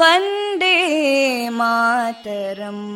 वन्दे मातरम्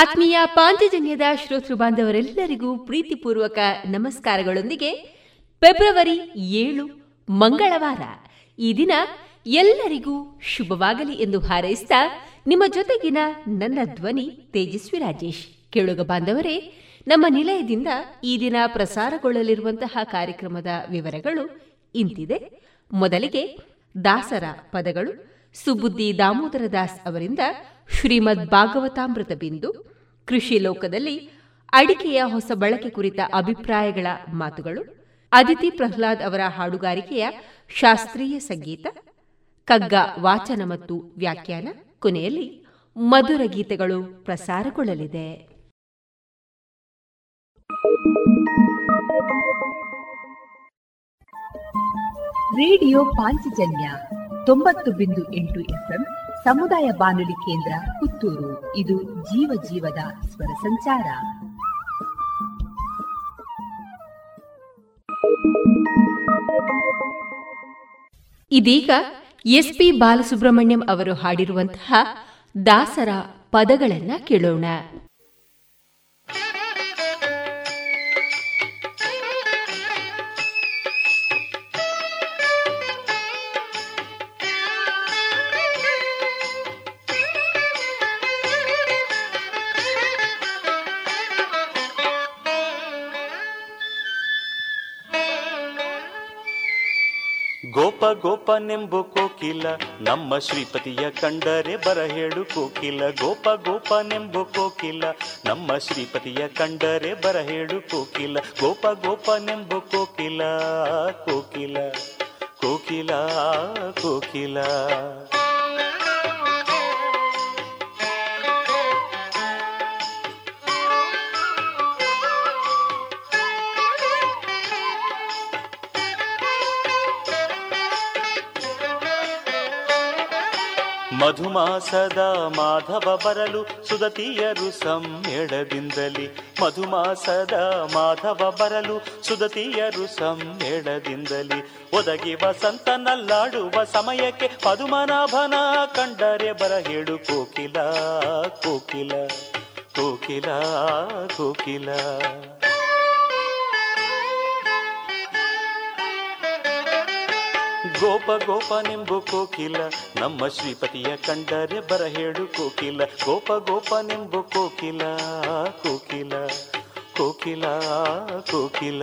ಆತ್ಮೀಯ ಪಾಂಚಜನ್ಯದ ಶ್ರೋತೃ ಬಾಂಧವರೆಲ್ಲರಿಗೂ ಪ್ರೀತಿಪೂರ್ವಕ ನಮಸ್ಕಾರಗಳೊಂದಿಗೆ ಫೆಬ್ರವರಿ ಏಳು, ಮಂಗಳವಾರ. ಈ ದಿನ ಎಲ್ಲರಿಗೂ ಶುಭವಾಗಲಿ ಎಂದು ಹಾರೈಸಿದ ನಿಮ್ಮ ಜೊತೆಗಿನ ನನ್ನ ಧ್ವನಿ ತೇಜಸ್ವಿ ರಾಜೇಶ್. ಕೇಳುಗ ಬಾಂಧವರೇ, ನಮ್ಮ ನಿಲಯದಿಂದ ಈ ದಿನ ಪ್ರಸಾರಗೊಳ್ಳಲಿರುವಂತಹ ಕಾರ್ಯಕ್ರಮದ ವಿವರಗಳು ಇಂತಿದೆ. ಮೊದಲಿಗೆ ದಾಸರ ಪದಗಳು. ಸುಬುದ್ದಿ ದಾಮೋದರ ದಾಸ್ ಅವರಿಂದ ಶ್ರೀಮದ್ ಭಾಗವತಾಮೃತ ಬಿಂದು, ಕೃಷಿ ಲೋಕದಲ್ಲಿ ಅಡಿಕೆಯ ಹೊಸ ಬಳಕೆ ಕುರಿತ ಅಭಿಪ್ರಾಯಗಳ ಮಾತುಗಳು, ಅದಿತಿ ಪ್ರಹ್ಲಾದ್ ಅವರ ಹಾಡುಗಾರಿಕೆಯ ಶಾಸ್ತ್ರೀಯ ಸಂಗೀತ, ಕಗ್ಗ ವಾಚನ ಮತ್ತು ವ್ಯಾಖ್ಯಾನ, ಕೊನೆಯಲ್ಲಿ ಮಧುರ ಗೀತೆಗಳು ಪ್ರಸಾರಗೊಳ್ಳಲಿದೆ. ರೇಡಿಯೋ ಪಾಂಚಜನ್ಯ ತೊಂಬತ್ತು ಬಿಂದು ಎಂಟು ಎಫ್ಎಂ ಸಮುದಾಯ ಬಾನುಲಿ ಕೇಂದ್ರ ಪುತ್ತೂರು. ಇದು ಜೀವ ಜೀವದ ಸ್ವರ ಸಂಚಾರ. ಇದೀಗ ಎಸ್ಪಿ ಬಾಲಸುಬ್ರಹ್ಮಣ್ಯಂ ಅವರು ಹಾಡಿರುವಂತಹ ದಾಸರ ಪದಗಳನ್ನ ಕೇಳೋಣ. ಗೋಪನೆಂಬು ಕೋಕಿಲ, ನಮ್ಮ ಶ್ರೀಪತಿಯ ಕಂಡರೆ ಬರ ಹೇಳು ಕೋಕಿಲ. ಗೋಪ ಗೋಪನೆಂಬು ಕೋಕಿಲ, ನಮ್ಮ ಶ್ರೀಪತಿಯ ಕಂಡರೆ ಬರ ಹೇಳು ಕೋಕಿಲ. ಗೋಪ ಗೋಪನೆಂಬು ಕೋಕಿಲ ಕೋಕಿಲ ಕೋಕಿಲ ಕೋಕಿಲ. ಮಧುಮಾಸದ ಮಾಧವ ಬರಲು ಸುದತಿಯರು ಸಮ್ಮೇಳದಿಂದಲಿ. ಮಧುಮಾಸದ ಮಾಧವ ಬರಲು ಸುದತಿಯರು ಸಮ್ಮೇಳದಿಂದಲಿ. ಒದಗಿ ವಸಂತನಲ್ಲಾಡುವ ಸಮಯಕ್ಕೆ ಪದುಮನಾಭನ ಕಂಡರೆ ಬರ ಹೇಳು, ಕೋಕಿಲ ಕೋಕಿಲ ಕೋಕಿಲ ಕೋಕಿಲ. ಗೋಪ ಗೋಪನೆಂಬು ಕೋಕಿಲ, ನಮ್ಮ ಶ್ರೀಪತಿಯ ಕಂಡರೆ ಬರ ಹೇಳು ಕೋಕಿಲ. ಗೋಪ ಗೋಪನೆಂಬು ಕೋಕಿಲ ಕೋಕಿಲ ಕೋಕಿಲ ಕೋಕಿಲ.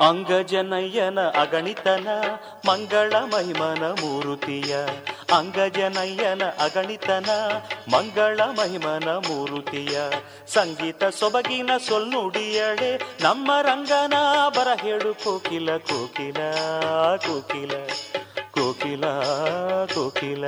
ಅಂಗಜನಯ್ಯನ ಅಗಣಿತನ ಮಂಗಳ ಮಹಿಮನ ಮೂರುತಿಯ. ಅಂಗಜನಯ್ಯನ ಅಗಣಿತನ ಮಂಗಳ ಮಹಿಮನ ಮೂರುತಿಯ. ಸಂಗೀತ ಸೊಬಗಿನ ಸೊಲ್ನುಡಿಯಳೆ, ನಮ್ಮ ರಂಗನ ಬರ ಹೇಳು ಕೋಕಿಲ ಕೋಕಿಲ ಕೋಕಿಲ ಕೋಕಿಲ ಕೋಕಿಲ.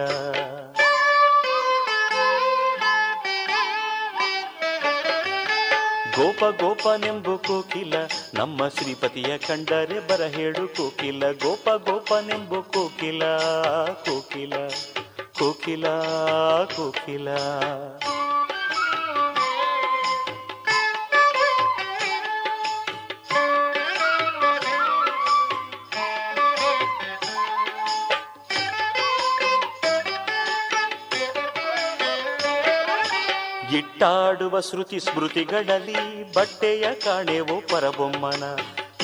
ಗೋಪ ಗೋಪನೆಂಬು ಕೋಕಿಲ, ನಮ್ಮ ಶ್ರೀಪತಿಯ ಕಂಡರೆ ಬರ ಹೇಳು ಕೋಕಿಲ. ಗೋಪ ಗೋಪನೆಂಬು ಕೋಕಿಲ ಕೋಕಿಲ ಕೋಕಿಲ ಕೋಕಿಲ. ಇಟ್ಟಾಡುವ ಶ್ರುತಿ ಸ್ಮೃತಿಗಳಲ್ಲಿ ಬಟ್ಟೆಯ ಕಾಣೆವು ಪರಬೊಮ್ಮನ.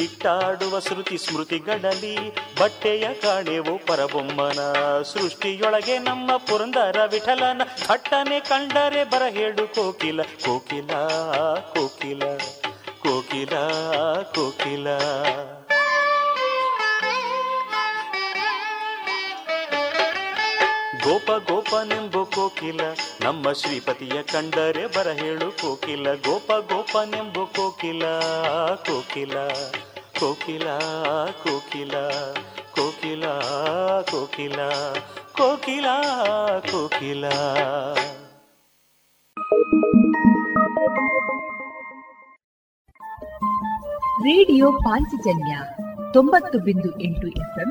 ಇಟ್ಟಾಡುವ ಶ್ರುತಿ ಸ್ಮೃತಿಗಳಲ್ಲಿ ಬಟ್ಟೆಯ ಕಾಣೆವು ಪರಬೊಮ್ಮನ. ಸೃಷ್ಟಿಯೊಳಗೆ ನಮ್ಮ ಪುರಂದರ ವಿಠಲನ ಥಟ್ಟನೆ ಕಂಡರೆ ಬರ ಹೇಳು ಕೋಕಿಲ ಕೋಕಿಲ ಕೋಕಿಲ ಕೋಕಿಲ ಕೋಕಿಲ. ಗೋಪ ಗೋಪನೆಂಬು ಕೋಕಿಲ, ನಮ್ಮ ಶ್ರೀಪತಿಯ ಕಂಡರೆ ಬರ ಹೇಳು ಕೋಕಿಲ. ಗೋಪ ಗೋಪನೆಂಬು ಕೋಕಿಲ ಕೋಕಿಲ ಕೋಕಿಲ ಕೋಕಿಲ ಕೋಕಿಲ ಕೋಕಿಲ ಕೋಕಿಲ ಕೋಕಿಲ. ರೇಡಿಯೋ ಪಾಂಚಜನ್ಯ ತೊಂಬತ್ತು ಬಿಂದು ಎಂಟು ಎಫ್ಎಂ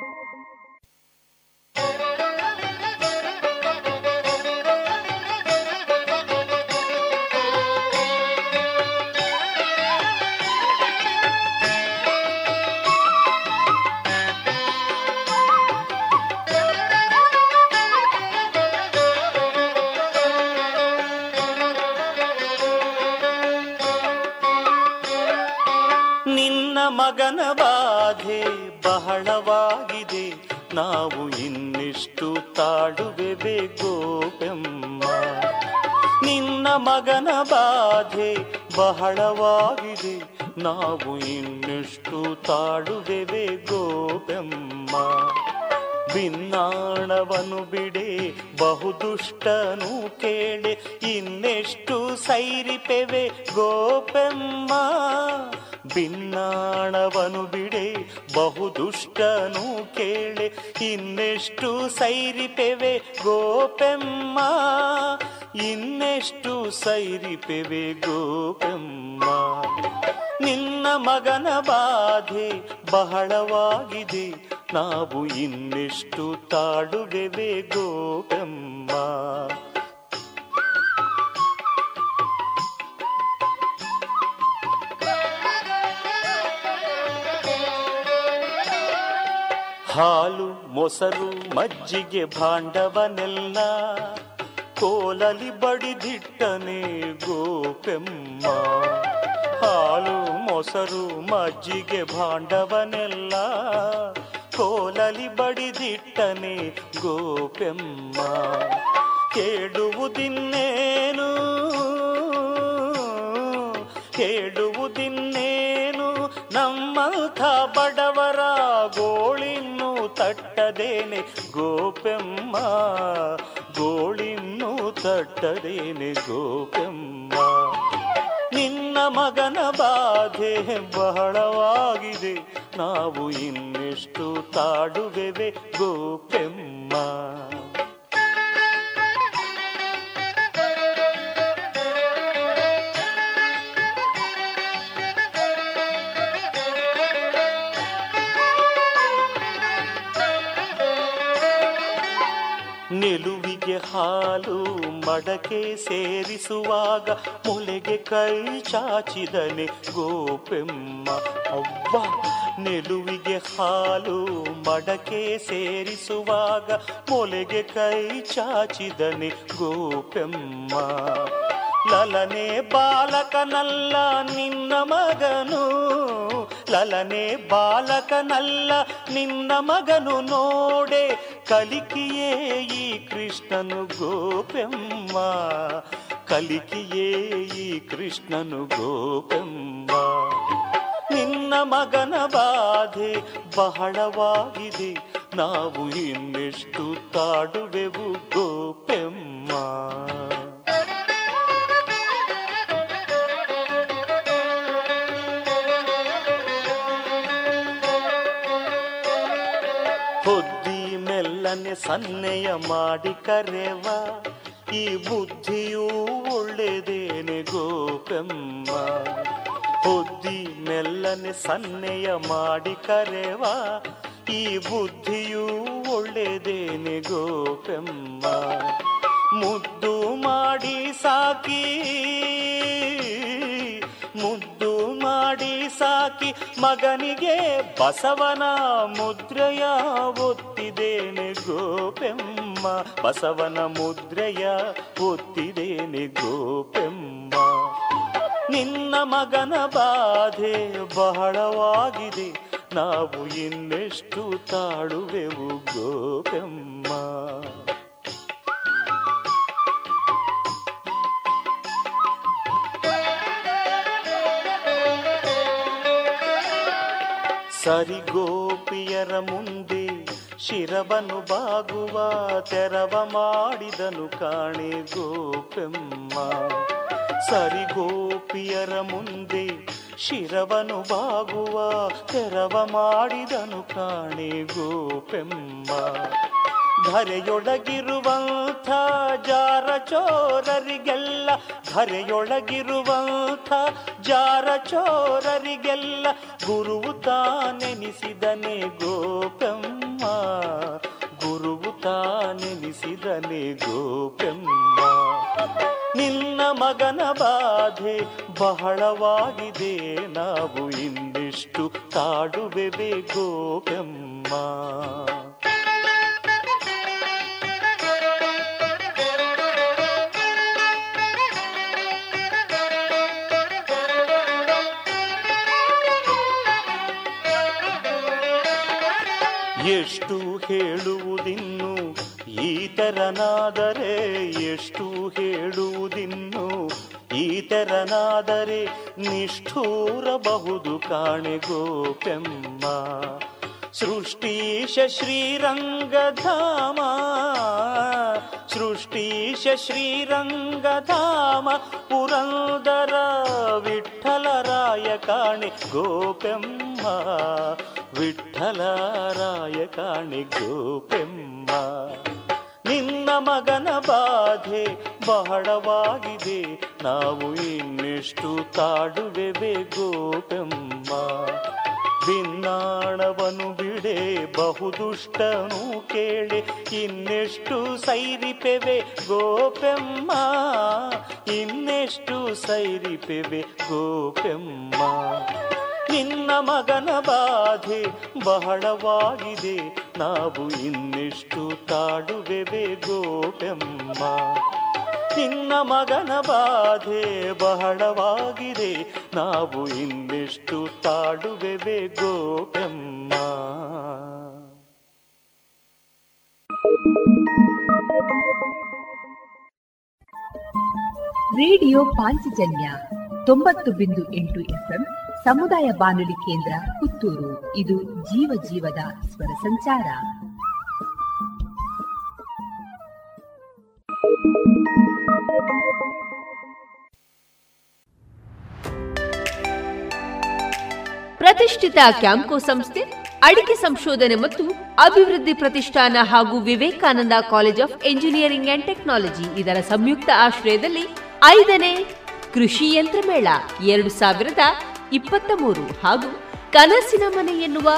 ಮಗನ ಬಾಧೆ ಬಹಳವಾಗಿದೆ. ನಾವು ಇನ್ನಿಷ್ಟು ತಾಡುವೆ ಗೋಪೆಮ್ಮ ನಿನ್ನ ಮಗನ ಬಾಧೆ ಬಹಳವಾಗಿದೆ. ನಾವು ಇನ್ನಿಷ್ಟು ತಾಡುವೆ ಗೋಪೆಮ್ಮ ಭಿನ್ನಾಣವನು ಬಿಡೆ, ಬಹುದುಷ್ಟನು ಕೇಳೆ, ಇನ್ನೆಷ್ಟು ಸೈರಿಪೆವೆ ಗೋಪೆಮ್ಮ ಭಿನ್ನಾಣವನು ಬಿಡೆ, ಬಹುದುಷ್ಟನು ಕೇಳೆ, ಇನ್ನೆಷ್ಟು ಸೈರಿಪೆವೆ ಗೋಪೆಮ್ಮ? ಇನ್ನೆಷ್ಟು ಸೈರಿಪೆವೆ ಗೋಪೆಮ್ಮ? ನಿನ್ನ ಮಗನ ಬಾಧೆ ಬಹಳವಾಗಿದೆ, ನಾವು ಇನ್ನೆಷ್ಟು ತಾಡುವೆವೆ ಗೋಪೆಮ್ಮ? ಹಾಲು, ಮೊಸರು, ಮಜ್ಜಿಗೆ ಭಾಂಡವನೆಲ್ಲ ಕೋಲಲಿ ಬಡಿದಿಟ್ಟನೆ ಗೋಪೆಮ್ಮ. ಹಾಲು, ಮೊಸರು, ಮಜ್ಜಿಗೆ ಭಾಂಡವನೆಲ್ಲ ಕೋಲಲಿ ಬಡಿದಿಟ್ಟನೆ ಗೋಪೆಮ್ಮ. ಕೇಳುವುದಿನ್ನೇನು? ಕೇಳುವುದಿನ್ನೇನು? ನಮ್ಮಂಥ ಬಡವರ ಗೋಳಿನ್ನು ತಟ್ಟದೇನೆ ಗೋಪೆಮ್ಮ. ಗೋಳಿನ್ನು ತಟ್ಟದೇನೆ ಗೋಪೆಮ್ಮ. ನಿನ್ನ ಮಗನ ಬಾಧೆ ಬಹಳವಾಗಿದೆ. ನಾವು ಇನ್ನೆಷ್ಟು ತಾಡುವೆವೆ ಗೋಪೆಮ್ಮ. ನಿಲುವಿಗೆ ಹಾಲು ಮಡಕೆ ಸೇರಿಸುವಾಗ ಮೊಲೆಗೆ ಕೈ ಚಾಚಿದನೆ ಗೋಪೆಮ್ಮ. ಅವ್ವ, ನಿಲುವಿಗೆ ಹಾಲು ಮಡಕೆ ಸೇರಿಸುವಾಗ ಮೊಲೆಗೆ ಕೈ ಚಾಚಿದನೆ ಗೋಪೆಮ್ಮ. ಲಲನೆ ಬಾಲಕನಲ್ಲ ನಿನ್ನ ಮಗನು. ಲಲನೆ ಬಾಲಕನಲ್ಲ ನಿನ್ನ ಮಗನು. ನೋಡೆ ಕಲಿಕೆಯೇ ಈ ಕೃಷ್ಣನು ಗೋಪೆಮ್ಮ ಕಲಿಕೆಯೇ ಈ ಕೃಷ್ಣನು ಗೋಪೆಮ್ಮ ನಿನ್ನ ಮಗನ ಬಾಧೆ ಬಹಳವಾಗಿದೆ. ನಾವು ಇನ್ನೆಷ್ಟು ತಾಡುವೆವು ಗೋಪೆಮ್ಮ ಮೆಲ್ಲನೆ ಸನ್ನೆಯ ಮಾಡಿ ಕರೆವ. ಈ ಬುದ್ಧಿಯೂ ಒಳ್ಳೆದೇನೆ ಗೋಪೆಮ್ಮ. ಹೊದ್ದಿ ಮೆಲ್ಲನೆ ಸನ್ನೆಯ ಮಾಡಿ ಕರೆವ. ಈ ಬುದ್ಧಿಯು ಒಳ್ಳೆದೇನೆ ಗೋಪೆಮ್ಮ. ಮುದ್ದು ಮಾಡಿ ಸಾಕಿ. ಮುದ್ದು ಮಾಡಿ ಸಾಕಿ ಮಗನಿಗೆ ಬಸವನ ಮುದ್ರೆಯ ಒತ್ತಿದೇನೆ ಗೋಪೆಮ್ಮ. ಬಸವನ ಮುದ್ರೆಯ ಒತ್ತಿದೇನೆ ಗೋಪೆಮ್ಮ. ನಿನ್ನ ಮಗನ ಬಾಧೆ ಬಹಳವಾಗಿದೆ. ನಾವು ಇನ್ನೆಷ್ಟು ತಾಳುವೆವು ಗೋಪೆಮ್ಮ. ಸರಿಗೋಪಿಯರ ಮುಂದೆ ಶಿರವನು ಬಾಗುವ ತೆರವ ಮಾಡಿದನು ಕಾಣೆ ಗೋಪೆಮ್ಮ. ಸರಿಗೋಪಿಯರ ಮುಂದೆ ಶಿರವನು ಬಾಗುವ ತೆರವ ಮಾಡಿದನು ಕಾಣೆ ಗೋಪೆಮ್ಮ. ಧರೆಯೊಳಗಿರುವಂಥ ಜಾರ ಚೋರರಿಗೆಲ್ಲ, ಧರೆಯೊಳಗಿರುವಂಥ ಜಾರ ಚೋರರಿಗೆಲ್ಲ ಗುರುವು ತಾನೆನಿಸಿದನೆ ಗೋಪೆಮ್ಮ, ಗುರುವು ತಾನೆನಿಸಿದನೆ ಗೋಪೆಮ್ಮ. ನಿನ್ನ ಮಗನ ಬಾಧೆ ಬಹಳವಾಗಿದೆ, ನಾವು ಇನ್ನಿಷ್ಟು ಕಾಡುವೆ ಗೋಪೆಮ್ಮ. ಹೇಳುವುದಿನ್ನು? ಈತರನಾದರೆ ಎಷ್ಟು ಹೇಳುವುದಿನ್ನು? ಈತರನಾದರೆ ನಿಷ್ಠೂರಬಹುದು ಕಾಣೆ ಗೋಪೆಮ್ಮ. ಸೃಷ್ಟೀಶ ಶ್ರೀರಂಗಧಾಮ ಸೃಷ್ಟೀಶ ಶ್ರೀರಂಗಧಾಮ, ಪುರಂದರ ವಿಠಲರಾಯ ಕಾಣೆ ಗೋಪೆಮ್ಮ ವಿಠಲರಾಯ ಕಾಣೆ ಗೋಪೆಮ್ಮ ನಿನ್ನ ಮಗನ ಬಾಧೆ ಬಹಳವಾಗಿದೆ, ನಾವು ಇನ್ನೆಷ್ಟು ತಾಡುವೆವೆ ಗೋಪೆಮ್ಮ ಭಿನ್ನಾಣವನು ಬಿಡೆ, ಬಹುದುಷ್ಟನು ಕೇಳಿ, ಇನ್ನೆಷ್ಟು ಸೈರಿಪೆವೆ ಗೋಪೆಮ್ಮ? ಇನ್ನೆಷ್ಟು ಸೈರಿಪೆವೆ ಗೋಪೆಮ್ಮ? ನಿನ್ನ ಮಗನ ಬಾಧೆ ಬಹಳವಾಗಿದೆ, ನಾವು ಇನ್ನೆಷ್ಟು ತಾಡುವೆವೆ ಗೋಪೆಮ್ಮ? ನಿನ್ನ ಮಗನ ಬಾಧೆ ಬಹಳವಾಗಿದೆ. ನಾವು ಇನ್ನೆಷ್ಟು ತಾಡುವೆವೆ ಗೋಪೆಮ್ಮ. ರೇಡಿಯೋ ಪಾಂಚಜನ್ಯ ತೊಂಬತ್ತು ಬಿಂದು ಎಂಟು ಎಫ್ಎಂ ಸಮುದಾಯ ಬಾನುಲಿ ಕೇಂದ್ರ ಪುತ್ತೂರು. ಇದು ಜೀವ ಜೀವದ ಸ್ವರ ಸಂಚಾರ. ಪ್ರತಿಷ್ಠಿತ ಕ್ಯಾಂಕೋ ಸಂಸ್ಥೆ, ಅಡಿಕೆ ಸಂಶೋಧನೆ ಮತ್ತು ಅಭಿವೃದ್ಧಿ ಪ್ರತಿಷ್ಠಾನ ಹಾಗೂ Vivekananda college of engineering and technology ಇದರ ಸಂಯುಕ್ತ ಆಶ್ರಯದಲ್ಲಿ ಐದನೇ ಕೃಷಿ ಯಂತ್ರ ಮೇಳ ಎರಡು ಸಾವಿರದ ಇಪ್ಪತ್ತ ಮೂರು ಹಾಗೂ ಕನಸಿನ ಮನೆ ಎನ್ನುವ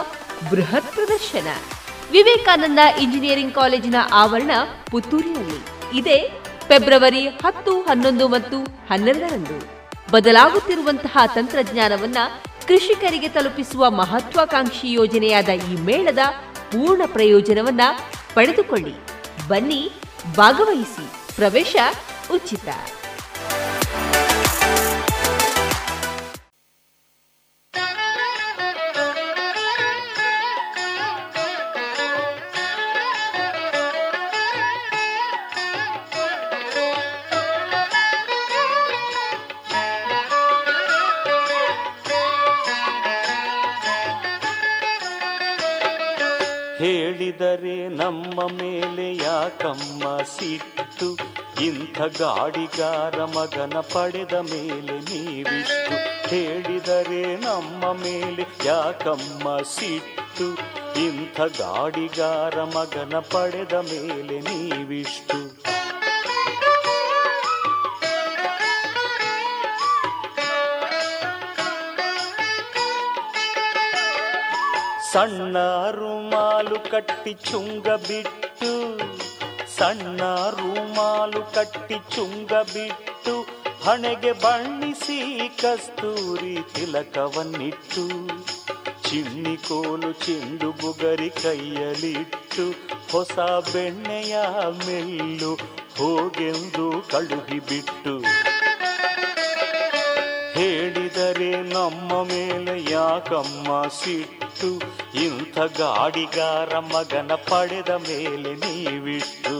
ಬೃಹತ್ ಪ್ರದರ್ಶನ. ವಿವೇಕಾನಂದ ಇಂಜಿನಿಯರಿಂಗ್ ಕಾಲೇಜಿನ ಆವರಣ ಪುತ್ತೂರಿನಲ್ಲಿ. ಇದೆ ಫೆಬ್ರವರಿ ಹತ್ತು, ಹನ್ನೊಂದು ಮತ್ತು ಹನ್ನೆರಡರಂದು ಬದಲಾಗುತ್ತಿರುವಂತಹ ತಂತ್ರಜ್ಞಾನವನ್ನ ಕೃಷಿಕರಿಗೆ ತಲುಪಿಸುವ ಮಹತ್ವಾಕಾಂಕ್ಷಿ ಯೋಜನೆಯಾದ ಈ ಮೇಳದ ಪೂರ್ಣ ಪ್ರಯೋಜನವನ್ನ ಪಡೆದುಕೊಳ್ಳಿ. ಬನ್ನಿ, ಭಾಗವಹಿಸಿ. ಪ್ರವೇಶ ಉಚಿತ. ಹೇಳಿದರೆ ನಮ್ಮ ಮೇಲೆ ಯಾಕಮ್ಮ ಸಿಟ್ಟು? ಇಂಥ ಗಾಡಿಗಾರ ಮಗನ ಪಡೆದ ಮೇಲೆ ನೀವಿಷ್ಟು? ಹೇಳಿದರೆ ನಮ್ಮ ಮೇಲೆ ಯಾಕಮ್ಮ ಸಿಟ್ಟು? ಇಂಥ ಗಾಡಿಗಾರ ಮಗನ ಪಡೆದ ಮೇಲೆ ನೀವಿಷ್ಟು? ಸಣ್ಣ ರುಮಾಲು ಕಟ್ಟಿ ಚುಂಗ ಬಿಟ್ಟು, ಸಣ್ಣ ರುಮಾಲು ಕಟ್ಟಿ ಚುಂಗ ಬಿಟ್ಟು, ಹಣೆಗೆ ಬಣ್ಣಿಸಿ ಕಸ್ತೂರಿ ತಿಲಕವನ್ನಿಟ್ಟು ಚಿಣ್ಣಿ ಕೋಲು ಚೆಂಡು ಬುಗರಿ ಕೈಯಲ್ಲಿಟ್ಟು, ಹೊಸ ಬೆಣ್ಣೆಯ ಮೆಲ್ಲು ಹೋಗೆಂದು ಕಳುಹಿಬಿಟ್ಟು. ಹೇಳಿದರೆ ನಮ್ಮ ಮೇಲೆ ಯಾಕಮ್ಮ ಸಿಟ್ಟು? ಇಂಥ ಗಾಡಿಗಾರ ಮಗನ ಪಡೆದ ಮೇಲೆ ನೀವಿಟ್ಟು?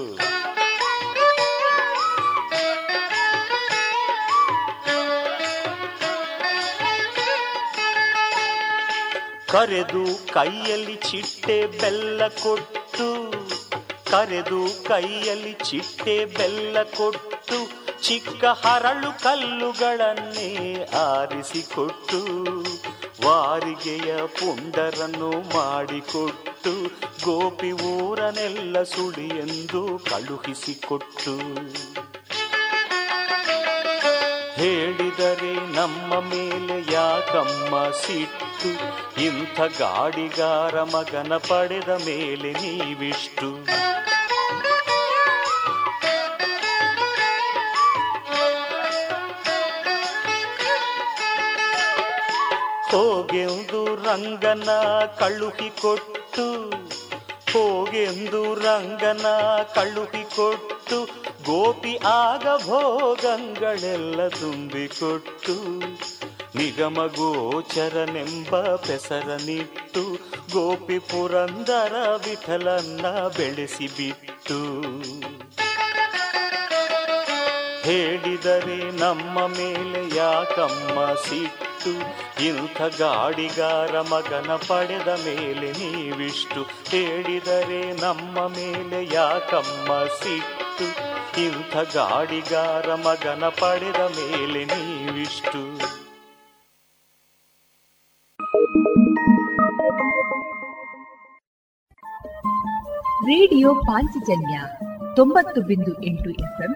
ಕರೆದು ಕೈಯಲ್ಲಿ ಚಿಟ್ಟೆ ಬೆಲ್ಲ ಕೊಟ್ಟು, ಕರೆದು ಕೈಯಲ್ಲಿ ಚಿಟ್ಟೆ ಬೆಲ್ಲ ಕೊಟ್ಟು ಚಿಕ್ಕ ಹರಳು ಕಲ್ಲುಗಳನ್ನೇ ಆರಿಸಿಕೊಟ್ಟು ವಾರಿಗೆಯ ಪುಂಡರನ್ನು ಮಾಡಿಕೊಟ್ಟು ಗೋಪಿ ಊರನೆಲ್ಲ ಸುಳಿ ಎಂದು ಕಳುಹಿಸಿಕೊಟ್ಟು. ಹೇಳಿದರೆ ನಮ್ಮ ಮೇಲೆ ಯಾಕಮ್ಮ ಸಿಟ್ಟು? ಇಂಥ ಗಾಡಿಗಾರ ಮಗನ ಪಡೆದ ಮೇಲೆ ನೀವಿಷ್ಟು? ಹೋಗೆಂದು ರಂಗನ ಕಳುಹಿಕೊಟ್ಟು, ಹೋಗೆಂದು ರಂಗನ ಕಳುಹಿಕೊಟ್ಟು, ಗೋಪಿ ಆಗ ಭೋಗಂಗಳೆಲ್ಲ ತುಂಬಿಕೊಟ್ಟು, ನಿಗಮ ಗೋಚರನೆಂಬ ಪೆಸರನಿಟ್ಟು, ಗೋಪಿ ಪುರಂದರ ವಿಠಲನ್ನ ಬೆಳೆಸಿಬಿಟ್ಟು. ಹೇಳಿದರೆ ನಮ್ಮ ಮೇಲೆ ಯಾಕಮ್ಮ ಸಿಟ್ಟು? ಇಂಥ ಗಾಡಿಗಾರ ಮಗನ ಪಡೆದ ಮೇಲೆ ನೀವಿಷ್ಟು ಹೇಳಿದರೆ ನಮ್ಮ ಮೇಲೆ ಯಾಕಮ್ಮ ಸಿಟ್ಟು? ಇಂಥ ಗಾಡಿಗಾರ ಮಗನ ಪಡೆದ ಮೇಲೆ ನೀವಿಷ್ಟು? ರೇಡಿಯೋ ಪಾಂಚಜನ್ಯ ತೊಂಬತ್ತು ಬಿಂದು ಎಂಟು ಎಫ್ಎಂ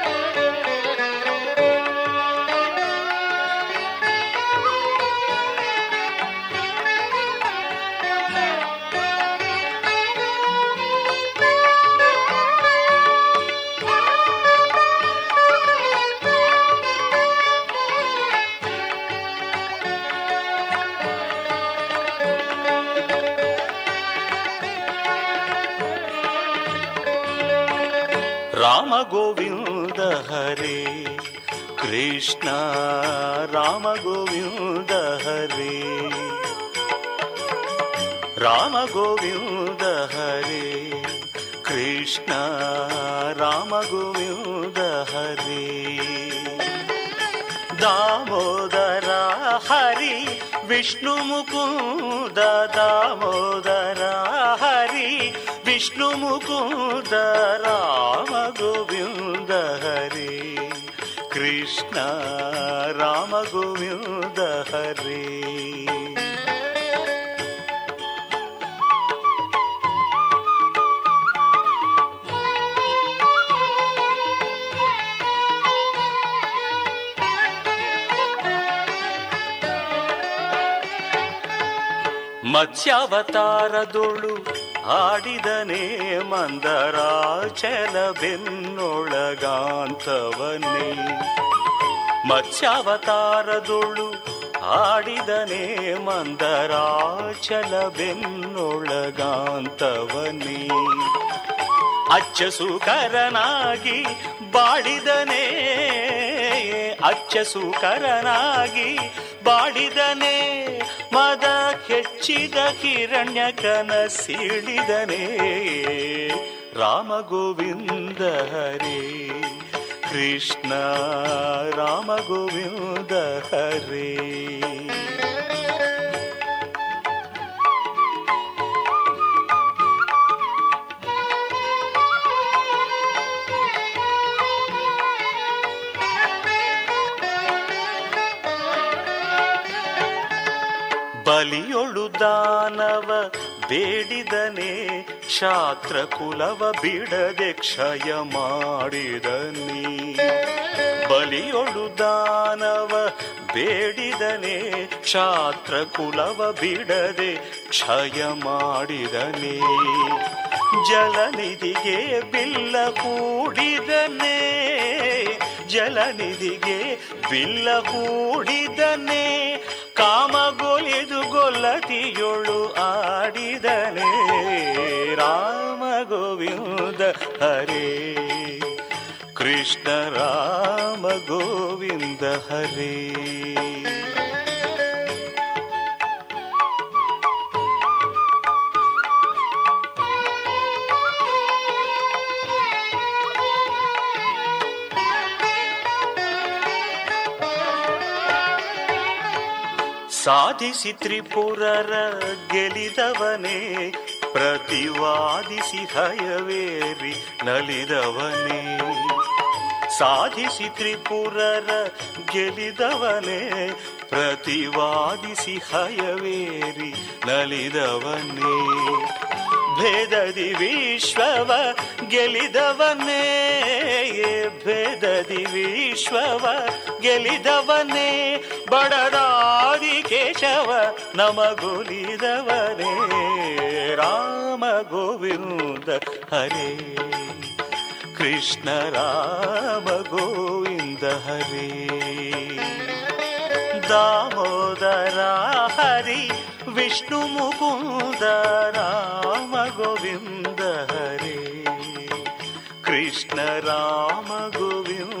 ರಾಮ ಗೋವಿಂದ ಹರೇ ಕೃಷ್ಣ ರಾಮ ಗೋವಿಂದ ಹರೇ. ರಾಮ ಗೋವಿಂದ ಹರೇ ಕೃಷ್ಣ ರಾಮ ಗೋವಿಂದ ಹರೇ. ದಾಮೋದರ ಹರಿ ವಿಷ್ಣು ಮುಕುಂದ, ದಾಮೋದರ ಹರಿ ವಿಷ್ಣು ಮುಕುಂದ ರಾಮ ಗೋವಿಂದ ಹರಿ. ಕೃಷ್ಣ ರಾಮ ಗೋವಿಂದ ಹರಿ. ಮತ್ಸ್ಯಾವತಾರದೊಳು ಆಡಿದನೇ ಮಂದರಾಚಲ ಬೆನ್ನೊಳಗಾಂತವನೇ ಮತ್ಸ್ಯಾವತಾರದೊಳು ಆಡಿದನೇ ಮಂದರಾಚಲ ಬೆನ್ನೊಳಗಾಂತವನೇ ಅಚ್ಚ ಸುಕರನಾಗಿ ಬಾಡಿದನೇ ಅಚ್ಚ ಸುಕರನಾಗಿ ಬಾಳಿದನೇ ಮದ ಹೆಚ್ಚಿದ ಕಿರಣ್ಯ ಕನಸಿಳಿದನೇ. ರಾಮ ಗೋವಿಂದ ಹರೇ ಕೃಷ್ಣ ರಾಮ ಗೋವಿಂದ ಹರೇ. ಬಲಿಯೊಳು ದಾನವ ಬೇಡಿದನೆ ಶಾತ್ರ ಕುಲವ ಬಿಡದೆ ಕ್ಷಯ ಮಾಡಿದನಿ. ಬಲಿಯೊಳು ದಾನವ ಬೇಡಿದನೆ ಶಾತ್ರ ಕುಲವ ಬಿಡದೆ ಕ್ಷಯ ಮಾಡಿದನೆ. ಜಲನಿಧಿಗೆ ಬಿಲ್ಲ ಹೂಡಿದನೆ ಜಲನಿಧಿಗೆ ಬಿಲ್ಲ ಕೂಡಿದನೆ ಕಾಮಗೊಲಿದು ಗೊಲ್ಲತಿಯೊಳು ಆಡಿದನೆ. ರಾಮ ಗೋವಿಂದ ಹರೇ. ಕೃಷ್ಣ ರಾಮ ಗೋವಿಂದ ಹರೇ. ಸಾಧಿಸಿ ತ್ರಿಪುರರ ಗೆಲಿದವನೇ, ಪ್ರತಿವಾದಿಸಿ ಹಯವೇರಿ ನಲಿದವನೇ. ಸಾಧಿಸಿ ತ್ರಿಪುರರ ಗೆಲಿದವನೇ, ಪ್ರತಿವಾದಿಸಿ ಹಯವೇರಿ ನಲಿದವನೇ. ಭೇದದಿ ವಿಶ್ವವ ಗೆಲಿದವನೇ ಭೇದದಿ ವಿಶ್ವವ ಗೆಲಿದವನೇ. ಬಡದಾದಿ ಕೇಶವ ನಮಗೊಲಿದವನೇ. ರಾಮ ಗೋವಿಂದ ಹರೇ. ಕೃಷ್ಣ ರಾಮ ಗೋವಿಂದ ಹರೇ. ದಾಮೋದರ ಹರಿ, ವಿಷ್ಣು ಮುಕುಂದ ರಾಮ ಗೋವಿಂದ ಹರೇ. ಕೃಷ್ಣ ರಾಮ ಗೋವಿಂದ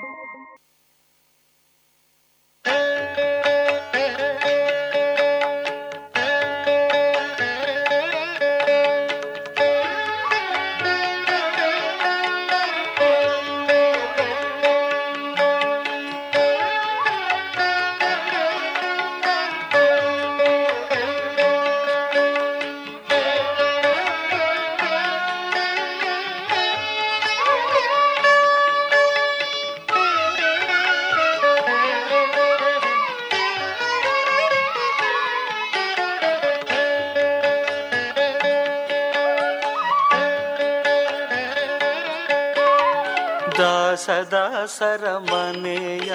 Música ದಾಸದಾಸರ ಮನೆಯ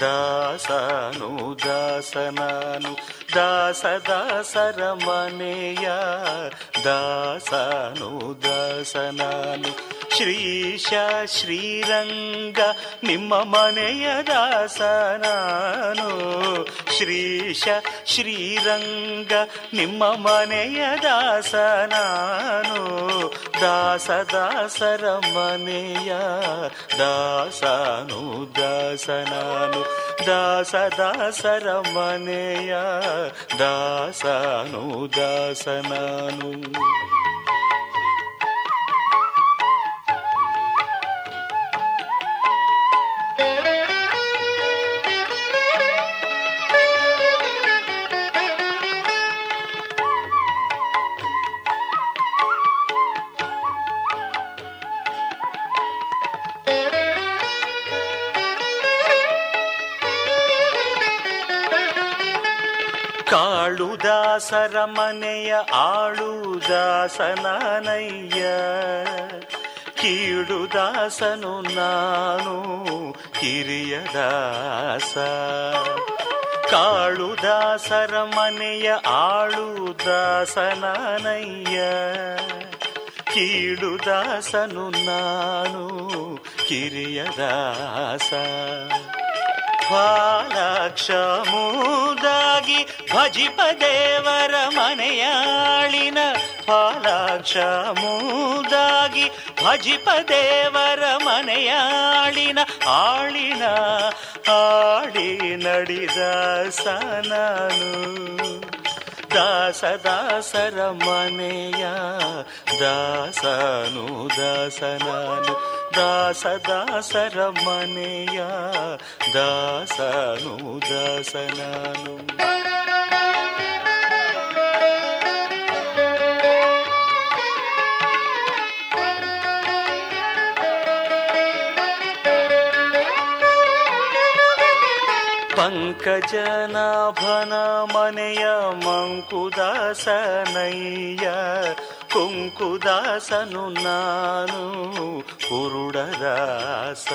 ದಾಸನು ದಾಸನಾನು ದಾಸದಾಸರ ಮನೆಯ ದಾಸನು ದಾಸನಾನು. ಶ್ರೀಶ ಶ್ರೀರಂಗ, ನಿಮ್ಮ ಮನೆಯ ದಾಸನಾನು ಶ್ರೀಶ ಶ್ರೀರಂಗ, ನಿಮ್ಮ ಮನೆಯ ದಾಸ ನಾನು. ದಾಸ ದಾಸರ ಮನೆಯ ದಾಸನು ದಾಸ ದಾಸರ ಮನೆಯ ದಾಸನು ದಾಸನಾನು ಕಾಳುದಾಸರ ಮನೆಯ ಕೀಳು ದಾಸನನು ನಾನು, ಕಿರಿಯ ದಾಸ. ಕಾಳು ದಾಸರ ಮನೆಯ ಕೀಳು ದಾಸನನು ನಾನು, ಕಿರಿಯ ದಾಸ. ಫಾಲಾಕ್ಷಮೂದಾಗಿ ಭಜಿಪ ದೇವರ ಮನೆಯಾಳಿನ ಫಾಲಾಕ್ಷಮೂದಾಗಿ ಭಜಿಪ ದೇವರ ಮನೆಯಾಳಿನ ಆಳಿನ ಆಡಿ ನಡಿದ ಸನಾನು. ದಾಸ ದಾಸರ ಮನೆಯ ದಾಸನು, ದಾಸನಾನು. ದಾಸ ದಾಸರ ಮನೆಯ ದಾಸನು ದಾಸನಾನು. ಪಂಕಜನಾಭನ ಮನೆಯ ಮಂಕುದಾಸನಯ್ಯ ಕುಂಕುದಾಸನು ನಾನು ಕುರುಡದಾಸ.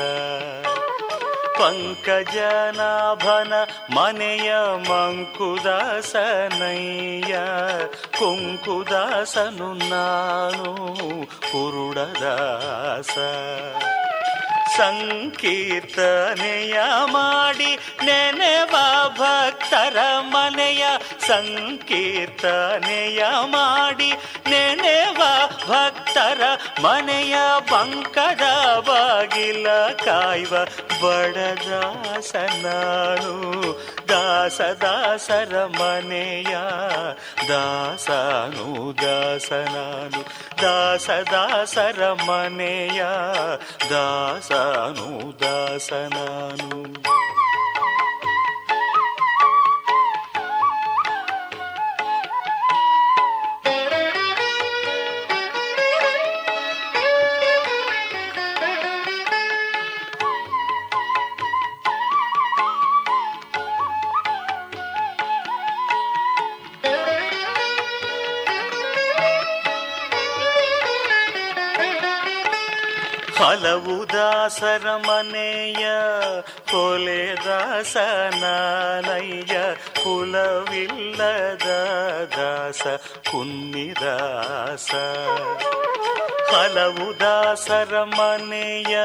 ಪಂಕಜನಾಭನ ಮನೆಯ ಮಂಕುದಾಸನಯ್ಯ. ಕುಂಕುದಾಸನು ನಾನು ಕುರುಡದಾಸ. ಸಂಕೀರ್ತನೆಯ ಮಾಡಿ ನೆನೆವ ಭಕ್ತರ ಮನೆಯ ಸಂಕೀರ್ತನೆಯ ಮಾಡಿ ನೆನೆವ ಭಕ್ತರ ಮನೆಯ ಬಂಕದ ಬಾಗಿಲ ಕಾಯುವ ಬಡದಾಸ ದಾಸ ದಾಸರ ಮನೆಯ ದಾಸನು ದಾಸನಾನು. ದಾಸ ದಾಸರ ಮನೆಯ ದಾಸ ನಾನು ಹಲವು ದಾಸರ ಮನೆಯ ಕೊಲೆ ದಾಸನಯ್ಯ ಕುಲವಿಲ್ಲದ ದಾಸ, ಕುನ್ನಿದಾಸ. ಹಲವು ದಾಸರ ಮನೆಯ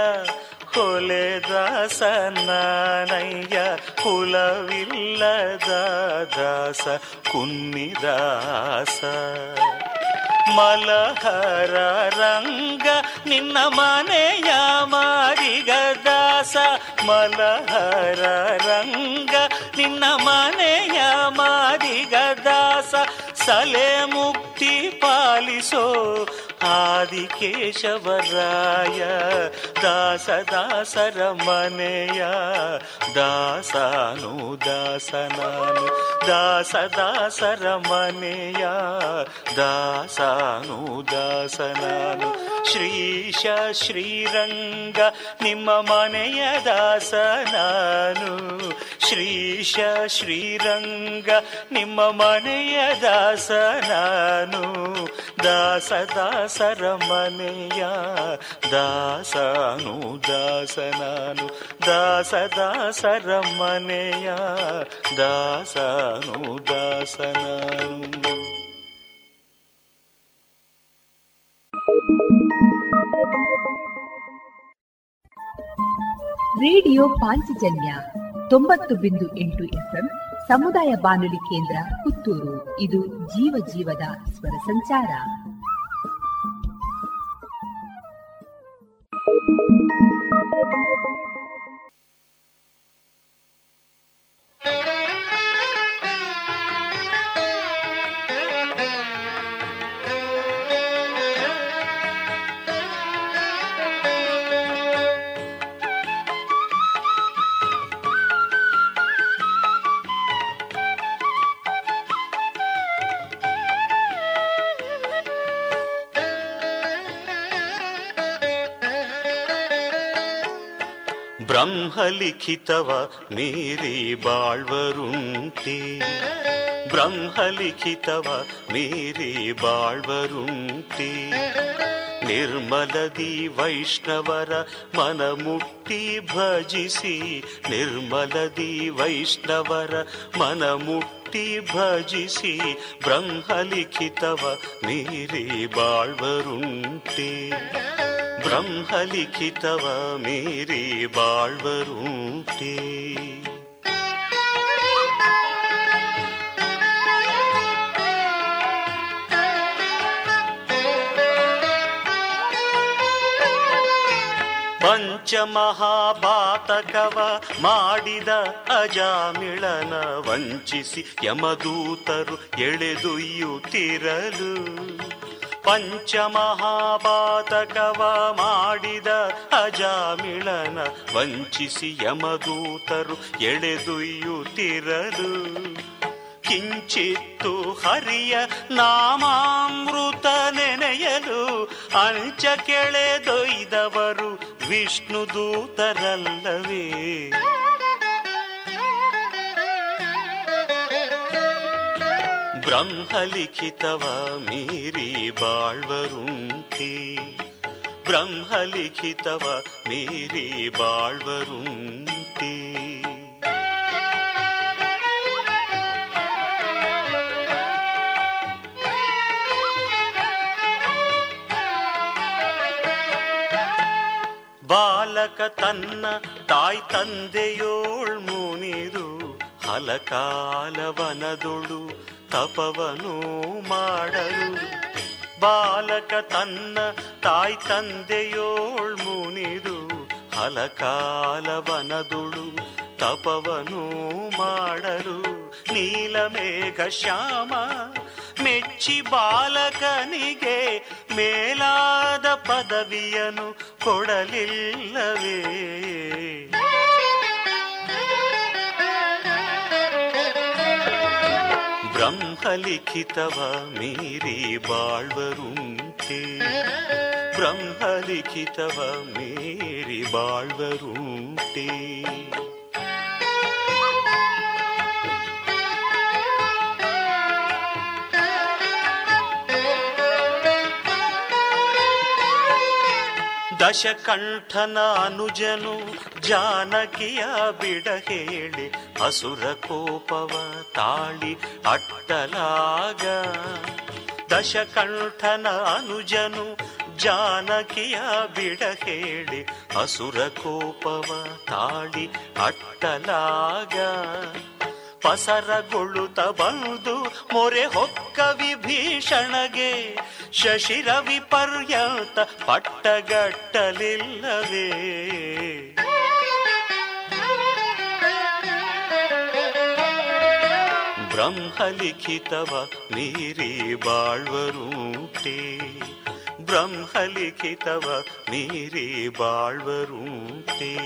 ಕೊಲೆ ದಾಸನಯ್ಯ ಕುಲವಿಲ್ಲದ ದಾಸ, ಕುನ್ನಿದಾಸ. ಮಲಹರ ರಂಗ ನಿನ್ನ ಮನೆಯ ಮಾರಿಗ ದಾಸ ಮಲಹರ ರಂಗ ನಿನ್ನ ಮನೆಯ ಮಾರಿಗ ದಾಸ ಸಲೆ ಮುಕ್ತಿ ಪಾಲಿಸೋ ಆದಿಕೇಶವರಾಯ ದಾಸ ದಾಸರ ಮನೆಯ ದಾಸನು ದಾಸನಾನು ದಾಸ ದಾಸರ ಮನೆಯ ದಾಸನು ದಾಸನಾನು ಶ್ರೀಶ ಶ್ರೀರಂಗ ನಿಮ್ಮ ಮನೆಯ ದಾಸ ನಾನು ಶ್ರೀಶ ಶ್ರೀರಂಗ ನಿಮ್ಮ ಮನೆಯ ದಾಸ ನಾನು ದಾಸ ದಾಸರ ಮನೆಯ ದಾಸನು, ದಾಸನಾನು ದಾಸ ದಾಸರ ಮನೆಯ ದಾಸನು, ದಾಸನಾನು. ರೇಡಿಯೋ ಪಾಂಚಜನ್ಯ ತೊಂಬತ್ತು ಬಿಂದು ಎಂಟು ಎಫ್ಎಂ ಸಮುದಾಯ ಬಾನುಲಿ ಕೇಂದ್ರ ಪುತ್ತೂರು. ಇದು ಜೀವ ಜೀವದ ಸ್ವರ ಸಂಚಾರ. thank you ಬ್ರಹ್ಮಲಿಖಿತವ ಮೀರಿ ಬಾಳ್ವರುಂಟೆ ಬ್ರಹ್ಮಲಿಖಿತವ ಮೀರಿ ಬಾಳ್ವರುಂಟೆ ನಿರ್ಮಲದಿ ವೈಷ್ಣವರ ಮನ ಮುಟ್ಟಿ ಭಜಿಸಿ ನಿರ್ಮಲದಿ ವೈಷ್ಣವರ ಮನ ಮುಟ್ಟಿ ಭಜಿಸಿ ಬ್ರಹ್ಮಲಿಖಿತವ ಮೀರಿ ಬಾಳ್ವರುಂಟೆ ಬ್ರಹ್ಮಲಿಖಿತವ ಮೀರಿ ಬಾಳ್ವರುಂಟೆ. ಪಂಚಮಹಾಪಾತಕವ ಮಾಡಿದ ಅಜಾಮಿಳನ ವಂಚಿಸಿ ಯಮದೂತರು ಎಳೆದೊಯ್ಯುತ್ತಿರಲು. ಪಂಚಮಹಾಪಾತಕವ ಮಾಡಿದ ಅಜಾಮಿಳನ ವಂಚಿಸಿ ಯಮದೂತರು ಎಳೆದೊಯ್ಯುತ್ತಿರಲು ಕಿಂಚಿತ್ತು ಹರಿಯ ನಾಮಾಮೃತ ನೆನೆಯಲು ಅಂಚ ಕೆಳೆದೊಯ್ದವರು ವಿಷ್ಣು ದೂತರಲ್ಲವೇ ಬ್ರಹ್ಮಲಿಖಿತವ ಮೀರಿ ಬಾಳ್ವರುಂಕಿ. ಬ್ರಹ್ಮಲಿಖಿತವ ಮೀರಿ ಬಾಳ್ವರುಂಕಿ. ಬಾಲಕ ತನ್ನ ತಾಯ್ ತಂದೆಯೋಳ್ ಮುನಿದು ಹಲಕಾಲವನದೊಳು ತಪವನು ಮಾಡಲು ಬಾಲಕ ತನ್ನ ತಾಯಿ ತಂದೆಯೋಳ್ ಮುನಿದು ಹಲಕಾಲವನದುಳು ತಪವನು ಮಾಡಲು ನೀಲಮೇಘ ಶ್ಯಾಮ ಮೆಚ್ಚಿ ಬಾಲಕನಿಗೆ ಮೇಲಾದ ಪದವಿಯನು ಕೊಡಲಿಲ್ಲವೇ? ಬ್ರಹ್ಮಲಿಖಿತವ ಮೀರಿ ಬಾಳ್ವರುಂಟೆ ಬ್ರಹ್ಮಲಿಖಿತವ ಮೀರಿ ಬಾಳ್ವರುಂಟೆ ದಶಕಂಠನ ಅನುಜನು ಜಾನಕಿಯ ಬಿಡ ಹೇಳಿ ಅಸುರ ಕೋಪವ ತಾಳಿ ಅಟ್ಟಲಾಗ. ದಶಕಂಠನ ಅನುಜನು ಜಾನಕಿಯ ಬಿಡ ಹೇಳಿ ಅಸುರ ಕೋಪವ ತಾಳಿ ಅಟ್ಟಲಾಗ. ಪಸರಗೊಳ್ಳುತ್ತ ಬಂದು ಮೊರೆ ಹೊಕ್ಕ ವಿಭೀಷಣಗೆ ಶಶಿರವಿ ಪರ್ಯಂತ ಪಟ್ಟಗಟ್ಟಲಿಲ್ಲವೇ? ಬ್ರಹ್ಮಲಿಖಿತವ ಮೀರಿ ಬಾಳ್ವರೂಟಿ. ಬ್ರಹ್ಮಲಿಖಿತವ ಮೀರಿ ಬಾಳ್ವರುಂಟೆ.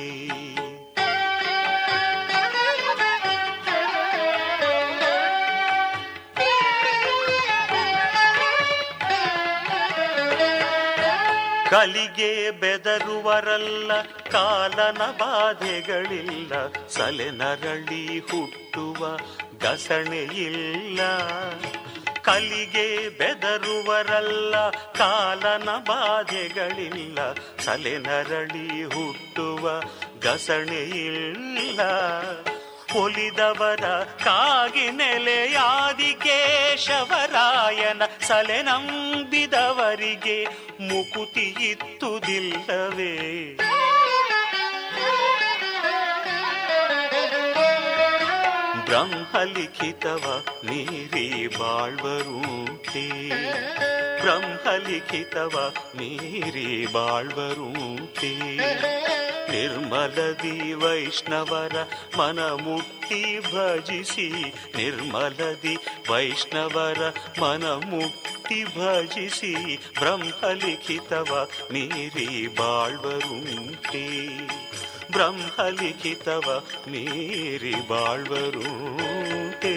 ಕಲಿಗೆ ಬೆದರುವರಲ್ಲ, ಕಾಲನ ಬಾಧೆಗಳಿಲ್ಲ, ಸಲೆ ನರಳಿ ಹುಟ್ಟುವ ಗಸಣೆಯಿಲ್ಲ ಕಲಿಗೆ ಬೆದರುವರಲ್ಲ, ಕಾಲನ ಬಾಧೆಗಳಿಲ್ಲ, ಸಲೆ ನರಳಿ ಹುಟ್ಟುವ ಗಸಣೆಯಿಲ್ಲ ಒಲಿದವರ ಕಾಗಿ ನೆಲೆಯಾದಿ ಕೇಶವರಾಯನ ಸಲೆ ನಂಬಿದವರಿಗೆ ಮುಕುತಿ ಇತ್ತುದಿಲ್ಲವೇ? ಬ್ರಹ್ಮಲಿಖಿತವ ಮೀರಿ ಬಾಳ್ವರುಂಟೆ ಬ್ರಹ್ಮಲಿಖಿತವ ಮೀರಿ ಬಾಳ್ವರುಂಟೆ ನಿರ್ಮಲದಿ ವೈಷ್ಣವರ ಮನ ಮುಟ್ಟಿ ಭಜಿಸಿ ನಿರ್ಮಲದಿ ವೈಷ್ಣವರ ಮನ ಮುಟ್ಟಿ ಭಜಿಸಿ ಬ್ರಹ್ಮಲಿಖಿತವ ಮೀರಿ ಬಾಳ್ವರುಂಟೆ ಬ್ರಹ್ಮಲಿಖಿತವ ಮೀರಿ ಬಾಳ್ವರುಂಟೆ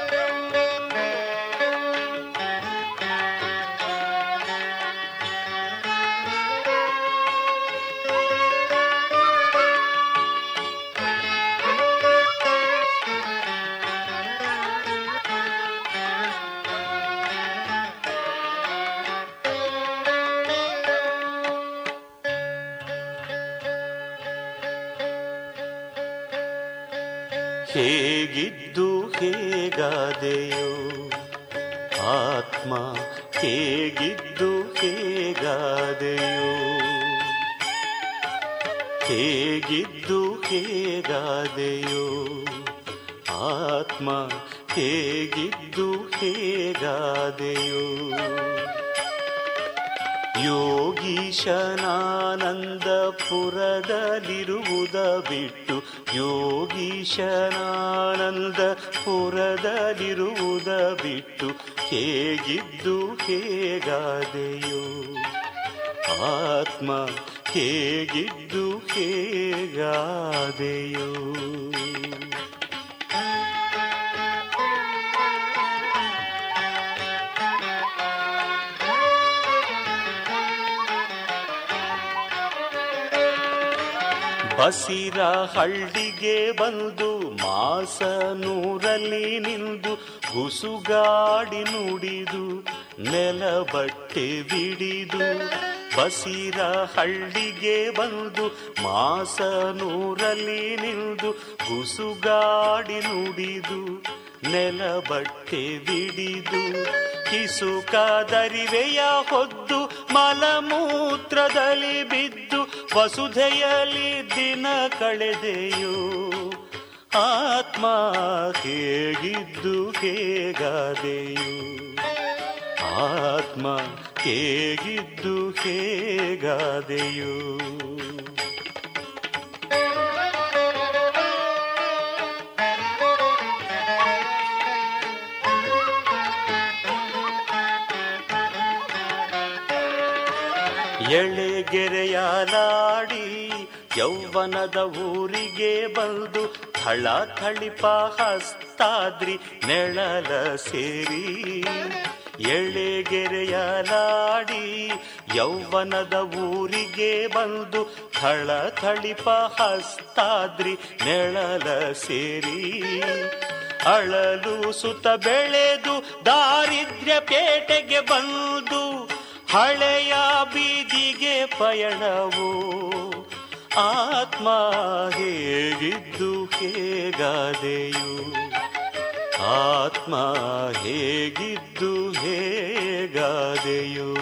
ಆತ್ಮ ಹೇಗಿದ್ದು ಹೇಗಾದೆಯೋ. ಹೇಗಿದ್ದು ಹೇಗಾದೆಯೋ. ಆತ್ಮ ಹೇಗಿದ್ದು ಹೇಗಾದೆಯೋ. ಯೋಗೀಶನಾನಂದಪುರದಲ್ಲಿರುವುದ ಬಿಟ್ಟು ಯೋಗೀಶನಾನಂದಪುರದಲ್ಲಿರುವುದ ಬಿಟ್ಟು ಹೇಗಿದ್ದು ಹೇಗಾದೆಯೋ? ಆತ್ಮ ಹೇಗಿದ್ದು ಹೇಗಾದೆಯೋ? ಬಸಿರ ಹಳ್ಳಿಗೆ ಬಂದು ಮಾಸ ನೂರಲ್ಲಿ ನಿಂದು ಗುಸುಗಾಡಿ ನುಡಿದು ನೆಲ ಬಟ್ಟೆ ಬಿಡಿದು ಬಸಿರ ಹಳ್ಳಿಗೆ ಬಂದು ಮಾಸ ನೂರಲ್ಲಿ ನಿಂದು ಗುಸುಗಾಡಿ ನುಡಿದು ನೆಲ ಬಟ್ಟೆ ಬಿಡಿದು ಕಿಸುಕಾದರಿವೆಯ ಹೊದ್ದು, ಮಲಮೂತ್ರದಲ್ಲಿ ಬಿದ್ದು, ವಸುಧೆಯಲ್ಲಿ ದಿನ ಕಳೆದೆಯೋ ಆತ್ಮ ಹೇಗಿದ್ದು ಹೇಗಾದೆಯು? ಆತ್ಮ ಹೇಗಿದ್ದು ಹೇಗಾದೆಯು? ಎಳೆ ಎಳೆಗೆರೆಯಲಾಡಿ ಯೌವನದ ಊರಿಗೆ ಬಂದು ಥಳ ಥಳಿಪ ಹಸ್ತಾದ್ರಿ ನೆಳಲ ಸೇರಿ. ಎಳೆಗೆರೆಯಲಾಡಿ ಯೌವನದ ಊರಿಗೆ ಬಂದು ಥಳ ಥಳಿಪ ಹಸ್ತಾದ್ರಿ ನೆಳಲ ಸೇರಿ. ಅಳಲು ಸುತ ಬೆಳೆದು ದಾರಿದ್ರ್ಯ ಪೇಟೆಗೆ ಬಂದು ಹಳೆಯ ಬೀದಿಗೆ ಪಯಣವು. ಆತ್ಮ ಹೇಗಿದ್ದು ಹೇಗಾದೆಯು? ಆತ್ಮ ಹೇಗಿದ್ದು ಹೇಗಾದೆಯೋ?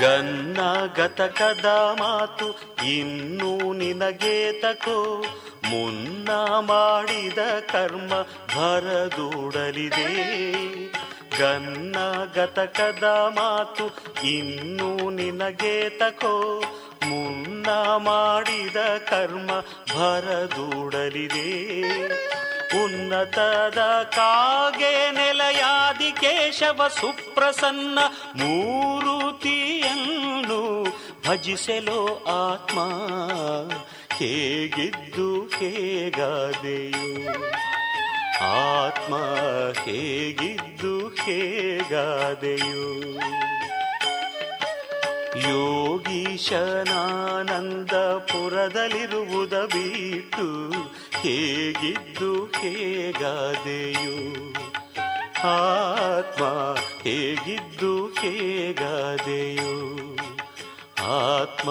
ಗನ್ನ ಗತಕದ ಮಾತು ಇನ್ನೂ ನಿನಗೆ ತಕೋ. ಮುನ್ನ ಮಾಡಿದ ಕರ್ಮ ಭರದೂಡಲಿದೆ ಗನ್ನ ಗತಕದ ಮಾತು ಇನ್ನೂ ನಿನಗೆ ತಕೋ. ಮುನ್ನ ಮಾಡಿದ ಕರ್ಮ ಭರದೂಡಲಿದೆ ಉನ್ನತದ ಕಾಗೆ ನೆಲೆಯಾದಿ ಕೇಶವ ಸುಪ್ರಸನ್ನ ಮೂರುತಿಯನ್ನು ಭಜಿಸಲೋ ಆತ್ಮ. ಹೇಗಿದ್ದು ಹೇಗಾದೆಯು? ಆತ್ಮ ಹೇಗಿದ್ದು ಹೇಗಾದೆಯು? ಯೋಗೀಶನಾನಂದಪುರದಲ್ಲಿರುವುದ ಬಿಟ್ಟು ಹೇಗಿದ್ದು ಹೇಗಾದೆಯು? ಆತ್ಮ ಹೇಗಿದ್ದು ಹೇಗಾದೆಯು? ಆತ್ಮ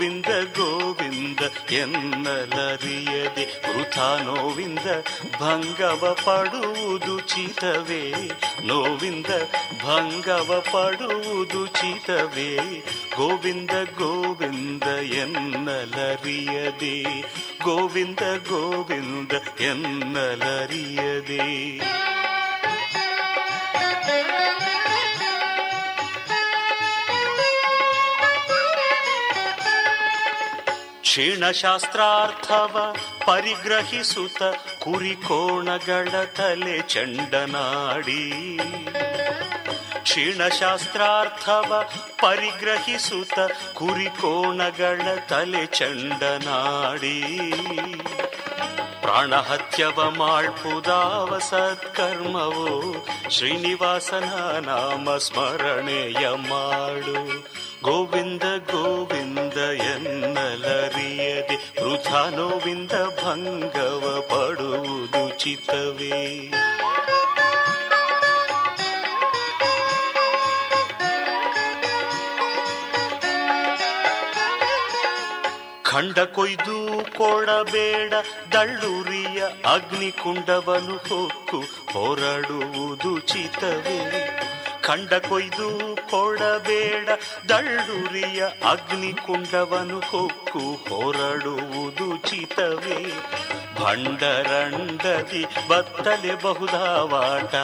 ಗೋವಿಂದ ಗೋವಿಂದ, ಎನ್ನಲರಿಯದೆ. ವೃಥಾ ನೋವಿಂದ ಭಂಗವ ಪಡುವುದು ಚಿತವೇ. ನೋವಿಂದ ಭಂಗವ ಪಡುವುದು ಚಿತವೇ. ಗೋವಿಂದ ಗೋವಿಂದ, ಎನ್ನಲರಿಯದೆ. ಗೋವಿಂದ ಗೋವಿಂದ, ಎನ್ನಲರಿಯದೆ. ಕ್ಷೀಣಶಾಸ್ತ್ರಾರ್ಥವ ಪರಿಗ್ರಹಿಸುತ್ತ ಕುರಿಕೋಣಗಳ ತಲೆ ಚಂಡನಾಡಿ. ಕ್ಷೀಣಶಾಸ್ತ್ರಾರ್ಥವ ಪರಿಗ್ರಹಿಸುತ್ತ ಕುರಿಕೋಣಗಳ ತಲೆ ಚಂಡನಾಡಿ. ಪ್ರಾಣಹತ್ಯವ ಮಾಳ್ಪುದಾವ ಸತ್ಕರ್ಮವು ಶ್ರೀನಿವಾಸನ ನಾಮ ಸ್ಮರಣೆಯ ಮಾಡು. ಗೋವಿಂದ ಗೋವಿಂದ ಎನ್ನಲರಿಯದೆ ವೃಥಾ ನೋವಿಂದ ಭಂಗವ ಪಡುವುದು ಚಿತವೇ ಖಂಡ ಕೊಯ್ದು ಕೊಡಬೇಡ ದಳ್ಳುರಿಯ ಅಗ್ನಿಕುಂಡವನು ಹೊಕ್ಕು ಹೊರಡುವುದು ಚಿತವೇ ಖಂಡ ಕೊಯ್ದು ಕೊಡಬೇಡ. ದಳ್ಳುರಿಯ ಅಗ್ನಿಕುಂಡವನು ಹೊಕ್ಕು ಹೊರಡುವುದು ಚಿತವೇ. ಭಂಡರಂಡದಿ ಬತ್ತಲೆ ಬಹುದಾವಾಟ.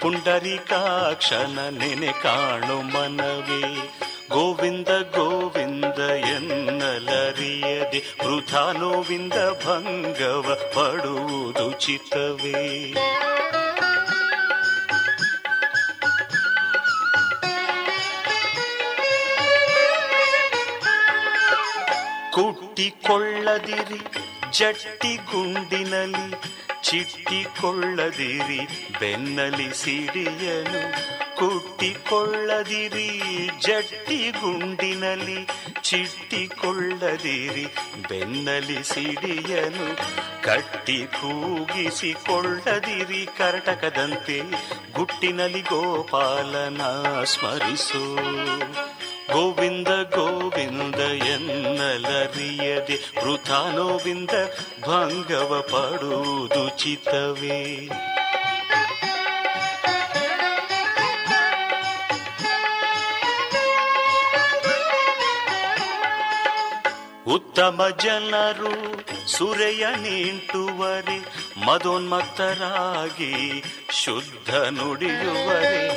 ಪುಂಡರಿಕಾಕ್ಷನ ನೆನೆ ಕಾಣು ಮನವೇ. ಗೋವಿಂದ ಗೋವಿಂದ ಎನ್ನಲರಿಯದೆ. ವೃಥಾ ನೋವಿಂದ ಭಂಗವ ಪಡುವುದು ಚಿತ್ತವೇ ಕುಟ್ಟಿಕೊಳ್ಳದಿರಿ ಜಟ್ಟಿ ಗುಂಡಿನಲಿ ಚಿಟ್ಟಿಕೊಳ್ಳದಿರಿ ಬೆನ್ನಲಿ ಸಿಡಿಯನು ಕುಟ್ಟಿಕೊಳ್ಳದಿರಿ, ಜಟ್ಟಿ ಗುಂಡಿನಲಿ ಚಿಟ್ಟಿಕೊಳ್ಳದಿರಿ ಬೆನ್ನಲಿ ಸಿಡಿಯನು ಕಟ್ಟಿ ಕೂಗಿಸಿಕೊಳ್ಳದಿರಿ, ಕರಟಕದಂತೆ ಗುಟ್ಟಿನಲ್ಲಿ ಗೋಪಾಲನ ಸ್ಮರಿಸು. ಗೋವಿಂದ ಗೋವಿಂದ ಎನ್ನಲರಿಯದೆ ವೃಥಾನೋವಿಂದ ಭಂಗವ ಪಡುವುದು ಚಿತ್ತವೇ. ಉತ್ತಮ ಜನರು ಸುರೆಯ ನಿಂಟುವರೆ ಮದೋನ್ಮತ್ತರಾಗಿ ಶುದ್ಧ ನುಡಿಯುವರೆ.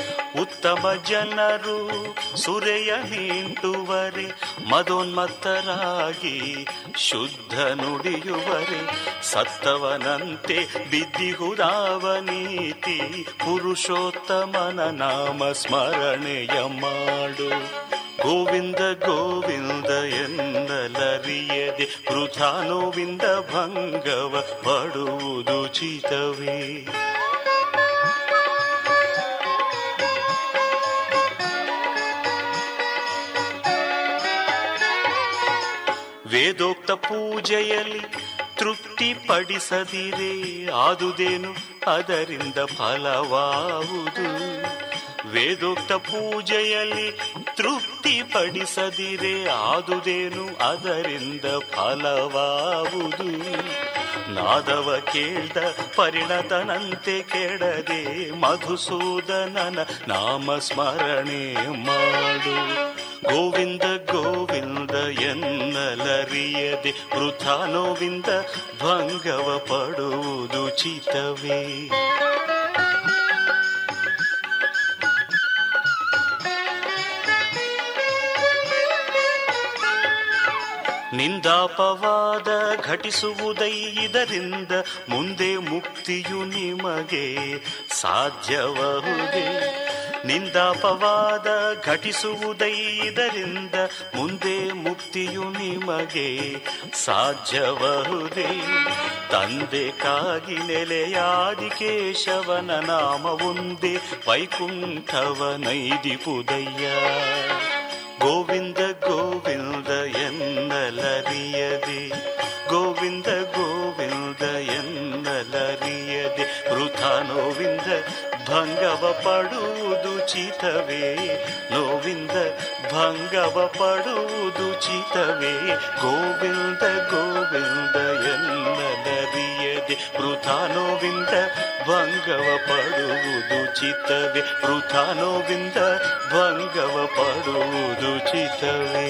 ಉತ್ತಮ ಜನರು ಸುರೆಯ ನಿಂಟುವರೆ ಮದೋನ್ಮತ್ತರಾಗಿ ಶುದ್ಧ ನುಡಿಯುವರೆ. ಸತ್ತವನಂತೆ ಬಿದ್ದಿಹುದಾವ ನೀತಿ, ಪುರುಷೋತ್ತಮನ ನಾಮ ಸ್ಮರಣೆಯ ಮಾಡು. ಗೋವಿಂದ ಗೋವಿಂದ ಎನ್ನಲರಿಯದೆ ವೃಥಾ ನೋವಿಂದ ಭಂಗವ ಪಡುವುದು ಚಿತವೇ. ವೇದೋಕ್ತ ಪೂಜೆಯಲ್ಲಿ ತೃಪ್ತಿ ಪಡಿಸದಿರೇ, ಆದುದೇನು ಅದರಿಂದ ಫಲವಾವುದು? ವೇದೋಕ್ತ ಪೂಜೆಯಲ್ಲಿ ತೃಪ್ತಿ ಪಡಿಸದಿರೆ ಆದುದೇನು ಅದರಿಂದ ಫಲವಾವುದು? ನಾದವ ಕೇಳ್ದ ಪರಿಣತನಂತೆ ಕೆಡದೆ ಮಧುಸೂದನನ ನಾಮ ಸ್ಮರಣೆ ಮಾಡು. ಗೋವಿಂದ ಗೋವಿಂದ ಎನ್ನಲರಿಯದೆ ವೃಥ ನೋವಿಂದ ಭಂಗವ ಪಡುವುದು ಚಿತವೇ ನಿಂದಾಪವಾದ ಘಟಿಸುವುದೈ ಇದರಿಂದ ಮುಂದೆ ಮುಕ್ತಿಯು ನಿಮಗೆ ಸಾಧ್ಯವಹುದೇ ನಿಂದಾಪವಾದ ಘಟಿಸುವುದೈ ಇದರಿಂದ ಮುಂದೆ ಮುಕ್ತಿಯು ನಿಮಗೆ ಸಾಧ್ಯಬಹುದೇ ತಂದೆಕಾಗಿ ನೆಲೆಯಾದಿ ಕೇಶವನ ನಾಮ ವೈಕುಂಠವನೈದಿಪುದಯ್ಯ. ವೈಕುಂಠವ ನೈದಿಪುದಯ್ಯ ಗೋವಿಂದ ಗೋವಿಂದ ಭಂಗವ ಪಡುವುದು ಚಿತವೇ ನೋವಿಂದ ಭಂಗವ ಪಡುವುದು ಚಿತವೇ ಗೋವಿಂದ ಗೋವಿಂದ ಎಲ್ಲದರಿಯದೆ ವೃಥಾ ನೋವಿಂದ ಭಂಗವ ಪಡುವುದು ಚಿತವೇ ವೃಥಾ ಭಂಗವ ಪಡುವುದು ಚಿತವೇ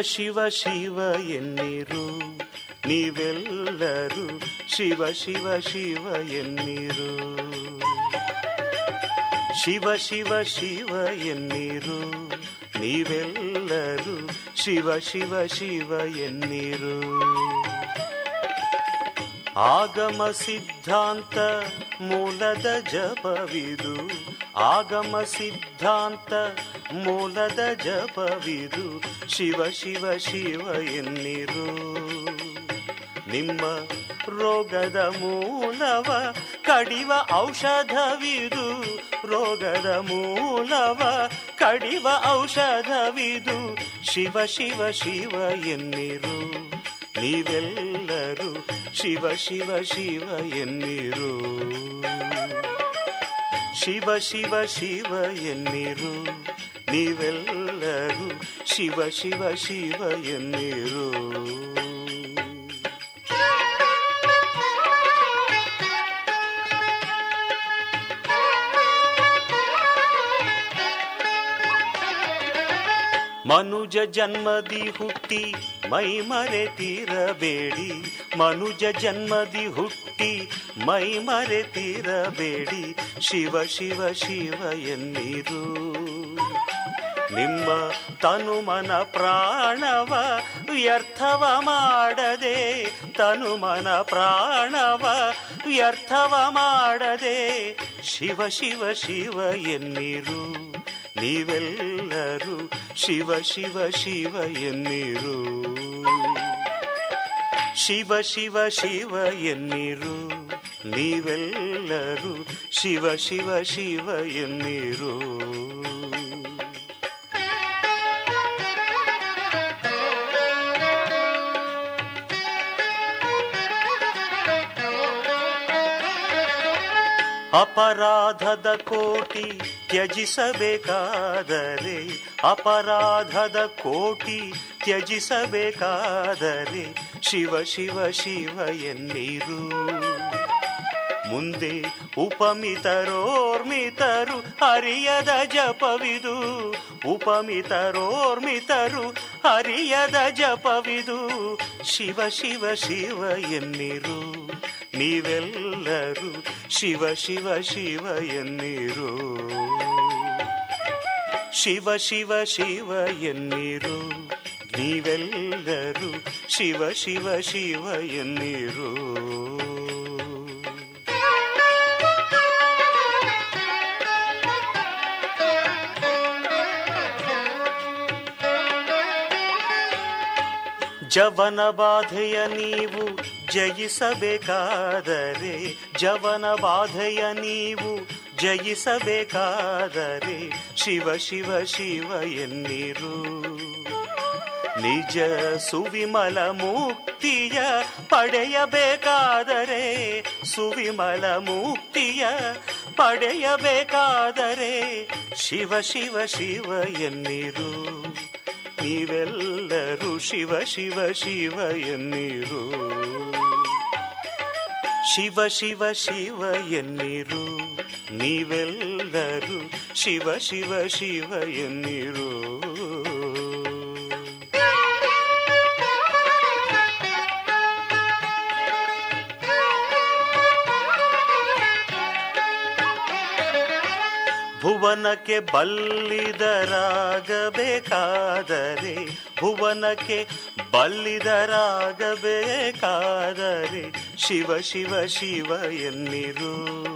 ಶಿವ ಶಿವ ಶಿವ ಎನ್ನಿರು. ನೀವೆಲ್ಲರೂ ಶಿವ ಶಿವ ಶಿವ ಎನ್ನಿರು. ಶಿವ ಶಿವ ಶಿವ ಎನ್ನಿರು. ನೀವೆಲ್ಲರೂ ಶಿವ ಶಿವ ಶಿವ ಎನ್ನಿರು. ಆಗಮ ಸಿದ್ಧಾಂತ ಮೂಲದ ಜಪವಿದು. ಆಗಮ ಸಿದ್ಧಾಂತ ಮೂಲದ ಜಪವಿದು. ಶಿವ ಶಿವ ಶಿವ ಎನ್ನಿರು. ನಿಮ್ಮ ರೋಗದ ಮೂಲವ ಕಡಿವ ಔಷಧವಿದು. ರೋಗದ ಮೂಲವ ಕಡಿವ ಔಷಧವಿದು. ಶಿವ ಶಿವ ಶಿವ ಎನ್ನಿರು. ನೀವೆಲ್ಲರೂ ಶಿವ ಶಿವ ಶಿವ ಎನ್ನಿರು. ಶಿವ ಶಿವ ಶಿವ ಎನ್ನಿರು. ನೀವೆಲ್ಲರೂ ಶಿವ ಶಿವ ಶಿವ ಎನ್ನಿರು. ಮನುಜ ಜನ್ಮದಿ ಹುಟ್ಟಿ ಮೈ ಮರೆತಿರಬೇಡಿ. ಮನುಜ ಜನ್ಮದಿ ಹುಟ್ಟಿ ಮೈ ಮರೆತಿರಬೇಡಿ. ಶಿವ ಶಿವ ಶಿವ ಎನ್ನಿರು. ನಿಮ್ಮ ತನುಮನ ಪ್ರಾಣವ ವ್ಯರ್ಥವ ಮಾಡದೆ. ತನುಮನ ಪ್ರಾಣವ ವ್ಯರ್ಥವ ಮಾಡದೆ. ಶಿವ ಶಿವ ಶಿವ ಎನ್ನಿರು. ನೀವೆಲ್ಲರೂ ಶಿವ ಶಿವ ಶಿವ ಎನ್ನಿರು. ಶಿವ ಶಿವ ಶಿವ ಎನ್ನಿರು. ನೀವೆಲ್ಲರೂ ಶಿವ ಶಿವ ಶಿವ ಎನ್ನಿರು. ಅಪರಾಧದ ಕೋಟಿ ತ್ಯಜಿಸಬೇಕಾದರೆ ಅಪರಾಧದ ಕೋಟಿ ತ್ಯಜಿಸಬೇಕಾದರೆ ಶಿವ ಶಿವ ಶಿವ ಎನ್ನಿರು. ಮುಂದೆ ಉಪಮಿತರೋರ್ಮಿತರು ಅರಿಯದ ಜಪವಿದು. ಉಪಮಿತರೋರ್ಮಿತರು ಅರಿಯದ ಜಪವಿದು. ಶಿವ ಶಿವ ಶಿವ ಎನ್ನಿರು. ನೀವೆಲ್ಲರೂ ಶಿವ ಶಿವ ಶಿವ ಎನ್ನಿರು. ಶಿವ ಶಿವ ಶಿವ ಎನ್ನಿರು. ನೀವೆಲ್ಲರೂ ಶಿವ ಶಿವ ಶಿವ ಎನ್ನಿರು. ಜವನ ಬಾಧೆಯ ನೀವು ಜಯಿಸಬೇಕಾದರೆ, ಜವನ ಬಾಧೆಯ ನೀವು ಜಯಿಸಬೇಕಾದರೆ, ಶಿವ ಶಿವ ಶಿವ ಎನ್ನಿರು. ನಿಜ ಸುವಿಮಲ ಮುಕ್ತಿಯ ಪಡೆಯಬೇಕಾದರೆ, ಸುವಿಮಲ ಮುಕ್ತಿಯ ಪಡೆಯಬೇಕಾದರೆ, ಶಿವ ಶಿವ ಶಿವ ಎನ್ನಿರು. ನೀವೆಲ್ಲರೂ ಶಿವ ಶಿವ ಶಿವ ಎನ್ನಿರು. ಶಿವ ಶಿವ ಶಿವ ಎನ್ನಿರು. ನೀವೆಲ್ಲರೂ ಶಿವ ಶಿವ ಶಿವ ಎನ್ನಿರು. ಭುವನಕ್ಕೆ ಬಲ್ಲಿದರಾಗಬೇಕಾದರೆ ಭುವನಕ್ಕೆ ಬಲ್ಲಿದರಾಗಬೇಕಾದರೆ, ಶಿವ ಶಿವ ಶಿವ ಎನ್ನಿರು.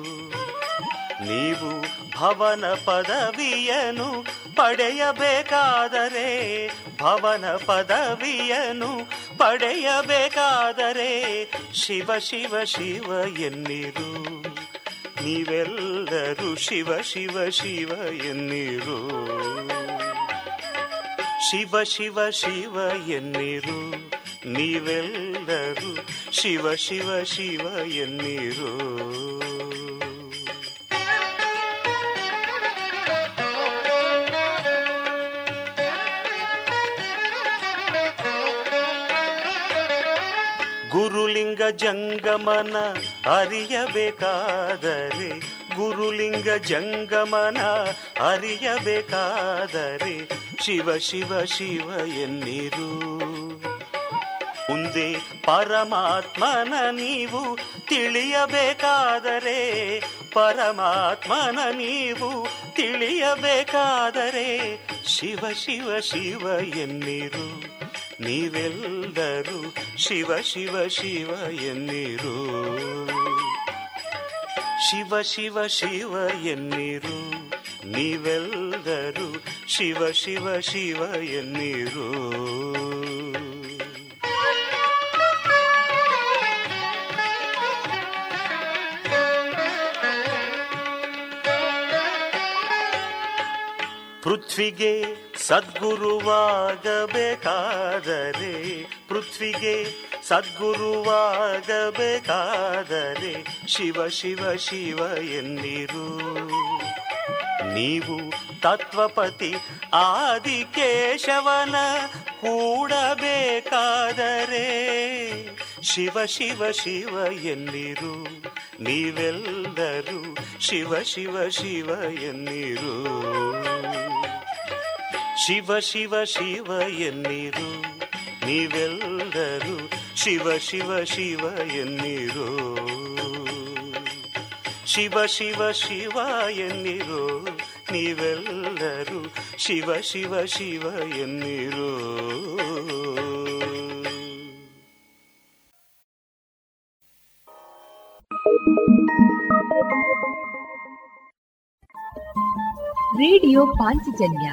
ನೀವು ಭವನ ಪದವಿಯನು ಪಡೆಯಬೇಕಾದರೆ, ಭವನ ಪದವಿಯನು ಪಡೆಯಬೇಕಾದರೆ, ಶಿವ ಶಿವ ಶಿವ ಎನ್ನಿರು. ನೀವೆಲ್ಲರೂ ಶಿವ ಶಿವ ಶಿವ ಎನ್ನಿರು. ಶಿವ ಶಿವ ಶಿವ ಎನ್ನಿರು. ನೀವೆಲ್ಲರೂ ಶಿವ ಶಿವ ಶಿವ ಎನ್ನಿರು. ಗುರುಲಿಂಗ ಜಂಗಮನ ಅರಿಯಬೇಕಾದರೆ, ಗುರುಲಿಂಗ ಜಂಗಮನ ಅರಿಯಬೇಕಾದರೆ, ಶಿವ ಶಿವ ಶಿವ ಎನ್ನಿರು. ಮುಂದೆ ಪರಮಾತ್ಮನ ನೀವು ತಿಳಿಯಬೇಕಾದರೆ, ಪರಮಾತ್ಮನ ನೀವು ತಿಳಿಯಬೇಕಾದರೆ, ಶಿವ ಶಿವ ಶಿವ ಎನ್ನಿರು. ನೀವೆಲ್ಲರೂ ಶಿವ ಶಿವ ಶಿವ ಎನ್ನಿರು. ಶಿವ ಶಿವ ಶಿವ ಎನ್ನಿರು. ನೀವೆಲ್ಲರೂ ಶಿವ ಶಿವ ಶಿವ ಎನ್ನಿರು. ಪೃಥ್ವಿಗೆ ಸದ್ಗುರುವಾಗಬೇಕಾದರೆ, ಪೃಥ್ವಿಗೆ ಸದ್ಗುರುವಾಗಬೇಕಾದರೆ, ಶಿವ ಶಿವ ಶಿವ ಎನ್ನಿರು. ನೀವು ತತ್ವಪತಿ ಆದಿಕೇಶವನ ಕೂಡಬೇಕಾದರೆ, ಶಿವ ಶಿವ ಶಿವ ಎನ್ನಿರು. ನೀವೆಲ್ಲರೂ ಶಿವ ಶಿವ ಶಿವ ಎನ್ನಿರು. ಶಿವ ಶಿವ ಶಿವ ಎನ್ನಿರು. ನೀವೆಲ್ಲರೂ ಶಿವ ಶಿವ ಶಿವ ಎನ್ನಿರು. ಶಿವ ಶಿವ ಶಿವ ಎನ್ನಿರು. ನೀವೆಲ್ಲರೂ ಶಿವ ಶಿವ ಶಿವ ಎನ್ನಿರು. ರೇಡಿಯೋ ಪಾಂಚಜನ್ಯ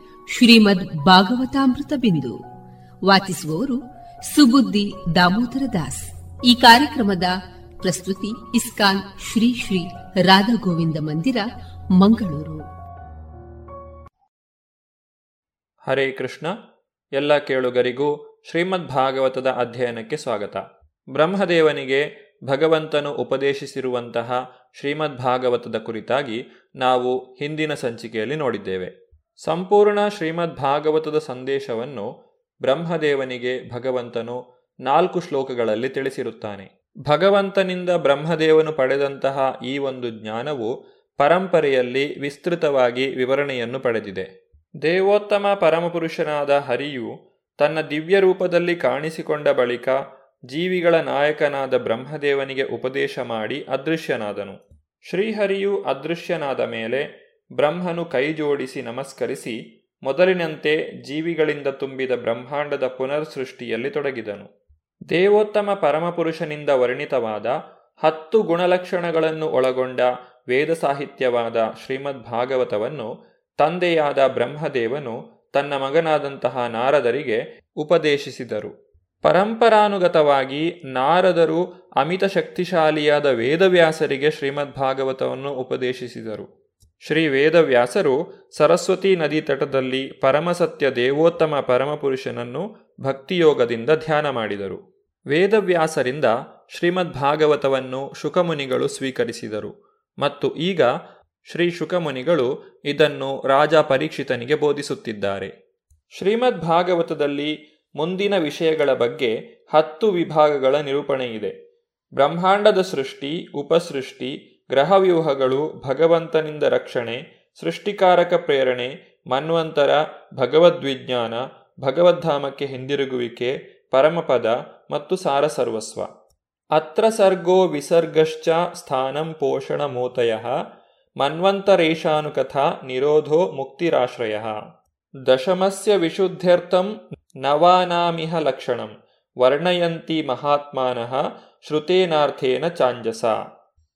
ಶ್ರೀಮದ್ ಭಾಗವತಾಮೃತ ಬಿಂದು. ವಾಚಿಸುವವರು ಸುಬುದ್ದಿ ದಾಮೋದರ ದಾಸ್. ಈ ಕಾರ್ಯಕ್ರಮದ ಪ್ರಸ್ತುತಿ ಇಸ್ಕಾನ್ ಶ್ರೀ ಶ್ರೀ ರಾಧಾ ಗೋವಿಂದ ಮಂದಿರ, ಮಂಗಳೂರು. ಹರೇ ಕೃಷ್ಣ. ಎಲ್ಲ ಕೇಳುಗರಿಗೂ ಶ್ರೀಮದ್ ಭಾಗವತದ ಅಧ್ಯಯನಕ್ಕೆ ಸ್ವಾಗತ. ಬ್ರಹ್ಮದೇವನಿಗೆ ಭಗವಂತನು ಉಪದೇಶಿಸಿರುವಂತಹ ಶ್ರೀಮದ್ ಭಾಗವತದ ಕುರಿತಾಗಿ ನಾವು ಹಿಂದಿನ ಸಂಚಿಕೆಯಲ್ಲಿ ನೋಡಿದ್ದೇವೆ. ಸಂಪೂರ್ಣ ಶ್ರೀಮದ್ ಭಾಗವತದ ಸಂದೇಶವನ್ನು ಬ್ರಹ್ಮದೇವನಿಗೆ ಭಗವಂತನು ನಾಲ್ಕು ಶ್ಲೋಕಗಳಲ್ಲಿ ತಿಳಿಸಿರುತ್ತಾನೆ. ಭಗವಂತನಿಂದ ಬ್ರಹ್ಮದೇವನು ಪಡೆದಂತಹ ಈ ಒಂದು ಜ್ಞಾನವು ಪರಂಪರೆಯಲ್ಲಿ ವಿಸ್ತೃತವಾಗಿ ವಿವರಣೆಯನ್ನು ಪಡೆದಿದೆ. ದೇವೋತ್ತಮ ಪರಮಪುರುಷನಾದ ಹರಿಯು ತನ್ನ ದಿವ್ಯ ರೂಪದಲ್ಲಿ ಕಾಣಿಸಿಕೊಂಡ ಬಳಿಕ ಜೀವಿಗಳ ನಾಯಕನಾದ ಬ್ರಹ್ಮದೇವನಿಗೆ ಉಪದೇಶ ಮಾಡಿ ಅದೃಶ್ಯನಾದನು. ಶ್ರೀಹರಿಯು ಅದೃಶ್ಯನಾದ ಮೇಲೆ ಬ್ರಹ್ಮನು ಕೈಜೋಡಿಸಿ ನಮಸ್ಕರಿಸಿ ಮೊದಲಿನಂತೆ ಜೀವಿಗಳಿಂದ ತುಂಬಿದ ಬ್ರಹ್ಮಾಂಡದ ಪುನರ್ ಸೃಷ್ಟಿಯಲ್ಲಿ ತೊಡಗಿದನು. ದೇವೋತ್ತಮ ಪರಮಪುರುಷನಿಂದ ವರ್ಣಿತವಾದ ಹತ್ತು ಗುಣಲಕ್ಷಣಗಳನ್ನು ಒಳಗೊಂಡ ವೇದ ಸಾಹಿತ್ಯವಾದ ಶ್ರೀಮದ್ ಭಾಗವತವನ್ನು ತಂದೆಯಾದ ಬ್ರಹ್ಮದೇವನು ತನ್ನ ಮಗನಾದಂತಹ ನಾರದರಿಗೆ ಉಪದೇಶಿಸಿದರು. ಪರಂಪರಾನುಗತವಾಗಿ ನಾರದರು ಅಮಿತ ಶಕ್ತಿಶಾಲಿಯಾದ ವೇದವ್ಯಾಸರಿಗೆ ಶ್ರೀಮದ್ ಭಾಗವತವನ್ನು ಉಪದೇಶಿಸಿದರು. ಶ್ರೀ ವೇದವ್ಯಾಸರು ಸರಸ್ವತಿ ನದಿ ತಟದಲ್ಲಿ ಪರಮಸತ್ಯ ದೇವೋತ್ತಮ ಪರಮಪುರುಷನನ್ನು ಭಕ್ತಿಯೋಗದಿಂದ ಧ್ಯಾನ ಮಾಡಿದರು. ವೇದವ್ಯಾಸರಿಂದ ಶ್ರೀಮದ್ ಭಾಗವತವನ್ನು ಶುಕಮುನಿಗಳು ಸ್ವೀಕರಿಸಿದರು ಮತ್ತು ಈಗ ಶ್ರೀ ಶುಕಮುನಿಗಳು ಇದನ್ನು ರಾಜ ಪರೀಕ್ಷಿತನಿಗೆ ಬೋಧಿಸುತ್ತಿದ್ದಾರೆ. ಶ್ರೀಮದ್ ಭಾಗವತದಲ್ಲಿ ಮುಂದಿನ ವಿಷಯಗಳ ಬಗ್ಗೆ ಹತ್ತು ವಿಭಾಗಗಳ ನಿರೂಪಣೆಯಿದೆ. ಬ್ರಹ್ಮಾಂಡದ ಸೃಷ್ಟಿ, ಉಪಸೃಷ್ಟಿ ಗ್ರಹವ್ಯೂಹಗಳು ಭಗವಂತನಿಂದ ರಕ್ಷಣೆ, ಸೃಷ್ಟಿಕಾರಕ ಪ್ರೇರಣೆ, ಮನ್ವಂತರ, ಭಗವದ್ವಿಜ್ಞಾನ, ಭಗವದ್ಧಾಮಕ್ಕೆ ಹಿಂದಿರುಗುವಿಕೆ, ಪರಮಪದ ಮತ್ತು ಸಾರಸರ್ವಸ್ವ. ಅತ್ರ ಸರ್ಗೋ ವಿಸರ್ಗಶ್ಚ ಸ್ಥಾನಂ ಪೋಷಣ ಮೋತಯ ಮನ್ವಂತರೇಶಾನುಕಥಾ ನಿರೋಧೋ ಮುಕ್ತಿರಾಶ್ರಯ. ದಶಮಸ್ಯ ವಿಶುದ್ಧ್ಯರ್ಥಂ ನವಾನಾಮಿಹ ಲಕ್ಷಣಂ, ವರ್ಣಯಂತಿ ಮಹಾತ್ಮಾನಃ ಶ್ರುತೇನಾರ್ಥೇನ ಚಾಂಜಸ.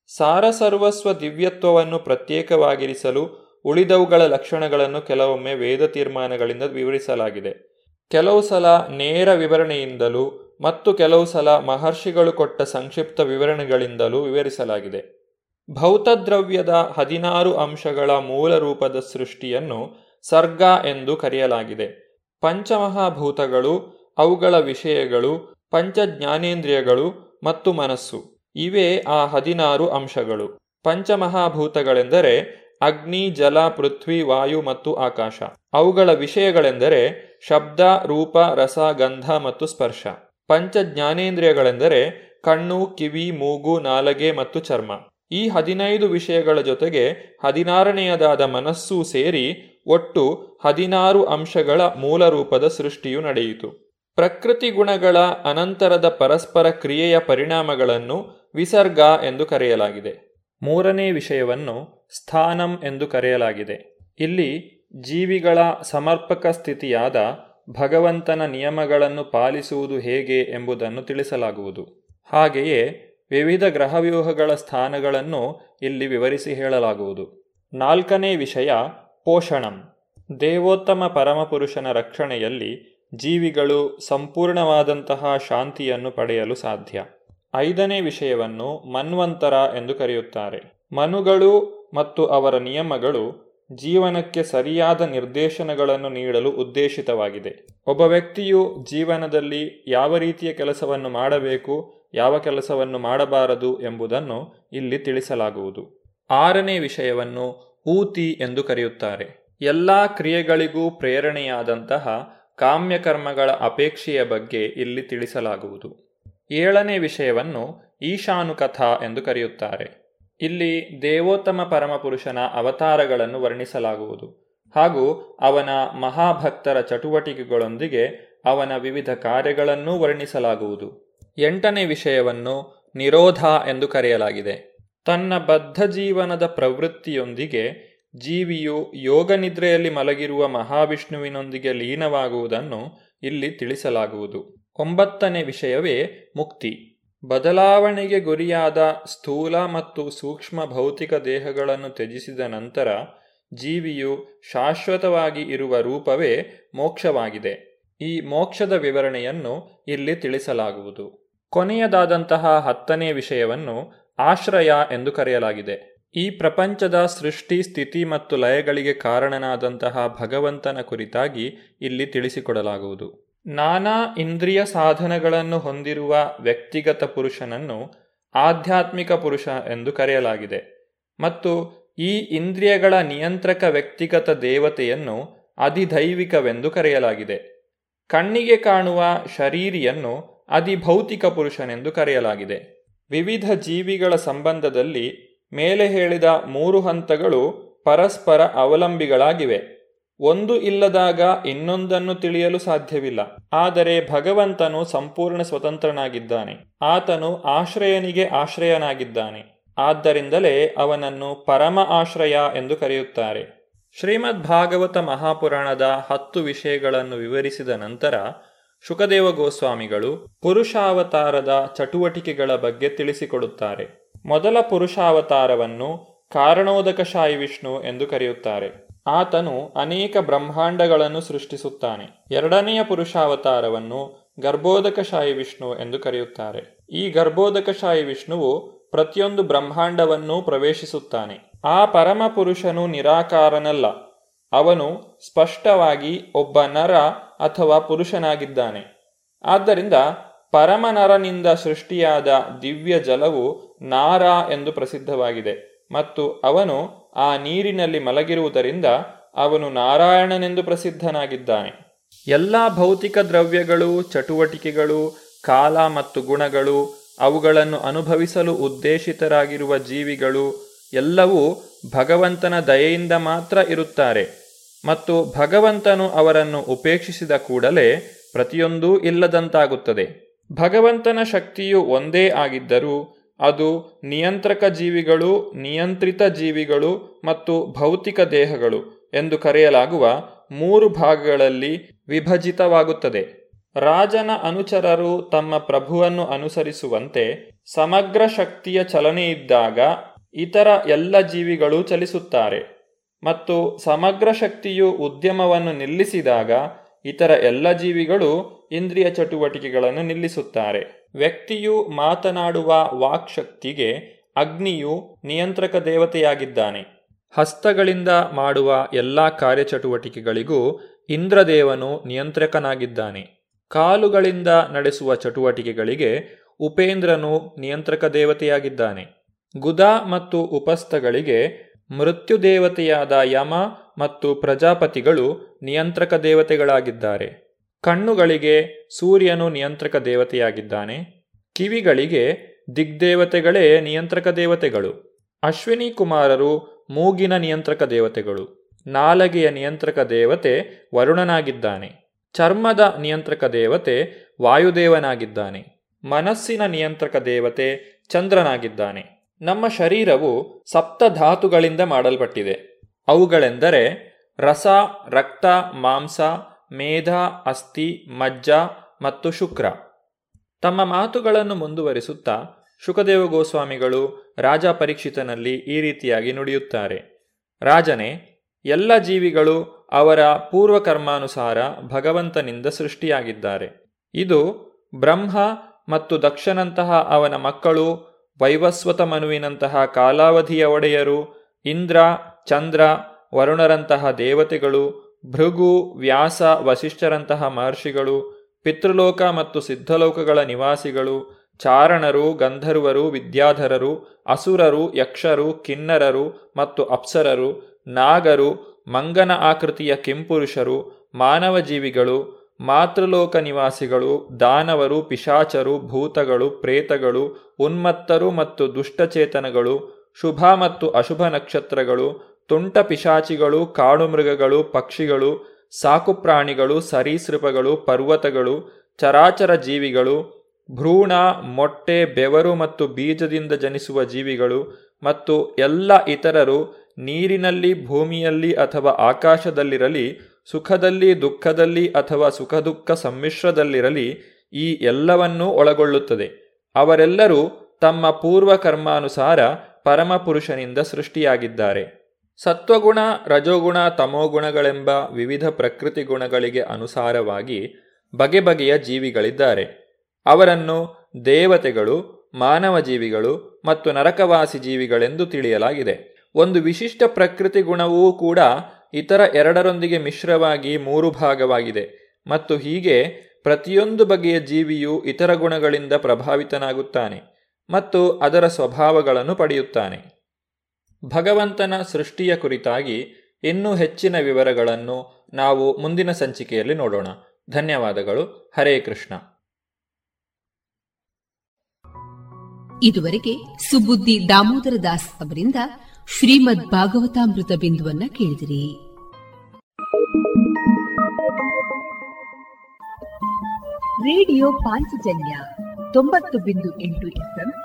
ಸಾರಸರ್ವಸ್ವ ದಿವ್ಯತ್ವವನ್ನು ಪ್ರತ್ಯೇಕವಾಗಿರಿಸಲು ಉಳಿದವುಗಳ ಲಕ್ಷಣಗಳನ್ನು ಕೆಲವೊಮ್ಮೆ ವೇದ ತೀರ್ಮಾನಗಳಿಂದ ವಿವರಿಸಲಾಗಿದೆ. ಕೆಲವು ಸಲ ನೇರ ವಿವರಣೆಯಿಂದಲೂ ಮತ್ತು ಕೆಲವು ಸಲ ಮಹರ್ಷಿಗಳು ಕೊಟ್ಟ ಸಂಕ್ಷಿಪ್ತ ವಿವರಣೆಗಳಿಂದಲೂ ವಿವರಿಸಲಾಗಿದೆ. ಭೌತದ್ರವ್ಯದ ಹದಿನಾರು ಅಂಶಗಳ ಮೂಲ ರೂಪದ ಸೃಷ್ಟಿಯನ್ನು ಸರ್ಗ ಎಂದು ಕರೆಯಲಾಗಿದೆ. ಪಂಚಮಹಾಭೂತಗಳು, ಅವುಗಳ ವಿಷಯಗಳು, ಪಂಚಜ್ಞಾನೇಂದ್ರಿಯಗಳು ಮತ್ತು ಮನಸ್ಸು. ಇವೇ ಆ ಹದಿನಾರು ಅಂಶಗಳು. ಪಂಚಮಹಾಭೂತಗಳೆಂದರೆ ಅಗ್ನಿ, ಜಲ, ಪೃಥ್ವಿ, ವಾಯು ಮತ್ತು ಆಕಾಶ. ಅವುಗಳ ವಿಷಯಗಳೆಂದರೆ ಶಬ್ದ, ರೂಪ, ರಸ, ಗಂಧ ಮತ್ತು ಸ್ಪರ್ಶ. ಪಂಚ ಜ್ಞಾನೇಂದ್ರಿಯಗಳೆಂದರೆ ಕಣ್ಣು, ಕಿವಿ, ಮೂಗು, ನಾಲಗೆ ಮತ್ತು ಚರ್ಮ. ಈ ಹದಿನೈದು ವಿಷಯಗಳ ಜೊತೆಗೆ ಹದಿನಾರನೆಯದಾದ ಮನಸ್ಸು ಸೇರಿ ಒಟ್ಟು ಹದಿನಾರು ಅಂಶಗಳ ಮೂಲ ರೂಪದ ಸೃಷ್ಟಿಯು ನಡೆಯಿತು. ಪ್ರಕೃತಿ ಗುಣಗಳ ಅನಂತರದ ಪರಸ್ಪರ ಕ್ರಿಯೆಯ ಪರಿಣಾಮಗಳನ್ನು ವಿಸರ್ಗ ಎಂದು ಕರೆಯಲಾಗಿದೆ. ಮೂರನೇ ವಿಷಯವನ್ನು ಸ್ಥಾನಂ ಎಂದು ಕರೆಯಲಾಗಿದೆ. ಇಲ್ಲಿ ಜೀವಿಗಳ ಸಮರ್ಪಕ ಸ್ಥಿತಿಯಾದ ಭಗವಂತನ ನಿಯಮಗಳನ್ನು ಪಾಲಿಸುವುದು ಹೇಗೆ ಎಂಬುದನ್ನು ತಿಳಿಸಲಾಗುವುದು. ಹಾಗೆಯೇ ವಿವಿಧ ಗ್ರಹವ್ಯೂಹಗಳ ಸ್ಥಾನಗಳನ್ನು ಇಲ್ಲಿ ವಿವರಿಸಿ ಹೇಳಲಾಗುವುದು. ನಾಲ್ಕನೇ ವಿಷಯ ಪೋಷಣಂ. ದೇವೋತ್ತಮ ಪರಮಪುರುಷನ ರಕ್ಷಣೆಯಲ್ಲಿ ಜೀವಿಗಳು ಸಂಪೂರ್ಣವಾದಂತಹ ಶಾಂತಿಯನ್ನು ಪಡೆಯಲು ಸಾಧ್ಯ. ಐದನೇ ವಿಷಯವನ್ನು ಮನ್ವಂತರ ಎಂದು ಕರೆಯುತ್ತಾರೆ. ಮನುಗಳು ಮತ್ತು ಅವರ ನಿಯಮಗಳು ಜೀವನಕ್ಕೆ ಸರಿಯಾದ ನಿರ್ದೇಶನಗಳನ್ನು ನೀಡಲು ಉದ್ದೇಶಿತವಾಗಿದೆ. ಒಬ್ಬ ವ್ಯಕ್ತಿಯು ಜೀವನದಲ್ಲಿ ಯಾವ ರೀತಿಯ ಕೆಲಸವನ್ನು ಮಾಡಬೇಕು, ಯಾವ ಕೆಲಸವನ್ನು ಮಾಡಬಾರದು ಎಂಬುದನ್ನು ಇಲ್ಲಿ ತಿಳಿಸಲಾಗುವುದು. ಆರನೇ ವಿಷಯವನ್ನು ಊತಿ ಎಂದು ಕರೆಯುತ್ತಾರೆ. ಎಲ್ಲ ಕ್ರಿಯೆಗಳಿಗೂ ಪ್ರೇರಣೆಯಾದಂತಹ ಕಾಮ್ಯಕರ್ಮಗಳ ಅಪೇಕ್ಷೆಯ ಬಗ್ಗೆ ಇಲ್ಲಿ ತಿಳಿಸಲಾಗುವುದು. ಏಳನೇ ವಿಷಯವನ್ನು ಈಶಾನುಕಥಾ ಎಂದು ಕರೆಯುತ್ತಾರೆ. ಇಲ್ಲಿ ದೇವೋತ್ತಮ ಪರಮಪುರುಷನ ಅವತಾರಗಳನ್ನು ವರ್ಣಿಸಲಾಗುವುದು ಹಾಗೂ ಅವನ ಮಹಾಭಕ್ತರ ಚಟುವಟಿಕೆಗಳೊಂದಿಗೆ ಅವನ ವಿವಿಧ ಕಾರ್ಯಗಳನ್ನೂ ವರ್ಣಿಸಲಾಗುವುದು. ಎಂಟನೇ ವಿಷಯವನ್ನು ನಿರೋಧ ಎಂದು ಕರೆಯಲಾಗಿದೆ. ತನ್ನ ಬದ್ಧ ಜೀವನದ ಪ್ರವೃತ್ತಿಯೊಂದಿಗೆ ಜೀವಿಯು ಯೋಗ ನಿದ್ರೆಯಲ್ಲಿ ಮಲಗಿರುವ ಮಹಾವಿಷ್ಣುವಿನೊಂದಿಗೆ ಲೀನವಾಗುವುದನ್ನು ಇಲ್ಲಿ ತಿಳಿಸಲಾಗುವುದು. ಒಂಬತ್ತನೇ ವಿಷಯವೇ ಮುಕ್ತಿ. ಬದಲಾವಣೆಗೆ ಗುರಿಯಾದ ಸ್ಥೂಲ ಮತ್ತು ಸೂಕ್ಷ್ಮ ಭೌತಿಕ ದೇಹಗಳನ್ನು ತ್ಯಜಿಸಿದ ನಂತರ ಜೀವಿಯು ಶಾಶ್ವತವಾಗಿ ಇರುವ ರೂಪವೇ ಮೋಕ್ಷವಾಗಿದೆ. ಈ ಮೋಕ್ಷದ ವಿವರಣೆಯನ್ನು ಇಲ್ಲಿ ತಿಳಿಸಲಾಗುವುದು. ಕೊನೆಯದಾದಂತಹ ಹತ್ತನೇ ವಿಷಯವನ್ನು ಆಶ್ರಯ ಎಂದು ಕರೆಯಲಾಗಿದೆ. ಈ ಪ್ರಪಂಚದ ಸೃಷ್ಟಿ, ಸ್ಥಿತಿ ಮತ್ತು ಲಯಗಳಿಗೆ ಕಾರಣನಾದಂತಹ ಭಗವಂತನ ಕುರಿತಾಗಿ ಇಲ್ಲಿ ತಿಳಿಸಿಕೊಡಲಾಗುವುದು. ನಾನಾ ಇಂದ್ರಿಯ ಸಾಧನಗಳನ್ನು ಹೊಂದಿರುವ ವ್ಯಕ್ತಿಗತ ಪುರುಷನನ್ನು ಆಧ್ಯಾತ್ಮಿಕ ಪುರುಷ ಎಂದು ಕರೆಯಲಾಗಿದೆ ಮತ್ತು ಈ ಇಂದ್ರಿಯಗಳ ನಿಯಂತ್ರಕ ವ್ಯಕ್ತಿಗತ ದೇವತೆಯನ್ನು ಅಧಿದೈವಿಕವೆಂದು ಕರೆಯಲಾಗಿದೆ. ಕಣ್ಣಿಗೆ ಕಾಣುವ ಶರೀರಿಯನ್ನು ಅಧಿಭೌತಿಕ ಪುರುಷನೆಂದು ಕರೆಯಲಾಗಿದೆ. ವಿವಿಧ ಜೀವಿಗಳ ಸಂಬಂಧದಲ್ಲಿ ಮೇಲೆ ಹೇಳಿದ ಮೂರು ಹಂತಗಳು ಪರಸ್ಪರ ಅವಲಂಬಿಗಳಾಗಿವೆ. ಒಂದು ಇಲ್ಲದಾಗ ಇನ್ನೊಂದನ್ನು ತಿಳಿಯಲು ಸಾಧ್ಯವಿಲ್ಲ. ಆದರೆ ಭಗವಂತನು ಸಂಪೂರ್ಣ ಸ್ವತಂತ್ರನಾಗಿದ್ದಾನೆ. ಆತನು ಆಶ್ರಯನಿಗೆ ಆಶ್ರಯನಾಗಿದ್ದಾನೆ. ಆದ್ದರಿಂದಲೇ ಅವನನ್ನು ಪರಮ ಆಶ್ರಯ ಎಂದು ಕರೆಯುತ್ತಾರೆ. ಶ್ರೀಮದ್ ಭಾಗವತ ಮಹಾಪುರಾಣದ ಹತ್ತು ವಿಷಯಗಳನ್ನು ವಿವರಿಸಿದ ನಂತರ ಶುಕದೇವ ಗೋಸ್ವಾಮಿಗಳು ಪುರುಷಾವತಾರದ ಚಟುವಟಿಕೆಗಳ ಬಗ್ಗೆ ತಿಳಿಸಿಕೊಡುತ್ತಾರೆ. ಮೊದಲ ಪುರುಷಾವತಾರವನ್ನು ಕಾರಣೋದಕಶಾಯಿ ವಿಷ್ಣು ಎಂದು ಕರೆಯುತ್ತಾರೆ. ಆತನು ಅನೇಕ ಬ್ರಹ್ಮಾಂಡಗಳನ್ನು ಸೃಷ್ಟಿಸುತ್ತಾನೆ. ಎರಡನೆಯ ಪುರುಷಾವತಾರವನ್ನು ಗರ್ಭೋದಕಶಾಯಿ ವಿಷ್ಣು ಎಂದು ಕರೆಯುತ್ತಾರೆ. ಈ ಗರ್ಭೋದಕಶಾಯಿ ವಿಷ್ಣುವು ಪ್ರತಿಯೊಂದು ಬ್ರಹ್ಮಾಂಡವನ್ನೂ ಪ್ರವೇಶಿಸುತ್ತಾನೆ. ಆ ಪರಮ ಪುರುಷನು ನಿರಾಕಾರನಲ್ಲ. ಅವನು ಸ್ಪಷ್ಟವಾಗಿ ಒಬ್ಬ ನರ ಅಥವಾ ಪುರುಷನಾಗಿದ್ದಾನೆ. ಆದ್ದರಿಂದ ಪರಮನರನಿಂದ ಸೃಷ್ಟಿಯಾದ ದಿವ್ಯ ಜಲವು ನಾರ ಎಂದು ಪ್ರಸಿದ್ಧವಾಗಿದೆ. ಮತ್ತು ಅವನು ಆ ನೀರಿನಲ್ಲಿ ಮಲಗಿರುವುದರಿಂದ ಅವನು ನಾರಾಯಣನೆಂದು ಪ್ರಸಿದ್ಧನಾಗಿದ್ದಾನೆ. ಎಲ್ಲ ಭೌತಿಕ ದ್ರವ್ಯಗಳು, ಚಟುವಟಿಕೆಗಳು, ಕಾಲ ಮತ್ತು ಗುಣಗಳು, ಅವುಗಳನ್ನು ಅನುಭವಿಸಲು ಉದ್ದೇಶಿತರಾಗಿರುವ ಜೀವಿಗಳು, ಎಲ್ಲವೂ ಭಗವಂತನ ದಯೆಯಿಂದ ಮಾತ್ರ ಇರುತ್ತಾರೆ. ಮತ್ತು ಭಗವಂತನು ಅವರನ್ನು ಉಪೇಕ್ಷಿಸಿದ ಕೂಡಲೇ ಪ್ರತಿಯೊಂದೂ ಇಲ್ಲದಂತಾಗುತ್ತದೆ. ಭಗವಂತನ ಶಕ್ತಿಯು ಒಂದೇ ಆಗಿದ್ದರೂ ಅದು ನಿಯಂತ್ರಕ ಜೀವಿಗಳು, ನಿಯಂತ್ರಿತ ಜೀವಿಗಳು ಮತ್ತು ಭೌತಿಕ ದೇಹಗಳು ಎಂದು ಕರೆಯಲಾಗುವ ಮೂರು ಭಾಗಗಳಲ್ಲಿ ವಿಭಜಿತವಾಗುತ್ತದೆ. ರಾಜನ ಅನುಚರರು ತಮ್ಮ ಪ್ರಭುವನ್ನು ಅನುಸರಿಸುವಂತೆ ಸಮಗ್ರ ಶಕ್ತಿಯ ಚಲನೆಯಿದ್ದಾಗ ಇತರ ಎಲ್ಲ ಜೀವಿಗಳು ಚಲಿಸುತ್ತಾರೆ ಮತ್ತು ಸಮಗ್ರ ಶಕ್ತಿಯು ಉದ್ಯಮವನ್ನು ನಿಲ್ಲಿಸಿದಾಗ ಇತರ ಎಲ್ಲ ಜೀವಿಗಳು ಇಂದ್ರಿಯ ಚಟುವಟಿಕೆಗಳನ್ನು ನಿಲ್ಲಿಸುತ್ತಾರೆ. ವ್ಯಕ್ತಿಯು ಮಾತನಾಡುವ ವಾಕ್ಶಕ್ತಿಗೆ ಅಗ್ನಿಯು ನಿಯಂತ್ರಕ ದೇವತೆಯಾಗಿದ್ದಾನೆ. ಹಸ್ತಗಳಿಂದ ಮಾಡುವ ಎಲ್ಲ ಕಾರ್ಯಚಟುವಟಿಕೆಗಳಿಗೂ ಇಂದ್ರದೇವನು ನಿಯಂತ್ರಕನಾಗಿದ್ದಾನೆ. ಕಾಲುಗಳಿಂದ ನಡೆಸುವ ಚಟುವಟಿಕೆಗಳಿಗೆ ಉಪೇಂದ್ರನು ನಿಯಂತ್ರಕ ದೇವತೆಯಾಗಿದ್ದಾನೆ. ಗುದ ಮತ್ತು ಉಪಸ್ಥಗಳಿಗೆ ಮೃತ್ಯುದೇವತೆಯಾದ ಯಮ ಮತ್ತು ಪ್ರಜಾಪತಿಗಳು ನಿಯಂತ್ರಕ ದೇವತೆಗಳಾಗಿದ್ದಾರೆ. ಕಣ್ಣುಗಳಿಗೆ ಸೂರ್ಯನು ನಿಯಂತ್ರಕ ದೇವತೆಯಾಗಿದ್ದಾನೆ. ಕಿವಿಗಳಿಗೆ ದಿಗ್ದೇವತೆಗಳೇ ನಿಯಂತ್ರಕ ದೇವತೆಗಳು. ಅಶ್ವಿನಿ ಕುಮಾರರು ಮೂಗಿನ ನಿಯಂತ್ರಕ ದೇವತೆಗಳು. ನಾಲಗೆಯ ನಿಯಂತ್ರಕ ದೇವತೆ ವರುಣನಾಗಿದ್ದಾನೆ. ಚರ್ಮದ ನಿಯಂತ್ರಕ ದೇವತೆ ವಾಯುದೇವನಾಗಿದ್ದಾನೆ. ಮನಸ್ಸಿನ ನಿಯಂತ್ರಕ ದೇವತೆ ಚಂದ್ರನಾಗಿದ್ದಾನೆ. ನಮ್ಮ ಶರೀರವು ಸಪ್ತ ಧಾತುಗಳಿಂದ ಮಾಡಲ್ಪಟ್ಟಿದೆ. ಅವುಗಳೆಂದರೆ ರಸ, ರಕ್ತ, ಮಾಂಸ, ಮೇಧ, ಅಸ್ಥಿ, ಮಜ್ಜ ಮತ್ತು ಶುಕ್ರ. ತಮ್ಮ ಮಾತುಗಳನ್ನು ಮುಂದುವರಿಸುತ್ತಾ ಶುಕದೇವ ಗೋಸ್ವಾಮಿಗಳು ರಾಜ ಪರೀಕ್ಷಿತನಲ್ಲಿ ಈ ರೀತಿಯಾಗಿ ನುಡಿಯುತ್ತಾರೆ. ರಾಜನೇ, ಎಲ್ಲ ಜೀವಿಗಳು ಅವರ ಪೂರ್ವಕರ್ಮಾನುಸಾರ ಭಗವಂತನಿಂದ ಸೃಷ್ಟಿಯಾಗಿದ್ದಾರೆ. ಇದು ಬ್ರಹ್ಮ ಮತ್ತು ದಕ್ಷನಂತಹ ಅವನ ಮಕ್ಕಳು, ವೈವಸ್ವತ ಮನುವಿನಂತಹ ಕಾಲಾವಧಿಯ ಒಡೆಯರು, ಇಂದ್ರ ಚಂದ್ರ, ವರುಣರಂತಹ ದೇವತೆಗಳು, ಭೃಗು, ವ್ಯಾಸ, ವಸಿಷ್ಠರಂತಹ ಮಹರ್ಷಿಗಳು, ಪಿತೃಲೋಕ ಮತ್ತು ಸಿದ್ಧಲೋಕಗಳ ನಿವಾಸಿಗಳು, ಚಾರಣರು, ಗಂಧರ್ವರು, ವಿದ್ಯಾಧರರು, ಅಸುರರು, ಯಕ್ಷರು, ಕಿನ್ನರರು ಮತ್ತು ಅಪ್ಸರರು, ನಾಗರು, ಮಂಗನ ಆಕೃತಿಯ ಕೆಂಪುರುಷರು ಮಾನವ ಜೀವಿಗಳು ಮಾತೃಲೋಕ ನಿವಾಸಿಗಳು, ದಾನವರು, ಪಿಶಾಚರು, ಭೂತಗಳು, ಪ್ರೇತಗಳು, ಉನ್ಮತ್ತರು ಮತ್ತು ದುಷ್ಟಚೇತನಗಳು, ಶುಭ ಮತ್ತು ಅಶುಭ ನಕ್ಷತ್ರಗಳು ತುಂಟ ಪಿಶಾಚಿಗಳು, ಕಾಡು ಮೃಗಗಳು, ಪಕ್ಷಿಗಳು ಸಾಕುಪ್ರಾಣಿಗಳು ಸರೀಸೃಪಗಳು, ಪರ್ವತಗಳು, ಚರಾಚರ ಜೀವಿಗಳು, ಭ್ರೂಣ, ಮೊಟ್ಟೆ, ಬೆವರು ಮತ್ತು ಬೀಜದಿಂದ ಜನಿಸುವ ಜೀವಿಗಳು ಮತ್ತು ಎಲ್ಲ ಇತರರು ನೀರಿನಲ್ಲಿ, ಭೂಮಿಯಲ್ಲಿ ಅಥವಾ ಆಕಾಶದಲ್ಲಿರಲಿ, ಸುಖದಲ್ಲಿ, ದುಃಖದಲ್ಲಿ ಅಥವಾ ಸುಖ ದುಃಖ ಸಮ್ಮಿಶ್ರದಲ್ಲಿರಲಿ ಈ ಎಲ್ಲವನ್ನೂ ಒಳಗೊಳ್ಳುತ್ತದೆ. ಅವರೆಲ್ಲರೂ ತಮ್ಮ ಪೂರ್ವ ಕರ್ಮಾನುಸಾರ ಪರಮಪುರುಷನಿಂದ ಸೃಷ್ಟಿಯಾಗಿದ್ದಾರೆ. ಸತ್ವಗುಣ, ರಜೋಗುಣ, ತಮೋಗುಣಗಳೆಂಬ ವಿವಿಧ ಪ್ರಕೃತಿ ಗುಣಗಳಿಗೆ ಅನುಸಾರವಾಗಿ ಬಗೆ ಬಗೆಯ ಜೀವಿಗಳಿದ್ದಾರೆ. ಅವರನ್ನು ದೇವತೆಗಳು, ಮಾನವ ಜೀವಿಗಳು ಮತ್ತು ನರಕವಾಸಿ ಜೀವಿಗಳೆಂದು ತಿಳಿಯಲಾಗಿದೆ. ಒಂದು ವಿಶಿಷ್ಟ ಪ್ರಕೃತಿ ಗುಣವೂ ಕೂಡ ಇತರ ಎರಡರೊಂದಿಗೆ ಮಿಶ್ರವಾಗಿ ಮೂರು ಭಾಗವಾಗಿದೆ ಮತ್ತು ಹೀಗೆ ಪ್ರತಿಯೊಂದು ಬಗೆಯ ಜೀವಿಯು ಇತರ ಗುಣಗಳಿಂದ ಪ್ರಭಾವಿತನಾಗುತ್ತಾನೆ ಮತ್ತು ಅದರ ಸ್ವಭಾವಗಳನ್ನು ಪಡೆಯುತ್ತಾನೆ. ಭಗವಂತನ ಸೃಷ್ಟಿಯ ಕುರಿತಾಗಿ ಇನ್ನೂ ಹೆಚ್ಚಿನ ವಿವರಗಳನ್ನು ನಾವು ಮುಂದಿನ ಸಂಚಿಕೆಯಲ್ಲಿ ನೋಡೋಣ. ಧನ್ಯವಾದಗಳು. ಹರೇ ಕೃಷ್ಣ. ಇದುವರೆಗೆ ಸುಬುದ್ದಿ ದಾಮೋದರ ದಾಸ್ ಅವರಿಂದ ಶ್ರೀಮದ್ ಭಾಗವತಾಮೃತ ಬಿಂದುವನ್ನ ಕೇಳಿದಿರಿ. ರೇಡಿಯೋ ಪಾಂಚಜನ್ಯ ತೊಂಬತ್ತು ಬಿಂದು ಎಂಟು ಎಫ್ಎಂ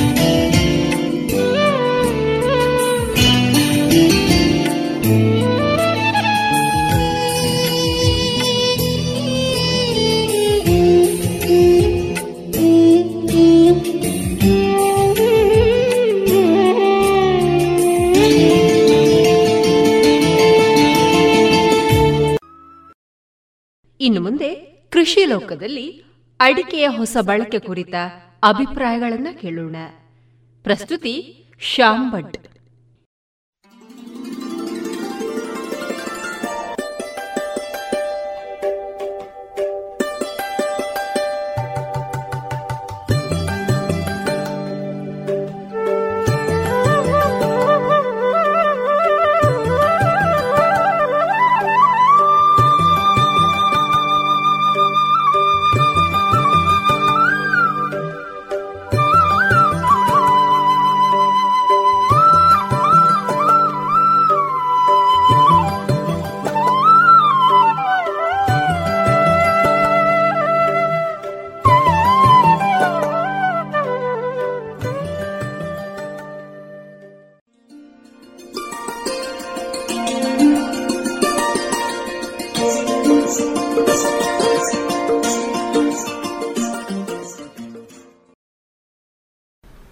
ಕೃಷಿ ಲೋಕದಲ್ಲಿ ಅಡಿಕೆಯ ಹೊಸ ಬಳಕೆ ಕುರಿತ ಅಭಿಪ್ರಾಯಗಳನ್ನು ಕೇಳೋಣ. ಪ್ರಸ್ತುತಿ ಶ್ಯಾಮ್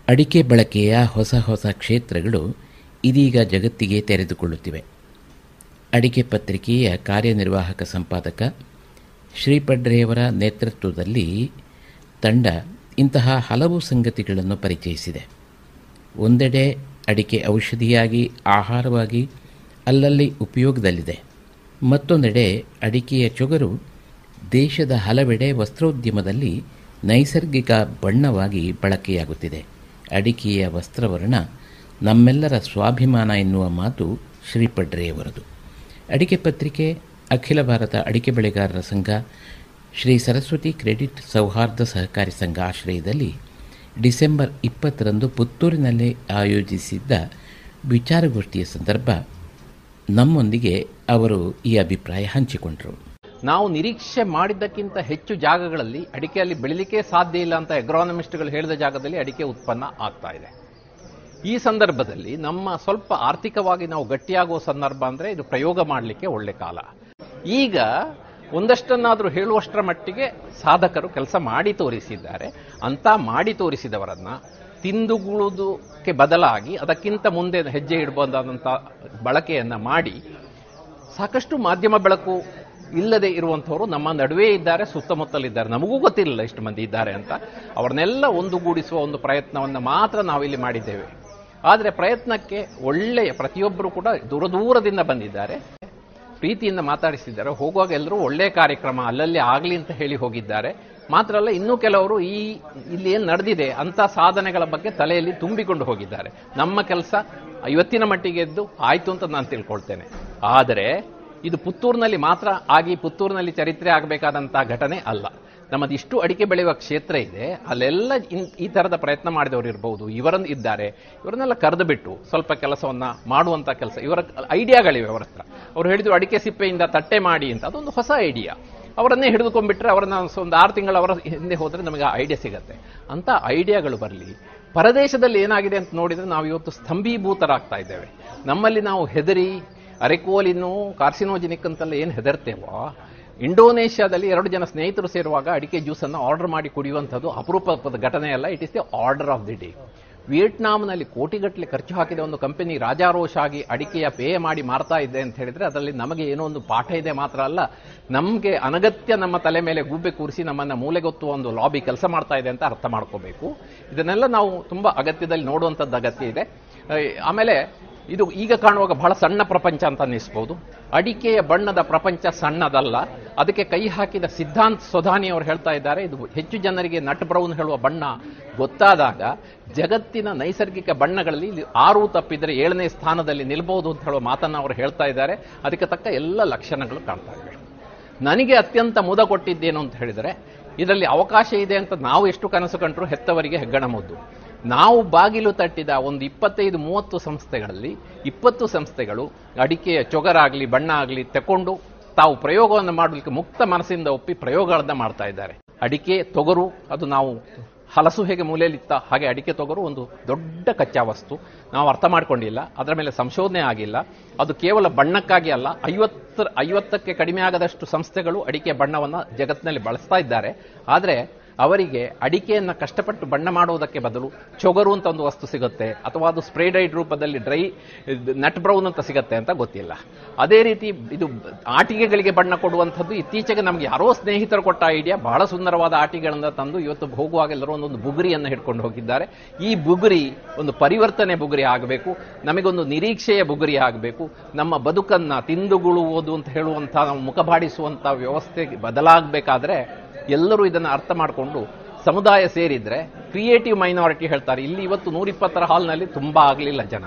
ಅಡಿಕೆ ಬಳಕೆಯ ಹೊಸ ಹೊಸ ಕ್ಷೇತ್ರಗಳು ಇದೀಗ ಜಗತ್ತಿಗೆ ತೆರೆದುಕೊಳ್ಳುತ್ತಿವೆ. ಅಡಿಕೆ ಪತ್ರಿಕೆಯ ಕಾರ್ಯನಿರ್ವಾಹಕ ಸಂಪಾದಕ ಶ್ರೀಪಡ್ರೆಯವರ ನೇತೃತ್ವದಲ್ಲಿ ತಂಡ ಇಂತಹ ಹಲವು ಸಂಗತಿಗಳನ್ನು ಪರಿಚಯಿಸಿದೆ. ಒಂದೆಡೆ ಅಡಿಕೆ ಔಷಧಿಯಾಗಿ, ಆಹಾರವಾಗಿ, ಅಲ್ಲಲ್ಲಿ ಉಪಯೋಗದಲ್ಲಿದೆ. ಮತ್ತೊಂದೆಡೆ ಅಡಿಕೆಯ ಚೊಗರು ದೇಶದ ಹಲವೆಡೆ ವಸ್ತ್ರೋದ್ಯಮದಲ್ಲಿ ನೈಸರ್ಗಿಕ ಬಣ್ಣವಾಗಿ ಬಳಕೆಯಾಗುತ್ತಿದೆ. ಅಡಿಕೆಯ ವಸ್ತ್ರವರ್ಣ ನಮ್ಮೆಲ್ಲರ ಸ್ವಾಭಿಮಾನ ಎನ್ನುವ ಮಾತು ಶ್ರೀಪಡ್ರೆಯವರದು. ಅಡಿಕೆ ಪತ್ರಿಕೆ, ಅಖಿಲ ಭಾರತ ಅಡಿಕೆ ಬೆಳೆಗಾರರ ಸಂಘ, ಶ್ರೀ ಸರಸ್ವತಿ ಕ್ರೆಡಿಟ್ ಸೌಹಾರ್ದ ಸಹಕಾರಿ ಸಂಘ ಆಶ್ರಯದಲ್ಲಿ ಡಿಸೆಂಬರ್ ಇಪ್ಪತ್ತರಂದು ಪುತ್ತೂರಿನಲ್ಲಿ ಆಯೋಜಿಸಿದ್ದ ವಿಚಾರಗೋಷ್ಠಿಯ ಸಂದರ್ಭ ನಮ್ಮೊಂದಿಗೆ ಅವರು ಈ ಅಭಿಪ್ರಾಯ ಹಂಚಿಕೊಂಡರು. ನಾವು ನಿರೀಕ್ಷೆ ಮಾಡಿದ್ದಕ್ಕಿಂತ ಹೆಚ್ಚು ಜಾಗಗಳಲ್ಲಿ ಅಡಿಕೆಯಲ್ಲಿ ಬೆಳಿಲಿಕ್ಕೆ ಸಾಧ್ಯ ಇಲ್ಲ ಅಂತ ಎಗ್ರಾನಮಿಸ್ಟ್ಗಳು ಹೇಳಿದ ಜಾಗದಲ್ಲಿ ಅಡಿಕೆ ಉತ್ಪನ್ನ ಆಗ್ತಾ ಇದೆ. ಈ ಸಂದರ್ಭದಲ್ಲಿ ನಮ್ಮ ಸ್ವಲ್ಪ ಆರ್ಥಿಕವಾಗಿ ನಾವು ಗಟ್ಟಿಯಾಗುವ ಸಂದರ್ಭ ಅಂದರೆ ಇದು ಪ್ರಯೋಗ ಮಾಡಲಿಕ್ಕೆ ಒಳ್ಳೆ ಕಾಲ. ಈಗ ಒಂದಷ್ಟನ್ನಾದರೂ ಹೇಳುವಷ್ಟರ ಮಟ್ಟಿಗೆ ಸಾಧಕರು ಕೆಲಸ ಮಾಡಿ ತೋರಿಸಿದ್ದಾರೆ. ಅಂತ ಮಾಡಿ ತೋರಿಸಿದವರನ್ನ ತಿಂದುಗುಳುವುದಕ್ಕೆ ಬದಲಾಗಿ ಅದಕ್ಕಿಂತ ಮುಂದೆ ಹೆಜ್ಜೆ ಇಡಬಹುದಾದಂಥ ಬಳಕೆಯನ್ನು ಮಾಡಿ ಸಾಕಷ್ಟು ಮಾಧ್ಯಮ ಬೆಳಕು ಇಲ್ಲದೆ ಇರುವಂಥವರು ನಮ್ಮ ನಡುವೆ ಇದ್ದಾರೆ, ಸುತ್ತಮುತ್ತಲಿದ್ದಾರೆ. ನಮಗೂ ಗೊತ್ತಿರಲಿಲ್ಲ ಇಷ್ಟು ಮಂದಿ ಇದ್ದಾರೆ ಅಂತ. ಅವ್ರನ್ನೆಲ್ಲ ಒಂದುಗೂಡಿಸುವ ಒಂದು ಪ್ರಯತ್ನವನ್ನು ಮಾತ್ರ ನಾವಿಲ್ಲಿ ಮಾಡಿದ್ದೇವೆ. ಆದರೆ ಪ್ರಯತ್ನಕ್ಕೆ ಒಳ್ಳೆಯ ಪ್ರತಿಯೊಬ್ಬರು ಕೂಡ ದೂರ ದೂರದಿಂದ ಬಂದಿದ್ದಾರೆ. ಪ್ರೀತಿಯಿಂದ ಮಾತಾಡಿಸಿದ್ದಾರೆ. ಹೋಗುವಾಗ ಎಲ್ಲರೂ ಒಳ್ಳೆಯ ಕಾರ್ಯಕ್ರಮ, ಅಲ್ಲಲ್ಲಿ ಆಗಲಿ ಅಂತ ಹೇಳಿ ಹೋಗಿದ್ದಾರೆ. ಮಾತ್ರ ಅಲ್ಲ, ಇನ್ನೂ ಕೆಲವರು ಈ ಇಲ್ಲಿ ಏನು ನಡೆದಿದೆ ಅಂತ ಸಾಧನೆಗಳ ಬಗ್ಗೆ ತಲೆಯಲ್ಲಿ ತುಂಬಿಕೊಂಡು ಹೋಗಿದ್ದಾರೆ. ನಮ್ಮ ಕೆಲಸ ಇವತ್ತಿನ ಮಟ್ಟಿಗೆ ಎದ್ದು ಆಯಿತು ಅಂತ ನಾನು ತಿಳ್ಕೊಳ್ತೇನೆ. ಆದರೆ ಇದು ಪುತ್ತೂರಿನಲ್ಲಿ ಮಾತ್ರ ಆಗಿ ಪುತ್ತೂರಿನಲ್ಲಿ ಚರಿತ್ರೆ ಆಗಬೇಕಾದಂತಹ ಘಟನೆ ಅಲ್ಲ. ನಮ್ಮದು ಇಷ್ಟು ಅಡಿಕೆ ಬೆಳೆಯುವ ಕ್ಷೇತ್ರ ಇದೆ, ಅಲ್ಲೆಲ್ಲ ಈ ತರದ ಪ್ರಯತ್ನ ಮಾಡಿದವರು ಇರಬಹುದು ಇವರನ್ನು ಇದ್ದಾರೆ. ಇವರನ್ನೆಲ್ಲ ಕರೆದು ಬಿಟ್ಟು ಸ್ವಲ್ಪ ಕೆಲಸವನ್ನ ಮಾಡುವಂತ ಕೆಲಸ. ಇವರ ಐಡಿಯಾಗಳಿವೆ ಅವರ ಹತ್ರ. ಅವ್ರು ಹೇಳಿದ್ರು ಅಡಿಕೆ ಸಿಪ್ಪೆಯಿಂದ ತಟ್ಟೆ ಮಾಡಿ ಅಂತ. ಅದೊಂದು ಹೊಸ ಐಡಿಯಾ. ಅವರನ್ನೇ ಹಿಡಿದುಕೊಂಡ್ಬಿಟ್ರೆ ಅವರನ್ನ ಒಂದು ಆರು ತಿಂಗಳು ಅವರ ಹಿಂದೆ ಹೋದ್ರೆ ನಮಗೆ ಆ ಐಡಿಯಾ ಸಿಗತ್ತೆ. ಅಂತ ಐಡಿಯಾಗಳು ಬರಲಿ. ಪರದೇಶದಲ್ಲಿ ಏನಾಗಿದೆ ಅಂತ ನೋಡಿದ್ರೆ ನಾವು ಇವತ್ತು ಸ್ತಂಭೀಭೂತರಾಗ್ತಾ ಇದ್ದೇವೆ. ನಮ್ಮಲ್ಲಿ ನಾವು ಹೆದರಿ ಅರೆಕೋಲಿನ್ನು ಕಾರ್ಸಿನೋಜಿನಿಕ್ ಅಂತೆಲ್ಲ ಏನು ಹೆದರ್ತೇವೋ? ಇಂಡೋನೇಷ್ಯಾದಲ್ಲಿ ಎರಡು ಜನ ಸ್ನೇಹಿತರು ಸೇರುವಾಗ ಅಡಿಕೆ ಜ್ಯೂಸನ್ನು ಆರ್ಡರ್ ಮಾಡಿ ಕುಡಿಯುವಂಥದ್ದು ಅಪರೂಪದ ಘಟನೆ ಅಲ್ಲ it is the order of the day ವಿಯೆಟ್ನಾಂನಲ್ಲಿ ಕೋಟಿಗಟ್ಟಲೆ ಖರ್ಚು ಹಾಕಿದ ಒಂದು ಕಂಪನಿ ರಾಜಾರೋಷ ಆಗಿ ಅಡಿಕೆಯ ಪೇ ಮಾಡಿ ಮಾರ್ತಾ ಇದೆ ಅಂತ ಹೇಳಿದ್ರೆ ಅದರಲ್ಲಿ ನಮಗೆ ಏನೋ ಒಂದು ಪಾಠ ಇದೆ ಮಾತ್ರ ಅಲ್ಲ, ನಮಗೆ ಅನಗತ್ಯ ನಮ್ಮ ತಲೆ ಮೇಲೆ ಗೂಬೆ ಕೂರಿಸಿ ನಮ್ಮನ್ನು ಮೂಲೆಗೊತ್ತುವ ಒಂದು ಲಾಬಿ ಕೆಲಸ ಮಾಡ್ತಾ ಇದೆ ಅಂತ ಅರ್ಥ ಮಾಡ್ಕೋಬೇಕು. ಇದನ್ನೆಲ್ಲ ನಾವು ತುಂಬ ಅಗತ್ಯದಲ್ಲಿ ನೋಡುವಂಥದ್ದು ಅಗತ್ಯ ಇದೆ. ಆಮೇಲೆ ಇದು ಈಗ ಕಾಣುವಾಗ ಬಹಳ ಸಣ್ಣ ಪ್ರಪಂಚ ಅಂತ ಅನ್ನಿಸ್ಬೋದು. ಅಡಿಕೆಯ ಬಣ್ಣದ ಪ್ರಪಂಚ ಸಣ್ಣದಲ್ಲ. ಅದಕ್ಕೆ ಕೈ ಹಾಕಿದ ಸಿದ್ಧಾಂತ್ ಸೊಧಾನಿ ಅವರು ಹೇಳ್ತಾ ಇದ್ದಾರೆ, ಇದು ಹೆಚ್ಚು ಜನರಿಗೆ ನಟ್ ಬ್ರೌನ್ ಹೇಳುವ ಬಣ್ಣ ಗೊತ್ತಾದಾಗ ಜಗತ್ತಿನ ನೈಸರ್ಗಿಕ ಬಣ್ಣಗಳಲ್ಲಿ ಆರು ತಪ್ಪಿದರೆ ಏಳನೇ ಸ್ಥಾನದಲ್ಲಿ ನಿಲ್ಬಹುದು ಅಂತ ಹೇಳುವ ಮಾತನ್ನು ಅವರು ಹೇಳ್ತಾ ಇದ್ದಾರೆ. ಅದಕ್ಕೆ ತಕ್ಕ ಎಲ್ಲ ಲಕ್ಷಣಗಳು ಕಾಣ್ತಾ ಇವೆ. ನನಗೆ ಅತ್ಯಂತ ಮುದ ಕೊಟ್ಟಿದ್ದೇನು ಅಂತ ಹೇಳಿದರೆ, ಇದರಲ್ಲಿ ಅವಕಾಶ ಇದೆ ಅಂತ ನಾವು ಎಷ್ಟು ಕನಸು ಕಂಡ್ರು ಹೆತ್ತವರಿಗೆ ಹೆಗ್ಗಣ ಮುದ್ದು. ನಾವು ಬಾಗಿಲು ತಟ್ಟಿದ ಒಂದು ಇಪ್ಪತ್ತೈದು, ಮೂವತ್ತು ಸಂಸ್ಥೆಗಳಲ್ಲಿ ಇಪ್ಪತ್ತು ಸಂಸ್ಥೆಗಳು ಅಡಿಕೆಯ ಚೊಗರಾಗಲಿ ಬಣ್ಣ ಆಗಲಿ ತಕೊಂಡು ತಾವು ಪ್ರಯೋಗವನ್ನು ಮಾಡಲಿಕ್ಕೆ ಮುಕ್ತ ಮನಸ್ಸಿಂದ ಒಪ್ಪಿ ಪ್ರಯೋಗಗಳನ್ನು ಮಾಡ್ತಾ ಇದ್ದಾರೆ. ಅಡಿಕೆ, ತೊಗರು, ಅದು ನಾವು ಹಲಸು ಹೇಗೆ ಮೂಲೆಯಲ್ಲಿತ್ತ ಹಾಗೆ ಅಡಿಕೆ, ತೊಗರು ಒಂದು ದೊಡ್ಡ ಕಚ್ಚಾ ವಸ್ತು. ನಾವು ಅರ್ಥ ಮಾಡಿಕೊಂಡಿಲ್ಲ, ಅದರ ಮೇಲೆ ಸಂಶೋಧನೆ ಆಗಿಲ್ಲ. ಅದು ಕೇವಲ ಬಣ್ಣಕ್ಕಾಗಿ ಅಲ್ಲ ಐವತ್ತರ ಐವತ್ತಕ್ಕೆ ಕಡಿಮೆ ಆಗದಷ್ಟು ಸಂಸ್ಥೆಗಳು ಅಡಿಕೆ ಬಣ್ಣವನ್ನು ಜಗತ್ತಿನಲ್ಲಿ ಬಳಸ್ತಾ ಇದ್ದಾರೆ. ಆದರೆ ಅವರಿಗೆ ಅಡಿಕೆಯನ್ನು ಕಷ್ಟಪಟ್ಟು ಬಣ್ಣ ಮಾಡುವುದಕ್ಕೆ ಬದಲು ಚೊಗರು ಅಂತ ಒಂದು ವಸ್ತು ಸಿಗುತ್ತೆ, ಅಥವಾ ಅದು ಸ್ಪ್ರೇಡೈಡ್ ರೂಪದಲ್ಲಿ ಡ್ರೈ, ನಟ್ ಬ್ರೌನ್ ಅಂತ ಸಿಗುತ್ತೆ ಅಂತ ಗೊತ್ತಿಲ್ಲ. ಅದೇ ರೀತಿ ಇದು ಆಟಿಕೆಗಳಿಗೆ ಬಣ್ಣ ಕೊಡುವಂಥದ್ದು, ಇತ್ತೀಚೆಗೆ ನಮಗೆ ಯಾರೋ ಸ್ನೇಹಿತರು ಕೊಟ್ಟ ಐಡಿಯಾ, ಬಹಳ ಸುಂದರವಾದ ಆಟಿಕೆಗಳನ್ನು ತಂದು ಇವತ್ತು ಹೋಗುವಾಗ ಎಲ್ಲರೂ ಒಂದೊಂದು ಬುಗುರಿಯನ್ನು ಹಿಡ್ಕೊಂಡು ಹೋಗಿದ್ದಾರೆ. ಈ ಬುಗುರಿ ಒಂದು ಪರಿವರ್ತನೆ ಬುಗುರಿ ಆಗಬೇಕು, ನಮಗೊಂದು ನಿರೀಕ್ಷೆಯ ಬುಗುರಿ ಆಗಬೇಕು, ನಮ್ಮ ಬದುಕನ್ನ ತಿಂದುಗುಳುವುದು ಅಂತ ಹೇಳುವಂಥ, ನಾವು ಮುಖಬಾಡಿಸುವಂಥ ವ್ಯವಸ್ಥೆ ಬದಲಾಗಬೇಕಾದ್ರೆ ಎಲ್ಲರೂ ಇದನ್ನು ಅರ್ಥ ಮಾಡಿಕೊಂಡು ಸಮುದಾಯ ಸೇರಿದ್ರೆ ಕ್ರಿಯೇಟಿವ್ ಮೈನಾರಿಟಿ ಹೇಳ್ತಾರೆ. ಇಲ್ಲಿ ಇವತ್ತು ನೂರಿಪ್ಪತ್ತರ ಹಾಲ್ನಲ್ಲಿ ತುಂಬಾ ಆಗಲಿಲ್ಲ ಜನ.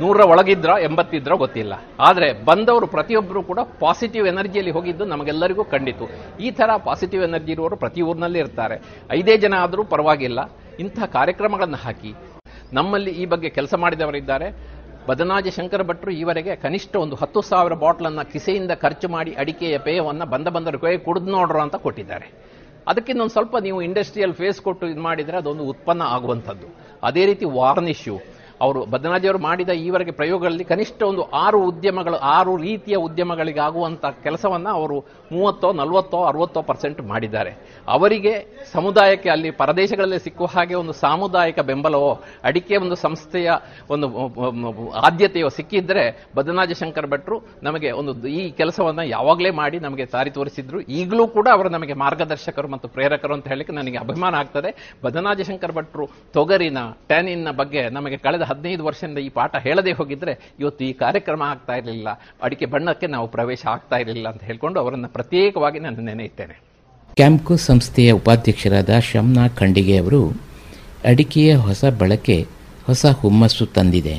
ನೂರರ ಒಳಗಿದ್ರ, ಎಂಬತ್ತಿದ್ರ ಗೊತ್ತಿಲ್ಲ. ಆದರೆ ಬಂದವರು ಪ್ರತಿಯೊಬ್ಬರು ಕೂಡ ಪಾಸಿಟಿವ್ ಎನರ್ಜಿಯಲ್ಲಿ ಹೋಗಿದ್ದು ನಮಗೆಲ್ಲರಿಗೂ ಕಂಡಿತು. ಈ ಥರ ಪಾಸಿಟಿವ್ ಎನರ್ಜಿ ಇರುವವರು ಪ್ರತಿ ಊರಿನಲ್ಲಿ ಇರ್ತಾರೆ. ಐದೇ ಜನ ಆದರೂ ಪರವಾಗಿಲ್ಲ. ಇಂಥ ಕಾರ್ಯಕ್ರಮಗಳನ್ನು ಹಾಕಿ ನಮ್ಮಲ್ಲಿ ಈ ಬಗ್ಗೆ ಕೆಲಸ ಮಾಡಿದವರಿದ್ದಾರೆ. ಬದನಾಜ ಶಂಕರ ಭಟ್ರು ಈವರೆಗೆ ಕನಿಷ್ಠ ಒಂದು ಹತ್ತು ಸಾವಿರ ಬಾಟ್ಲನ್ನ ಕಿಸೆಯಿಂದ ಖರ್ಚು ಮಾಡಿ ಅಡಿಕೆಯ ಪೇಯವನ್ನು ಬಂದ ಬಂದರು ಕೈ ಕುಡಿದು ನೋಡ್ರು ಅಂತ ಕೊಟ್ಟಿದ್ದಾರೆ. ಅದಕ್ಕಿಂತ ಸ್ವಲ್ಪ ನೀವು ಇಂಡಸ್ಟ್ರಿಯಲ್ ಫೇಸ್ ಕೊಟ್ಟು ಇದು ಮಾಡಿದರೆ ಅದೊಂದು ಉತ್ಪನ್ನ ಆಗುವಂಥದ್ದು. ಅದೇ ರೀತಿ ವಾರ್ನಿಶು ಅವರು ಬದನಾಜಿಯವರು ಮಾಡಿದ ಈವರೆಗೆ ಪ್ರಯೋಗಗಳಲ್ಲಿ ಕನಿಷ್ಠ ಒಂದು ಆರು ಉದ್ಯಮಗಳು, ಆರು ರೀತಿಯ ಉದ್ಯಮಗಳಿಗಾಗುವಂಥ ಕೆಲಸವನ್ನು ಅವರು ಮೂವತ್ತೋ, ನಲವತ್ತೋ, ಅರವತ್ತೋ ಪರ್ಸೆಂಟ್ ಮಾಡಿದ್ದಾರೆ. ಅವರಿಗೆ ಸಮುದಾಯಕ್ಕೆ ಅಲ್ಲಿ ಪರದೇಶಗಳಲ್ಲಿ ಸಿಕ್ಕುವ ಹಾಗೆ ಒಂದು ಸಾಮುದಾಯಿಕ ಬೆಂಬಲವೋ, ಅಡಿಕೆ ಒಂದು ಸಂಸ್ಥೆಯ ಒಂದು ಆದ್ಯತೆಯೋ ಸಿಕ್ಕಿದ್ರೆ ಬದನಾಜ ಶಂಕರ್ ಭಟ್ರು ನಮಗೆ ಒಂದು ಈ ಕೆಲಸವನ್ನು ಯಾವಾಗಲೇ ಮಾಡಿ ನಮಗೆ ಸಾರಿ ತೋರಿಸಿದ್ರು. ಈಗಲೂ ಕೂಡ ಅವರು ನಮಗೆ ಮಾರ್ಗದರ್ಶಕರು ಮತ್ತು ಪ್ರೇರಕರು ಅಂತ ಹೇಳಲಿಕ್ಕೆ ನನಗೆ ಅಭಿಮಾನ ಆಗ್ತದೆ. ಬದನಾಜ ಶಂಕರ್ ಭಟ್ರು ತೊಗರಿನ, ಟ್ಯಾನಿನ್ನ ಬಗ್ಗೆ ನಮಗೆ ಕಳೆದ ಹದಿನೈದು ವರ್ಷದಿಂದ ಈ ಪಾಠ ಹೇಳದೆ ಹೋಗಿದ್ರೆ ಇವತ್ತು ಈ ಕಾರ್ಯಕ್ರಮ ಆಗ್ತಾ ಇರಲಿಲ್ಲ, ಅಡಿಕೆ ಬಣ್ಣಕ್ಕೆ ನಾವು ಪ್ರವೇಶ ಆಗ್ತಾ ಇರಲಿಲ್ಲ ಅಂತ ಹೇಳ್ಕೊಂಡು ಅವರನ್ನು ಪ್ರತ್ಯೇಕವಾಗಿ ನಾನು ನೆನೆಯುತ್ತೇನೆ. ಕ್ಯಾಂಪ್ಕೋ ಸಂಸ್ಥೆಯ ಉಪಾಧ್ಯಕ್ಷರಾದ ಶಮ್ನಾ ಖಂಡಿಗೆ ಅವರು ಅಡಿಕೆಯ ಹೊಸ ಬಳಕೆ, ಹೊಸ ಹುಮ್ಮಸ್ಸು ತಂದಿದೆ.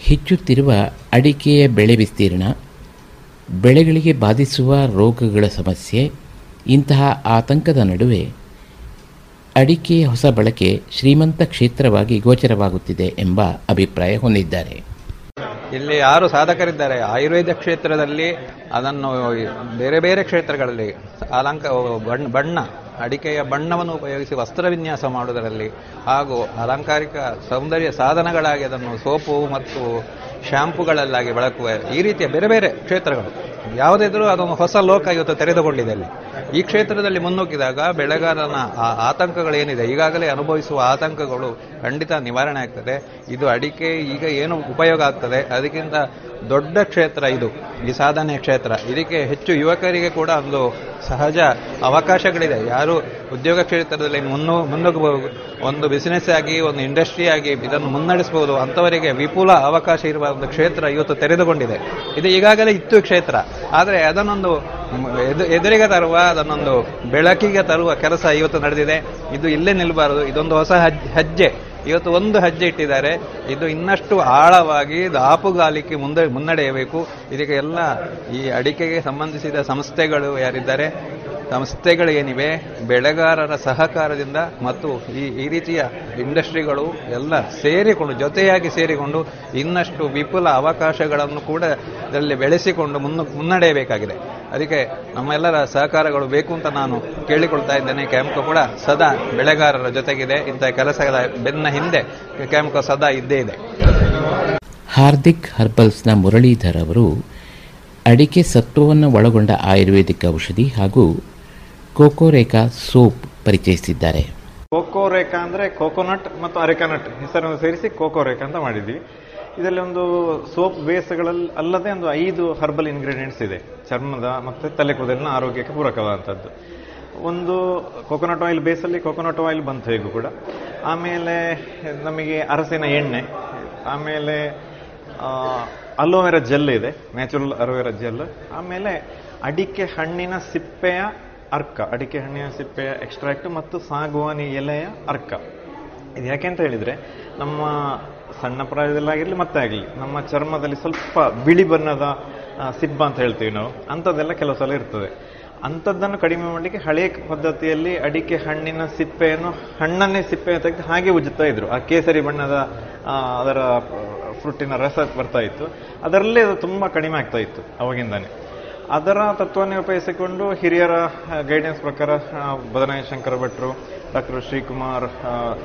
ಹೆಚ್ಚುತ್ತಿರುವ ಅಡಿಕೆಯ ಬೆಳೆ ವಿಸ್ತೀರ್ಣ, ಬೆಳೆಗಳಿಗೆ ಬಾಧಿಸುವ ರೋಗಗಳ ಸಮಸ್ಯೆ, ಇಂತಹ ಆತಂಕದ ನಡುವೆ ಅಡಿಕೆಯ ಹೊಸ ಬಳಕೆ ಶ್ರೀಮಂತ ಕ್ಷೇತ್ರವಾಗಿ ಗೋಚರವಾಗುತ್ತಿದೆ ಎಂಬ ಅಭಿಪ್ರಾಯ ಹೊಂದಿದ್ದಾರೆ. ಇಲ್ಲಿ ಯಾರು ಸಾಧಕರಿದ್ದಾರೆ? ಆಯುರ್ವೇದ ಕ್ಷೇತ್ರದಲ್ಲಿ ಅದನ್ನು ಬೇರೆ ಬೇರೆ ಕ್ಷೇತ್ರಗಳಲ್ಲಿ ಅಲಂಕ ಬಣ್ಣ ಬಣ್ಣ, ಅಡಿಕೆಯ ಬಣ್ಣವನ್ನು ಉಪಯೋಗಿಸಿ ವಸ್ತ್ರ ವಿನ್ಯಾಸ ಮಾಡುವುದರಲ್ಲಿ ಹಾಗೂ ಅಲಂಕಾರಿಕ ಸೌಂದರ್ಯ ಸಾಧನಗಳಾಗಿ ಅದನ್ನು ಸೋಪು ಮತ್ತು ಶ್ಯಾಂಪುಗಳಲ್ಲಾಗಿ ಬಳಕುವ ಈ ರೀತಿಯ ಬೇರೆ ಬೇರೆ ಕ್ಷೇತ್ರಗಳು. ಯಾವುದಿದ್ರೂ ಅದೊಂದು ಹೊಸ ಲೋಕ ಇವತ್ತು ತೆರೆದುಕೊಂಡಿದೆ ಅಲ್ಲಿ. ಈ ಕ್ಷೇತ್ರದಲ್ಲಿ ಮುನ್ನುಗ್ಗಿದಾಗ ಬೆಳೆಗಾರನ ಆ ಆತಂಕಗಳೇನಿದೆ, ಈಗಾಗಲೇ ಅನುಭವಿಸುವ ಆತಂಕಗಳು ಖಂಡಿತ ನಿವಾರಣೆ ಆಗ್ತದೆ. ಇದು ಅಡಿಕೆ, ಈಗ ಏನು ಉಪಯೋಗ ಆಗ್ತದೆ, ಅದಕ್ಕಿಂತ ದೊಡ್ಡ ಕ್ಷೇತ್ರ ಇದು. ಈ ಸಾಧನೆ ಕ್ಷೇತ್ರ. ಇದಕ್ಕೆ ಹೆಚ್ಚು ಯುವಕರಿಗೆ ಕೂಡ ಒಂದು ಸಹಜ ಅವಕಾಶಗಳಿದೆ. ಯಾರು ಉದ್ಯೋಗ ಕ್ಷೇತ್ರದಲ್ಲಿ ಮುನ್ನು, ಮುನ್ನುಗ್ಗಬಹುದು, ಒಂದು ಬಿಸಿನೆಸ್ ಆಗಿ, ಒಂದು ಇಂಡಸ್ಟ್ರಿ ಆಗಿ ಇದನ್ನು ಮುನ್ನಡೆಸಬಹುದು ಅಂಥವರಿಗೆ ವಿಪುಲ ಅವಕಾಶ ಇರುವ ಒಂದು ಕ್ಷೇತ್ರ ಇವತ್ತು ತೆರೆದುಕೊಂಡಿದೆ. ಇದು ಈಗಾಗಲೇ ಇತ್ತು ಕ್ಷೇತ್ರ. ಆದರೆ ಅದನ್ನೊಂದು ಎದು- ಎದುರಿಗೆ ತರುವ, ಅದನ್ನೊಂದು ಬೆಳಕಿಗೆ ತರುವ ಕೆಲಸ ಇವತ್ತು ನಡೆದಿದೆ. ಇದು ಇಲ್ಲೇ ನಿಲ್ಲಬಾರದು ಇದೊಂದು ಹೊಸ ಹಜ್- ಹೆಜ್ಜೆ. ಇವತ್ತು ಒಂದು ಹೆಜ್ಜೆ ಇಟ್ಟಿದ್ದಾರೆ. ಇದು ಇನ್ನಷ್ಟು ಆಳವಾಗಿ ದಾಪುಗಾಲಿಕೆ ಮುಂದೆ ಮುನ್ನಡೆಯಬೇಕು. ಇದಕ್ಕೆ ಎಲ್ಲ ಈ ಅಡಿಕೆಗೆ ಸಂಬಂಧಿಸಿದ ಸಂಸ್ಥೆಗಳು ಯಾರಿದ್ದಾರೆ? ಸಂಸ್ಥೆಗಳು ಏನಿವೆ, ಬೆಳೆಗಾರರ ಸಹಕಾರದಿಂದ ಮತ್ತು ಈ ಈ ರೀತಿಯ ಇಂಡಸ್ಟ್ರಿಗಳು ಎಲ್ಲ ಸೇರಿಕೊಂಡು, ಜೊತೆಯಾಗಿ ಸೇರಿಕೊಂಡು ಇನ್ನಷ್ಟು ವಿಪುಲ ಅವಕಾಶಗಳನ್ನು ಕೂಡ ಇದರಲ್ಲಿ ಬೆಳೆಸಿಕೊಂಡು ಮುನ್ನ, ಮುನ್ನಡೆಯಬೇಕಾಗಿದೆ. ಅದಕ್ಕೆ ನಮ್ಮೆಲ್ಲರ ಸಹಕಾರಗಳು ಬೇಕು ಅಂತ ನಾನು ಕೇಳಿಕೊಳ್ತಾ ಇದ್ದೇನೆ. ಕ್ಯಾಂಪ್ಕೋ ಕೂಡ ಸದಾ ಬೆಳೆಗಾರರ ಜೊತೆಗಿದೆ. ಇಂಥ ಕೆಲಸಗಳ ಬೆನ್ನ ಹಿಂದೆ ಕ್ಯಾಂಪ್ಕೋ ಸದಾ ಇದ್ದೇ ಇದೆ. ಹಾರ್ದಿಕ್ ಹರ್ಬಲ್ಸ್ನ ಮುರಳೀಧರ್ ಅವರು ಅಡಿಕೆ ಸತ್ವವನ್ನು ಒಳಗೊಂಡ ಆಯುರ್ವೇದಿಕ್ ಔಷಧಿ ಹಾಗೂ ಕೋಕೋರೇಕಾ ಸೋಪ್ ಪರಿಚಯಿಸಿದ್ದಾರೆ. ಕೋಕೋರೇಕಾ ಅಂದರೆ ಕೋಕೋನಟ್ ಮತ್ತು ಅರೆಕಾನಟ್, ಹೆಸರನ್ನು ಸೇರಿಸಿ ಕೋಕೋ ರೇಖಾ ಅಂತ ಮಾಡಿದ್ವಿ. ಇದರಲ್ಲಿ ಒಂದು ಸೋಪ್ ಬೇಸ್ಗಳಲ್ಲಿ ಅಲ್ಲದೆ ಒಂದು ಐದು ಹರ್ಬಲ್ ಇಂಗ್ರೀಡಿಯೆಂಟ್ಸ್ ಇದೆ. ಚರ್ಮದ ಮತ್ತು ತಲೆ ಕೂದಲಿನ ಆರೋಗ್ಯಕ್ಕೆ ಪೂರಕವಾದಂಥದ್ದು. ಒಂದು ಕೋಕೋನಟ್ ಆಯಿಲ್ ಬೇಸಲ್ಲಿ ಕೊಕೊನಟ್ ಆಯಿಲ್ ಬಂತು ಹೇಗೂ ಕೂಡ. ಆಮೇಲೆ ನಮಗೆ ಅರಸಿನ ಎಣ್ಣೆ, ಆಮೇಲೆ ಅಲೋವೆರಾ ಜೆಲ್ ಇದೆ, ನ್ಯಾಚುರಲ್ ಅಲೋವೆರಾ ಜೆಲ್. ಆಮೇಲೆ ಅಡಿಕೆ ಹಣ್ಣಿನ ಸಿಪ್ಪೆಯ ಅರ್ಕ, ಅಡಿಕೆ ಹಣ್ಣಿನ ಸಿಪ್ಪೆಯ ಎಕ್ಸ್ಟ್ರಾಕ್ಟ್ ಮತ್ತು ಸಾಗುವಾನಿ ಎಲೆಯ ಅರ್ಕ. ಇದು ಯಾಕೆ ಅಂತ ಹೇಳಿದ್ರೆ, ನಮ್ಮ ಸಣ್ಣ ಪ್ರಾಯದಲ್ಲಾಗಿರಲಿ ಮತ್ತೆ ಆಗಲಿ, ನಮ್ಮ ಚರ್ಮದಲ್ಲಿ ಸ್ವಲ್ಪ ಬಿಳಿ ಬಣ್ಣದ ಸಿಬ್ಬ ಅಂತ ಹೇಳ್ತೀವಿ ನಾವು, ಅಂಥದ್ದೆಲ್ಲ ಕೆಲವು ಸಲ ಇರ್ತದೆ. ಅಂಥದ್ದನ್ನು ಕಡಿಮೆ ಮಾಡಲಿಕ್ಕೆ ಹಳೆಯ ಪದ್ಧತಿಯಲ್ಲಿ ಅಡಿಕೆ ಹಣ್ಣಿನ ಸಿಪ್ಪೆಯನ್ನು ಹಣ್ಣನ್ನೇ ಸಿಪ್ಪೆ ತೆಗೆದು ಹಾಗೆ ಉಜ್ಜುತ್ತಾ ಇದ್ರು. ಆ ಕೇಸರಿ ಬಣ್ಣದ ಅದರ ಫ್ರೂಟಿನ ರಸ ಬರ್ತಾ ಇತ್ತು. ಅದರಲ್ಲೇ ಅದು ತುಂಬ ಕಡಿಮೆ ಆಗ್ತಾ ಇತ್ತು, ಅವಾಗಿಂದಾನೆ. ಅದರ ತತ್ವವನ್ನು ಉಪಯೋಗಿಸಿಕೊಂಡು ಹಿರಿಯರ ಗೈಡೆನ್ಸ್ ಪ್ರಕಾರ ಬದನಾಯ ಶಂಕರ ಭಟ್ರು, ಡಾಕ್ಟರ್ ಶ್ರೀಕುಮಾರ್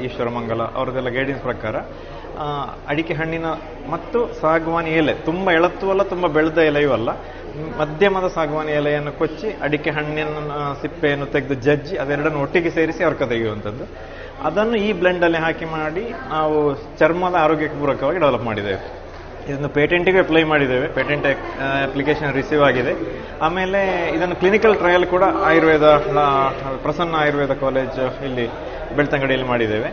ಈಶ್ವರ ಮಂಗಲ ಅವರದೆಲ್ಲ ಗೈಡೆನ್ಸ್ ಪ್ರಕಾರ ಅಡಿಕೆ ಹಣ್ಣಿನ ಮತ್ತು ಸಾಗವಾನಿ ಎಲೆ, ತುಂಬ ಎಳತ್ತು ಅಲ್ಲ, ತುಂಬ ಬೆಳೆದ ಎಲೆಯೂ ಅಲ್ಲ, ಮಧ್ಯಮದ ಸಾಗುವಾನಿ ಎಲೆಯನ್ನು ಕೊಚ್ಚಿ ಅಡಿಕೆ ಹಣ್ಣಿನ ಸಿಪ್ಪೆಯನ್ನು ತೆಗೆದು ಜಜ್ಜಿ ಅದೆರಡನ್ನು ಒಟ್ಟಿಗೆ ಸೇರಿಸಿ ಅವ್ರ ತೆಗೆಯುವಂಥದ್ದು ಅದನ್ನು ಈ ಬ್ಲೆಂಡಲ್ಲಿ ಹಾಕಿ ಮಾಡಿ ನಾವು ಚರ್ಮದ ಆರೋಗ್ಯಕ್ಕೆ ಪೂರಕವಾಗಿ ಡೆವಲಪ್ ಮಾಡಿದ್ದೇವೆ. ಇದನ್ನು ಪೇಟೆಂಟಿಗೆ ಅಪ್ಲೈ ಮಾಡಿದ್ದೇವೆ. ಪೇಟೆಂಟ್ ಅಪ್ಲಿಕೇಶನ್ ರಿಸೀವ್ ಆಗಿದೆ. ಆಮೇಲೆ ಇದನ್ನು ಕ್ಲಿನಿಕಲ್ ಟ್ರಯಲ್ ಕೂಡ ಆಯುರ್ವೇದ ಪ್ರಸನ್ನ ಆಯುರ್ವೇದ ಕಾಲೇಜ್ ಇಲ್ಲಿ ಬೆಳ್ತಂಗಡಿಯಲ್ಲಿ ಮಾಡಿದ್ದೇವೆ.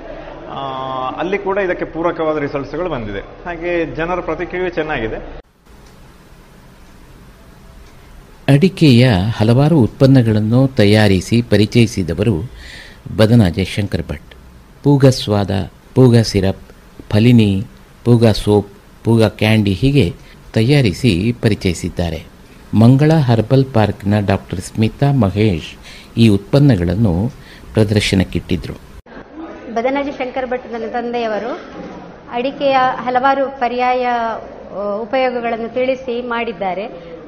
ಅಲ್ಲಿ ಕೂಡ ಇದಕ್ಕೆ ಪೂರಕವಾದ ರಿಸಲ್ಟ್ಸ್ಗಳು ಬಂದಿದೆ. ಹಾಗೆ ಜನರ ಪ್ರತಿಕ್ರಿಯೆ ಚೆನ್ನಾಗಿದೆ. ಅಡಿಕೆಯ ಹಲವಾರು ಉತ್ಪನ್ನಗಳನ್ನು ತಯಾರಿಸಿ ಪರಿಚಯಿಸಿದವರು ಬದನ ಜಯಶಂಕರ್ ಭಟ್. ಪೂಗ ಸ್ವಾದ, ಪೂಗ ಸಿರಪ್, ಫಲಿನಿ, ಪೂಗ ಸೋಪ್ ಪೂಗ ಕ್ಯಾಂಡಿ ಹೀಗೆ ತಯಾರಿಸಿ ಪರಿಚಯಿಸಿದ್ದಾರೆ. ಮಂಗಳ ಹರ್ಬಲ್ ಪಾರ್ಕ್ನ ಡಾಕ್ಟರ್ ಸ್ಮಿತಾ ಮಹೇಶ್ ಈ ಉತ್ಪನ್ನಗಳನ್ನು ಪ್ರದರ್ಶನಕ್ಕಿಟ್ಟಿದ್ರು. ಬದನಾಜಿ ಶಂಕರ್ ಭಟ್ ನನ್ನ ತಂದೆಯವರು ಅಡಿಕೆಯ ಹಲವಾರು ಪರ್ಯಾಯ ಉಪಯೋಗಗಳನ್ನು ತಿಳಿಸಿ ಮಾಡಿದ್ದಾರೆ.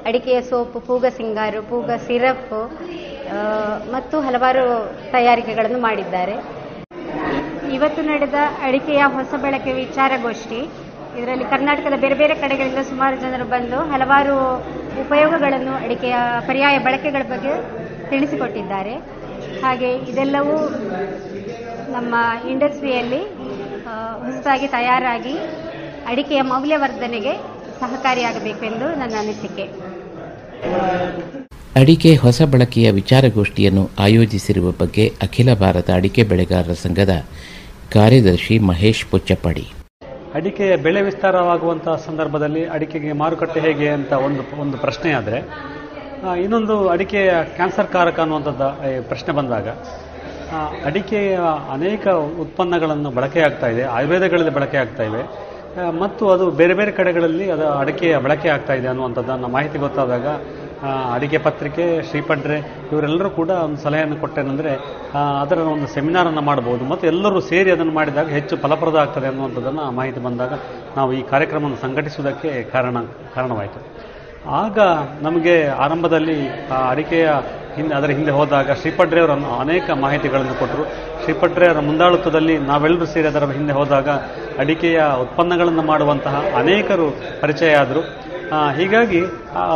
ಅಡಿಕೆಯ ಸೋಪು, ಪೂಗ ಸಿಂಗಾರು, ಪೂಗ ಸಿರಪ್ ಮತ್ತು ಹಲವಾರು ತಯಾರಿಕೆಗಳನ್ನು ಮಾಡಿದ್ದಾರೆ. ಇವತ್ತು ನಡೆದ ಅಡಿಕೆಯ ಹೊಸ ಬಳಕೆ ವಿಚಾರಗೋಷ್ಠಿ ಇದರಲ್ಲಿ ಕರ್ನಾಟಕದ ಬೇರೆ ಬೇರೆ ಕಡೆಗಳಿಂದ ಸುಮಾರು ಜನರು ಬಂದು ಹಲವಾರು ಉಪಯೋಗಗಳನ್ನು ಅಡಿಕೆಯ ಪರ್ಯಾಯ ಬಳಕೆಗಳ ಬಗ್ಗೆ ತಿಳಿಸಿಕೊಟ್ಟಿದ್ದಾರೆ. ಹಾಗೆ ಇದೆಲ್ಲವೂ ನಮ್ಮ ಇಂಡಸ್ಟ್ರಿಯಲ್ಲಿ ಹೊಸದಾಗಿ ತಯಾರಾಗಿ ಅಡಿಕೆಯ ಮೌಲ್ಯವರ್ಧನೆಗೆ ಸಹಕಾರಿಯಾಗಬೇಕೆಂದು ನನ್ನ ಅನಿಸಿಕೆ. ಅಡಿಕೆ ಹೊಸ ಬಳಕೆಯ ವಿಚಾರಗೋಷ್ಠಿಯನ್ನು ಆಯೋಜಿಸಿರುವ ಬಗ್ಗೆ ಅಖಿಲ ಭಾರತ ಅಡಿಕೆ ಬೆಳೆಗಾರರ ಸಂಘದ ಕಾರ್ಯದರ್ಶಿ ಮಹೇಶ್ ಪುಚ್ಚಪ್ಪಾಡಿ. ಅಡಿಕೆಯ ಬೆಳೆ ವಿಸ್ತಾರವಾಗುವಂತಹ ಸಂದರ್ಭದಲ್ಲಿ ಅಡಿಕೆಗೆ ಮಾರುಕಟ್ಟೆ ಹೇಗೆ ಅಂತ ಒಂದು ಒಂದು ಪ್ರಶ್ನೆ ಆದರೆ ಇನ್ನೊಂದು ಅಡಿಕೆಯ ಕ್ಯಾನ್ಸರ್ ಕಾರಕ ಅನ್ನುವಂಥದ್ದು ಪ್ರಶ್ನೆ ಬಂದಾಗ ಅಡಿಕೆಯ ಅನೇಕ ಉತ್ಪನ್ನಗಳನ್ನು ಬಳಕೆಯಾಗ್ತಾ ಇದೆ, ಆಯುರ್ವೇದಗಳಲ್ಲಿ ಬಳಕೆ ಆಗ್ತಾ ಇವೆ ಮತ್ತು ಅದು ಬೇರೆ ಬೇರೆ ಕಡೆಗಳಲ್ಲಿ ಅದು ಅಡಿಕೆಯ ಬಳಕೆ ಆಗ್ತಾ ಇದೆ ಮಾಹಿತಿ ಗೊತ್ತಾದಾಗ ಆ, ಅಡಿಕೆ ಪತ್ರಿಕೆ ಶ್ರೀಪಡ್ರೆ ಇವರೆಲ್ಲರೂ ಕೂಡ ಒಂದು ಸಲಹೆಯನ್ನು ಕೊಟ್ಟೇನೆಂದರೆ ಅದರ ಒಂದು ಸೆಮಿನಾರನ್ನು ಮಾಡಬಹುದು ಮತ್ತು ಎಲ್ಲರೂ ಸೇರಿ ಅದನ್ನು ಮಾಡಿದಾಗ ಹೆಚ್ಚು ಫಲಪ್ರದ ಆಗ್ತದೆ ಅನ್ನುವಂಥದ್ದನ್ನು ಮಾಹಿತಿ ಬಂದಾಗ ನಾವು ಈ ಕಾರ್ಯಕ್ರಮವನ್ನು ಸಂಘಟಿಸುವುದಕ್ಕೆ ಕಾರಣ ಕಾರಣವಾಯಿತು. ಆಗ ನಮಗೆ ಆರಂಭದಲ್ಲಿ ಆ ಅಡಿಕೆಯ ಹಿಂದೆ ಅದರ ಹಿಂದೆ ಹೋದಾಗ ಶ್ರೀಪಡ್ರೆಯವರು ಅನೇಕ ಮಾಹಿತಿಗಳನ್ನು ಕೊಟ್ಟರು. ಶ್ರೀಪಡ್ರೆಯವರ ಮುಂದಾಳತ್ವದಲ್ಲಿ ನಾವೆಲ್ಲರೂ ಸೇರಿ ಅದರ ಹಿಂದೆ ಹೋದಾಗ ಅಡಿಕೆಯ ಉತ್ಪನ್ನಗಳನ್ನು ಮಾಡುವಂತಹ ಅನೇಕರು ಪರಿಚಯ ಆದರು. ಹೀಗಾಗಿ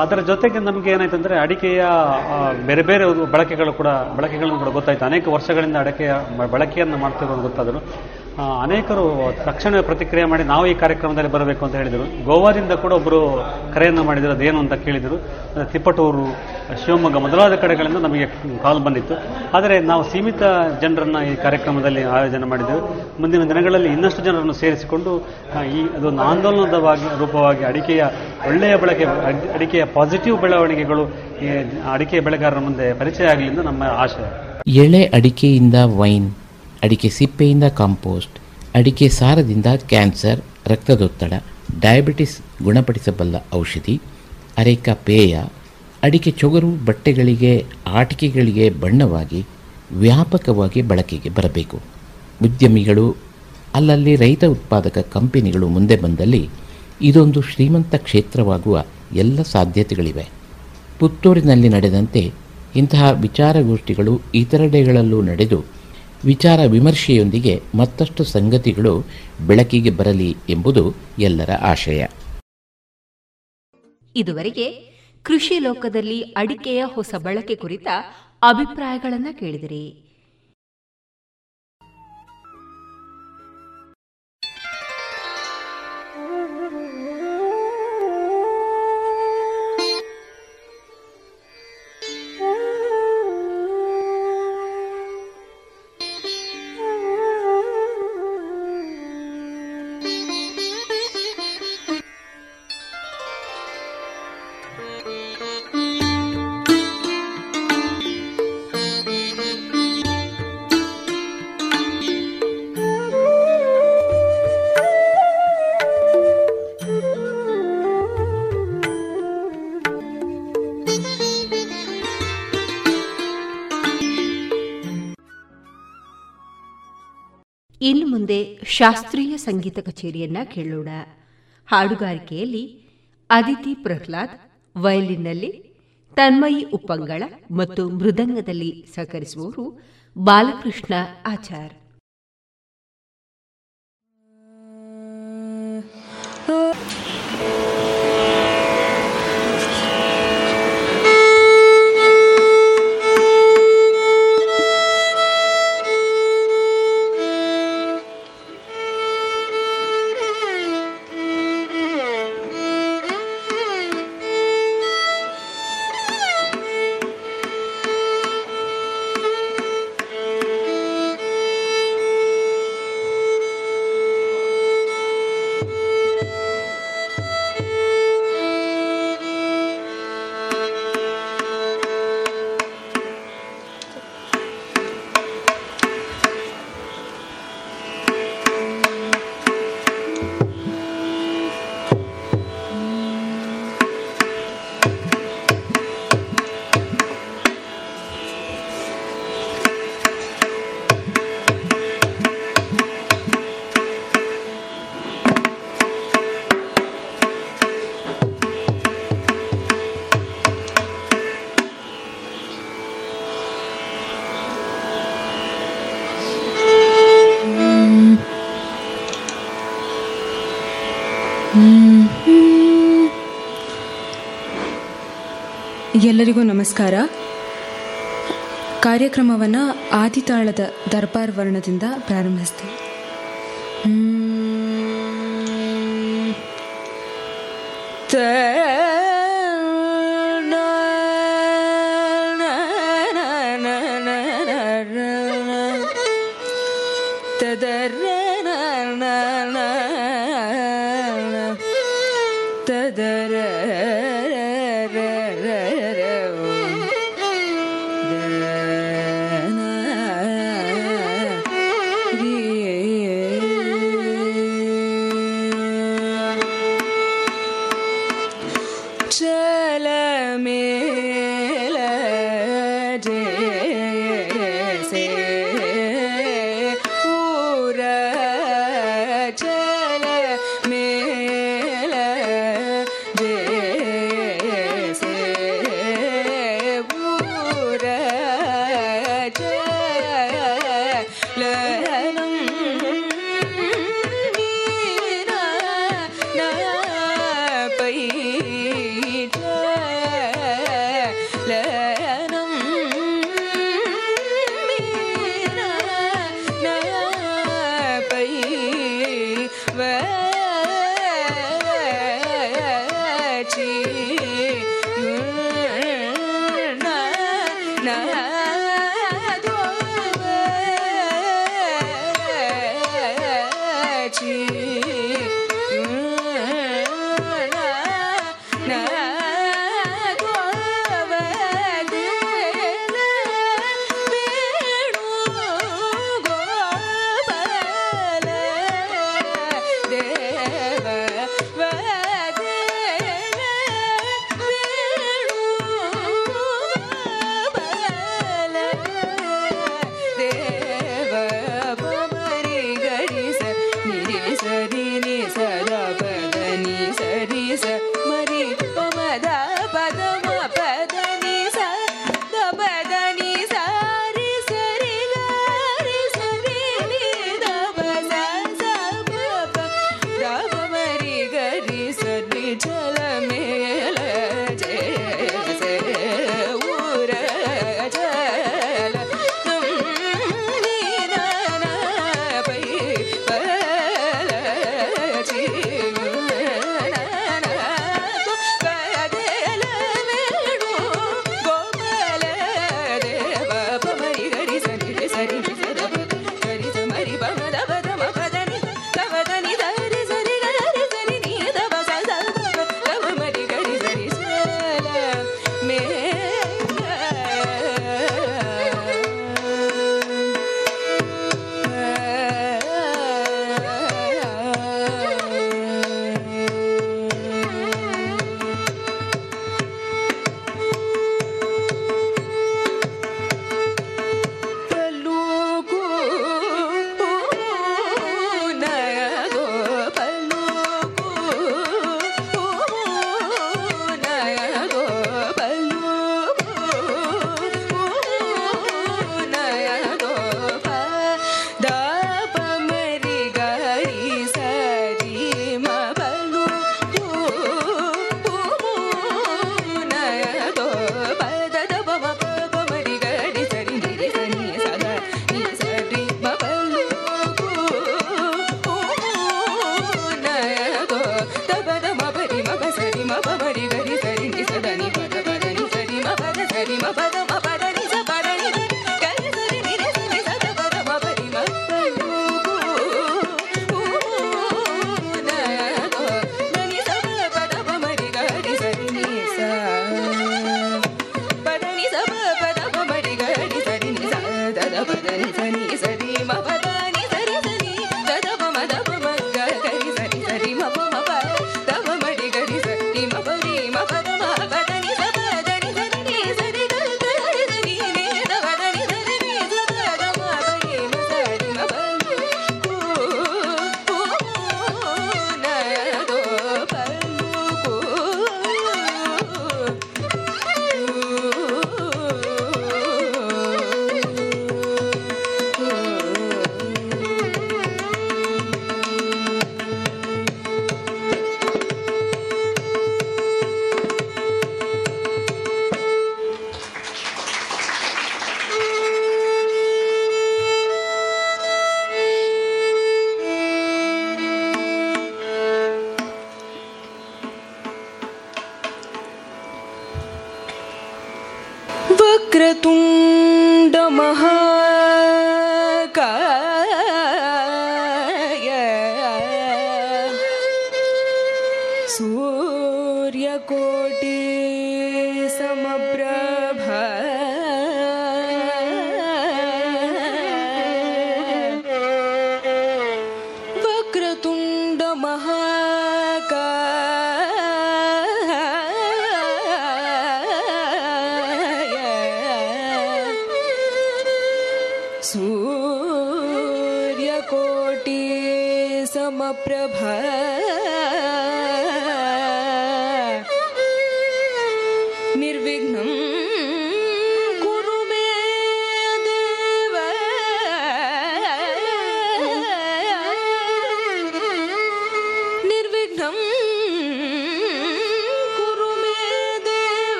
ಅದರ ಜೊತೆಗೆ ನಮಗೆ ಏನಾಯ್ತಂದ್ರೆ ಅಡಿಕೆಯ ಆ, ಬೇರೆ ಬೇರೆ ಬಳಕೆಗಳು ಕೂಡ ಬಳಕೆಗಳನ್ನು ಕೂಡ ಗೊತ್ತಾಯ್ತು. ಅನೇಕ ವರ್ಷಗಳಿಂದ ಅಡಿಕೆಯ ಬಳಕೆಯನ್ನು ಮಾಡ್ತಿರೋದು ಗೊತ್ತಾದರು. ಅನೇಕರು ತಕ್ಷಣ ಪ್ರತಿಕ್ರಿಯೆ ಮಾಡಿ ನಾವು ಈ ಕಾರ್ಯಕ್ರಮದಲ್ಲಿ ಬರಬೇಕು ಅಂತ ಹೇಳಿದರು. ಗೋವಾದಿಂದ ಕೂಡ ಒಬ್ಬರು ಕರೆಯನ್ನು ಮಾಡಿದರು. ಅದೇನು ಅಂತ ಕೇಳಿದರು. ತಿಪ್ಪಟೂರು, ಶಿವಮೊಗ್ಗ ಮೊದಲಾದ ಕಡೆಗಳಿಂದ ನಮಗೆ ಕಾಲ್ ಬಂದಿತ್ತು. ಆದರೆ ನಾವು ಸೀಮಿತ ಜನರನ್ನು ಈ ಕಾರ್ಯಕ್ರಮದಲ್ಲಿ ಆಯೋಜನೆ ಮಾಡಿದ್ದೆವು. ಮುಂದಿನ ದಿನಗಳಲ್ಲಿ ಇನ್ನಷ್ಟು ಜನರನ್ನು ಸೇರಿಸಿಕೊಂಡು ಈ ಅದೊಂದು ಆಂದೋಲನದ ರೂಪವಾಗಿ ಅಡಿಕೆಯ ಒಳ್ಳೆಯ ಬಳಕೆ ಅಡಿಕೆಯ ಪಾಸಿಟಿವ್ ಬೆಳವಣಿಗೆಗಳು ಅಡಿಕೆ ಬೆಳೆಗಾರರ ಮುಂದೆ ಪರಿಚಯ ಆಗಲಿ ಎಂದು ನಮ್ಮ ಆಶಯ. ಎಳೆ ಅಡಿಕೆಯಿಂದ ವೈನ್. ಅಡಿಕೆ ಸಿಪ್ಪೆಯಿಂದ ಕಾಂಪೋಸ್ಟ್, ಅಡಿಕೆ ಸಾರದಿಂದ ಕ್ಯಾನ್ಸರ್, ರಕ್ತದೊತ್ತಡ, ಡಯಾಬಿಟಿಸ್ ಗುಣಪಡಿಸಬಲ್ಲ ಔಷಧಿ, ಅರೇಕ ಪೇಯ, ಅಡಿಕೆ ಚೊಗರು ಬಟ್ಟೆಗಳಿಗೆ, ಆಟಿಕೆಗಳಿಗೆ ಬಣ್ಣವಾಗಿ, ವ್ಯಾಪಕವಾಗಿ ಬಳಕೆಗೆ ಬರಬೇಕು. ಉದ್ಯಮಿಗಳು, ಅಲ್ಲಲ್ಲಿ ರೈತ ಉತ್ಪಾದಕ ಕಂಪನಿಗಳು ಮುಂದೆ ಬಂದಲ್ಲಿ ಇದೊಂದು ಶ್ರೀಮಂತ ಕ್ಷೇತ್ರವಾಗುವ ಎಲ್ಲ ಸಾಧ್ಯತೆಗಳಿವೆ. ಪುತ್ತೂರಿನಲ್ಲಿ ನಡೆದಂತೆ ಇಂತಹ ವಿಚಾರಗೋಷ್ಠಿಗಳು ಇತರೆಡೆಗಳಲ್ಲೂ ನಡೆದು ವಿಚಾರ ವಿಮರ್ಶೆಯೊಂದಿಗೆ ಮತ್ತಷ್ಟು ಸಂಗತಿಗಳು ಬೆಳಕಿಗೆ ಬರಲಿ ಎಂಬುದು ಎಲ್ಲರ ಆಶಯ. ಇದುವರೆಗೆ ಕೃಷಿ ಲೋಕದಲ್ಲಿ ಅಡಿಕೆಯ ಹೊಸ ಬಳಕೆ ಕುರಿತ ಅಭಿಪ್ರಾಯಗಳನ್ನು ಕೇಳಿದಿರಿ. ಶಾಸ್ತ್ರೀಯ ಸಂಗೀತ ಕಚೇರಿಯನ್ನ ಕೇಳೋಣ. ಹಾಡುಗಾರಿಕೆಯಲ್ಲಿ ಅದಿತಿ ಪ್ರಹ್ಲಾದ್, ವಯಲಿನ್ನಲ್ಲಿ ತನ್ಮಯಿ ಉಪ್ಪಂಗಳ ಮತ್ತು ಮೃದಂಗದಲ್ಲಿ ಸಹಕರಿಸುವವರು ಬಾಲಕೃಷ್ಣ ಆಚಾರ್. ಎಲ್ಲರಿಗೂ ನಮಸ್ಕಾರ. ಕಾರ್ಯಕ್ರಮವನ್ನು ಆದಿತಾಳದ ದರ್ಬಾರ್ ವರ್ಣದಿಂದ ಪ್ರಾರಂಭಿಸ್ತೀವಿ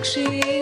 क्षि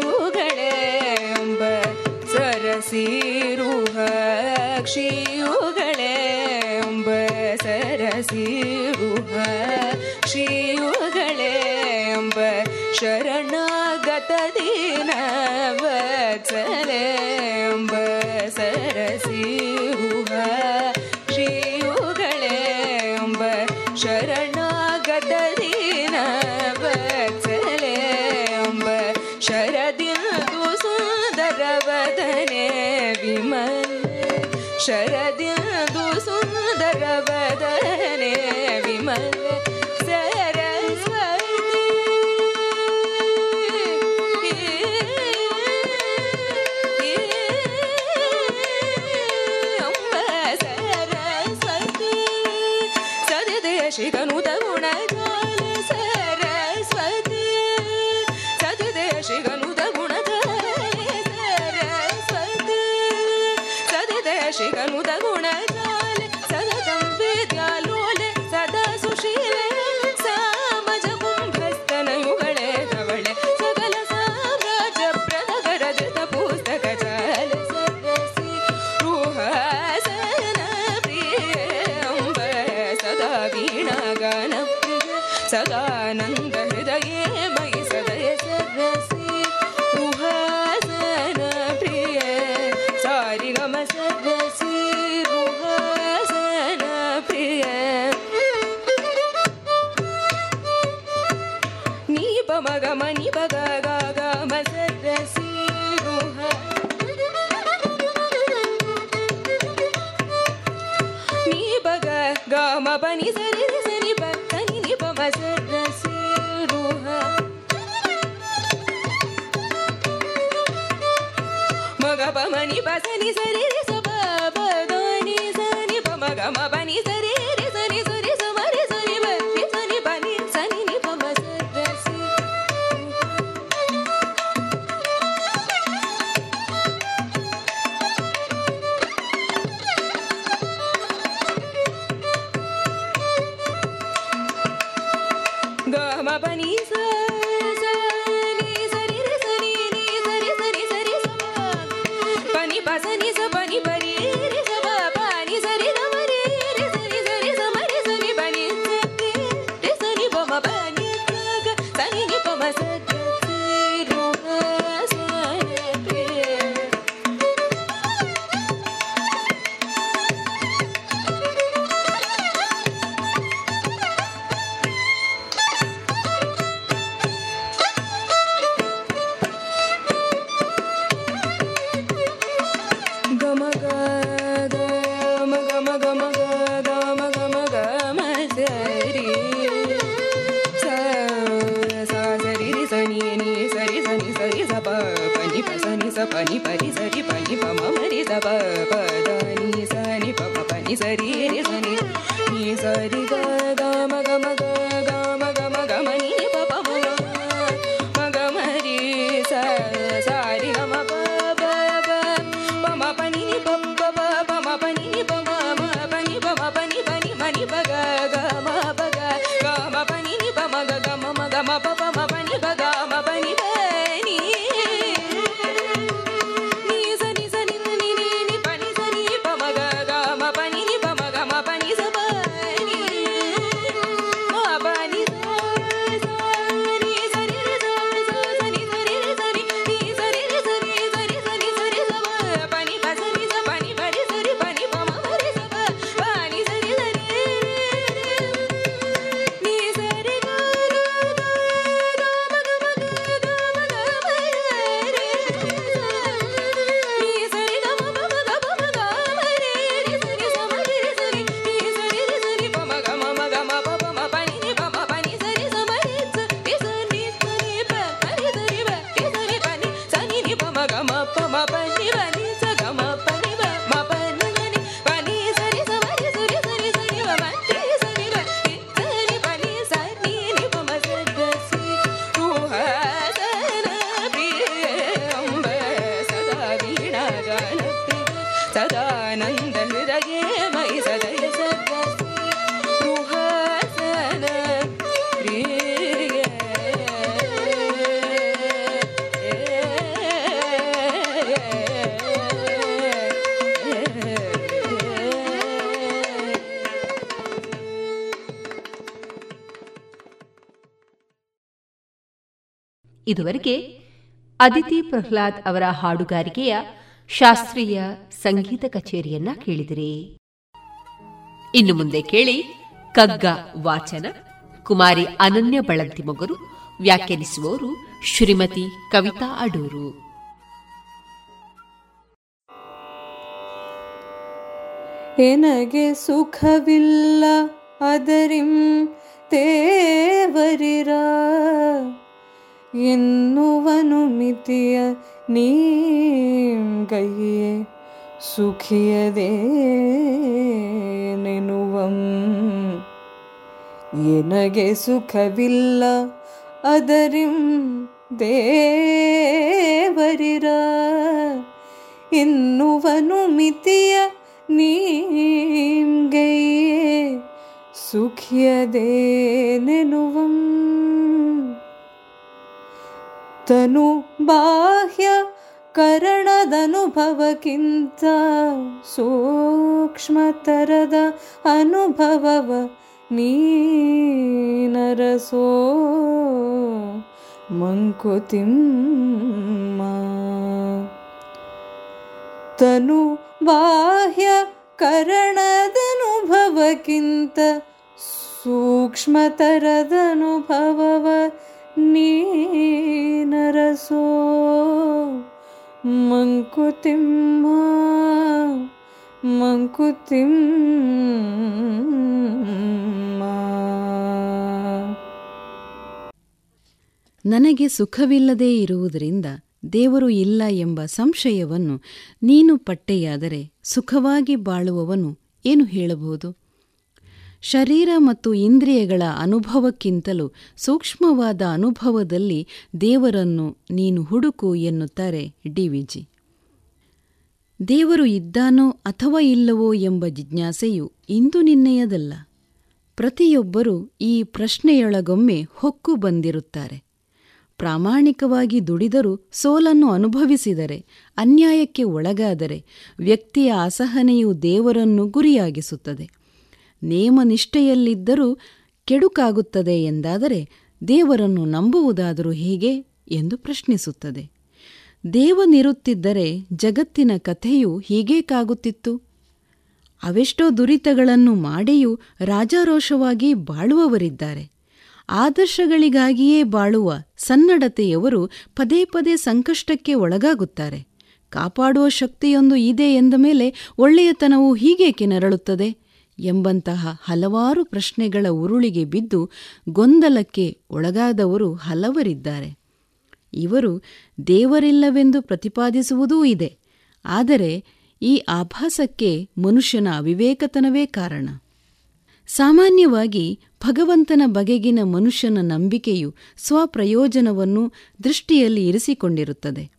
ಇದುವರೆಗೆ ಅದಿತಿ ಪ್ರಹ್ಲಾದ್ ಅವರ ಹಾಡುಗಾರಿಕೆಯ ಶಾಸ್ತ್ರೀಯ ಸಂಗೀತ ಕಚೇರಿಯನ್ನ ಕೇಳಿದಿರಿ. ಇನ್ನು ಮುಂದೆ ಕೇಳಿ ಕಗ್ಗ ವಾಚನ ಕುಮಾರಿ ಅನನ್ಯ ಬಳಂತಿ ಮೊಗರು ವ್ಯಾಖ್ಯಾನಿಸುವವರು ಶ್ರೀಮತಿ ಕವಿತಾ ಅಡೂರು. ಎನಗೆ ಸುಖವಿಲ್ಲ ಅದರಿಂ ತೇವರಿರ ಎನ್ನುವನು ಮಿತಿಯ ನೀಂಗೈಯೇ ಸುಖಿಯದೇ ನೆನುವಂ. ಎನಗೆ ಸುಖವಿಲ್ಲ ಅದರಿಂ ದೇವರಿರ. ಎನ್ನುವನು ಮಿತಿಯ ನೀಂಗೈಯೇ ಸುಖಿಯದೇ ನೆನುವಂ. तनु बाह्य कर्णादनुभव सूक्ष्मतरद अनुभव नीनरसो मङ्कुतिं तनु बाह्य कर्णादनुभव सूक्ष्मतरदनुभव ನೀನರಸೋ ಮಂಕುತಿಮ್ಮ ಮಂಕುತಿಮ್ಮ ನನಗೆ ಸುಖವಿಲ್ಲದೇ ಇರುವುದರಿಂದ ದೇವರು ಇಲ್ಲ ಎಂಬ ಸಂಶಯವನ್ನು ನೀನು ಪಟ್ಟೆಯಾದರೆ ಸುಖವಾಗಿ ಬಾಳುವವನು ಏನು ಹೇಳಬಹುದು? ಶರೀರ ಮತ್ತು ಇಂದ್ರಿಯಗಳ ಅನುಭವಕ್ಕಿಂತಲೂ ಸೂಕ್ಷ್ಮವಾದ ಅನುಭವದಲ್ಲಿ ದೇವರನ್ನು ನೀನು ಹುಡುಕು ಎನ್ನುತ್ತಾರೆ ಡಿವಿಜಿ ದೇವರು ಇದ್ದಾನೋ ಅಥವಾ ಇಲ್ಲವೋ ಎಂಬ ಜಿಜ್ಞಾಸೆಯು ಇಂದು ನಿನ್ನೆಯದಲ್ಲ. ಪ್ರತಿಯೊಬ್ಬರೂ ಈ ಪ್ರಶ್ನೆಯೊಳಗೊಮ್ಮೆ ಹೊಕ್ಕು ಬಂದಿರುತ್ತಾರೆ. ಪ್ರಾಮಾಣಿಕವಾಗಿ ದುಡಿದರೂ ಸೋಲನ್ನು ಅನುಭವಿಸಿದರೆ, ಅನ್ಯಾಯಕ್ಕೆ ಒಳಗಾದರೆ ವ್ಯಕ್ತಿಯ ಅಸಹನೆಯು ದೇವರನ್ನು ಗುರಿಯಾಗಿಸುತ್ತದೆ. ನೇಮನಿಷ್ಠೆಯಲ್ಲಿದ್ದರೂ ಕೆಡುಕಾಗುತ್ತದೆ ಎಂದಾದರೆ ದೇವರನ್ನು ನಂಬುವುದಾದರೂ ಹೇಗೆ ಎಂದು ಪ್ರಶ್ನಿಸುತ್ತದೆ. ದೇವನಿರುತ್ತಿದ್ದರೆ ಜಗತ್ತಿನ ಕಥೆಯು ಹೀಗೇಕಾಗುತ್ತಿತ್ತು ಅವೆಷ್ಟೋ ದುರಿತಗಳನ್ನು ಮಾಡಿಯೂ ರಾಜಾರೋಷವಾಗಿ ಬಾಳುವವರಿದ್ದಾರೆ. ಆದರ್ಶಗಳಿಗಾಗಿಯೇ ಬಾಳುವ ಸನ್ನಡತೆಯವರು ಪದೇ ಪದೇ ಸಂಕಷ್ಟಕ್ಕೆ ಒಳಗಾಗುತ್ತಾರೆ. ಕಾಪಾಡುವ ಶಕ್ತಿಯೊಂದು ಇದೆ ಎಂದ ಮೇಲೆ ಒಳ್ಳೆಯತನವು ಹೀಗೇಕೆ ನರಳುತ್ತದೆ? ಎಂಬಂತಹ ಹಲವಾರು ಪ್ರಶ್ನೆಗಳ ಉರುಳಿಗೆ ಬಿದ್ದು ಗೊಂದಲಕ್ಕೆ ಒಳಗಾದವರು ಹಲವರಿದ್ದಾರೆ. ಇವರು ದೇವರಿಲ್ಲವೆಂದು ಪ್ರತಿಪಾದಿಸುವುದೂ ಇದೆ. ಆದರೆ ಈ ಆಭಾಸಕ್ಕೆ ಮನುಷ್ಯನ ಅವಿವೇಕತನವೇ ಕಾರಣ. ಸಾಮಾನ್ಯವಾಗಿ ಭಗವಂತನ ಬಗೆಗಿನ ಮನುಷ್ಯನ ನಂಬಿಕೆಯು ಸ್ವಪ್ರಯೋಜನವನ್ನು ದೃಷ್ಟಿಯಲ್ಲಿ ಇರಿಸಿಕೊಂಡಿರುತ್ತದೆ.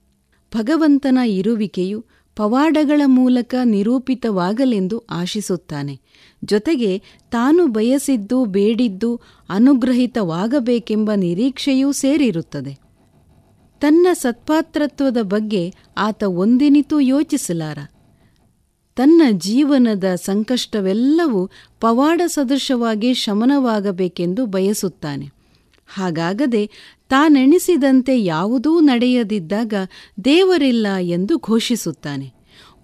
ಭಗವಂತನ ಇರುವಿಕೆಯು ಪವಾಡಗಳ ಮೂಲಕ ನಿರೂಪಿತವಾಗಲೆಂದು ಆಶಿಸುತ್ತಾನೆ. ಜೊತೆಗೆ ತಾನು ಬಯಸಿದ್ದು, ಬೇಡಿದ್ದು, ಅನುಗ್ರಹಿತವಾಗಬೇಕೆಂಬ ನಿರೀಕ್ಷೆಯೂ ಸೇರಿರುತ್ತದೆ. ತನ್ನ ಸತ್ಪಾತ್ರತ್ವದ ಬಗ್ಗೆ ಆತ ಒಂದಿನಿತೂ ಯೋಚಿಸಲಾರ. ತನ್ನ ಜೀವನದ ಸಂಕಷ್ಟವೆಲ್ಲವೂ ಪವಾಡ ಸದೃಶವಾಗಿ ಶಮನವಾಗಬೇಕೆಂದು ಬಯಸುತ್ತಾನೆ. ಹಾಗಾಗದೆ ತಾನೆಣಿಸಿದಂತೆ ಯಾವುದೂ ನಡೆಯದಿದ್ದಾಗ ದೇವರಿಲ್ಲ ಎಂದು ಘೋಷಿಸುತ್ತಾನೆ.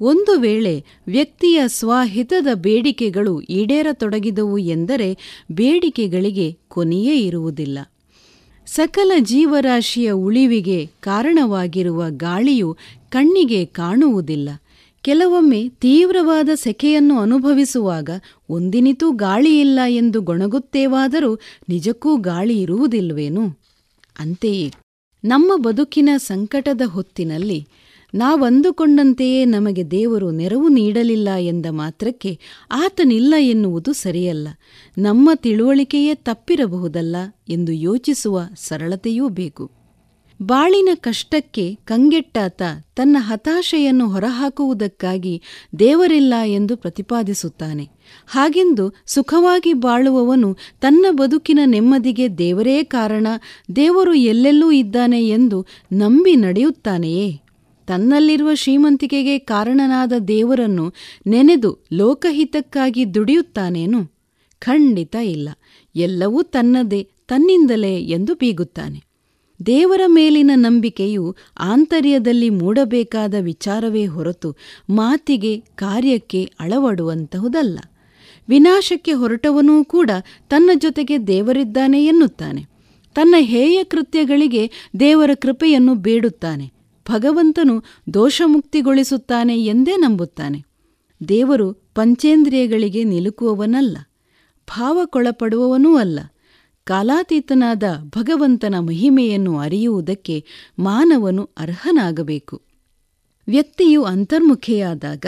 ಒಂದು ವೇಳೆ ವ್ಯಕ್ತಿಯ ಸ್ವಹಿತದ ಬೇಡಿಕೆಗಳು ಈಡೇರತೊಡಗಿದವು ಎಂದರೆ ಬೇಡಿಕೆಗಳಿಗೆ ಕೊನೆಯೇ ಇರುವುದಿಲ್ಲ. ಸಕಲ ಜೀವರಾಶಿಯ ಉಳಿವಿಗೆ ಕಾರಣವಾಗಿರುವ ಗಾಳಿಯು ಕಣ್ಣಿಗೆ ಕಾಣುವುದಿಲ್ಲ. ಕೆಲವೊಮ್ಮೆ ತೀವ್ರವಾದ ಸೆಕೆಯನ್ನು ಅನುಭವಿಸುವಾಗ ಒಂದಿನಿತೂ ಗಾಳಿಯಿಲ್ಲ ಎಂದು ಗೊಣಗುತ್ತೇವಾದರೂ ನಿಜಕ್ಕೂ ಗಾಳಿ ಇರುವುದಿಲ್ವೇನು ಅಂತೆಯೇ ನಮ್ಮ ಬದುಕಿನ ಸಂಕಟದ ಹೊತ್ತಿನಲ್ಲಿ ನಾವಂದುಕೊಂಡಂತೆಯೇ ನಮಗೆ ದೇವರು ನೆರವು ನೀಡಲಿಲ್ಲ ಎಂದ ಮಾತ್ರಕ್ಕೆ ಆತನಿಲ್ಲ ಎನ್ನುವುದು ಸರಿಯಲ್ಲ. ನಮ್ಮ ತಿಳುವಳಿಕೆಯೇ ತಪ್ಪಿರಬಹುದಲ್ಲ ಎಂದು ಯೋಚಿಸುವ ಸರಳತೆಯೂ ಬೇಕು. ಬಾಳಿನ ಕಷ್ಟಕ್ಕೆ ಕಂಗೆಟ್ಟಾತ ತನ್ನ ಹತಾಶೆಯನ್ನು ಹೊರಹಾಕುವುದಕ್ಕಾಗಿ ದೇವರಿಲ್ಲ ಎಂದು ಪ್ರತಿಪಾದಿಸುತ್ತಾನೆ. ಹಾಗೆಂದು ಸುಖವಾಗಿ ಬಾಳುವವನು ತನ್ನ ಬದುಕಿನ ನೆಮ್ಮದಿಗೆ ದೇವರೇ ಕಾರಣ, ದೇವರು ಎಲ್ಲೆಲ್ಲೂ ಇದ್ದಾನೆ ಎಂದು ನಂಬಿ ನಡೆಯುತ್ತಾನೆಯೇ? ತನ್ನಲ್ಲಿರುವ ಶ್ರೀಮಂತಿಕೆಗೆ ಕಾರಣನಾದ ದೇವರನ್ನು ನೆನೆದು ಲೋಕಹಿತಕ್ಕಾಗಿ ದುಡಿಯುತ್ತಾನೇನು? ಖಂಡಿತ ಇಲ್ಲ. ಎಲ್ಲವೂ ತನ್ನದೇ, ತನ್ನಿಂದಲೇ ಎಂದು ಬೀಗುತ್ತಾನೆ. ದೇವರ ಮೇಲಿನ ನಂಬಿಕೆಯು ಆಂತರ್ಯದಲ್ಲಿ ಮೂಡಬೇಕಾದ ವಿಚಾರವೇ ಹೊರತು ಮಾತಿಗೆ, ಕಾರ್ಯಕ್ಕೆ ಅಳವಡುವಂತಹುದಲ್ಲ. ವಿನಾಶಕ್ಕೆ ಹೊರಟವನೂ ಕೂಡ ತನ್ನ ಜೊತೆಗೆ ದೇವರಿದ್ದಾನೆ ಎನ್ನುತ್ತಾನೆ. ತನ್ನ ಹೇಯ ಕೃತ್ಯಗಳಿಗೆ ದೇವರ ಕೃಪೆಯನ್ನು ಬೇಡುತ್ತಾನೆ. ಭಗವಂತನು ದೋಷಮುಕ್ತಿಗೊಳಿಸುತ್ತಾನೆ ಎಂದೇ ನಂಬುತ್ತಾನೆ. ದೇವರು ಪಂಚೇಂದ್ರಿಯಗಳಿಗೆ ನಿಲುಕುವವನಲ್ಲ ಭಾವಕ್ಕೊಳಪಡುವವನೂ ಅಲ್ಲ. ಕಾಲಾತೀತನಾದ ಭಗವಂತನ ಮಹಿಮೆಯನ್ನು ಅರಿಯುವುದಕ್ಕೆ ಮಾನವನು ಅರ್ಹನಾಗಬೇಕು. ವ್ಯಕ್ತಿಯು ಅಂತರ್ಮುಖಿಯಾದಾಗ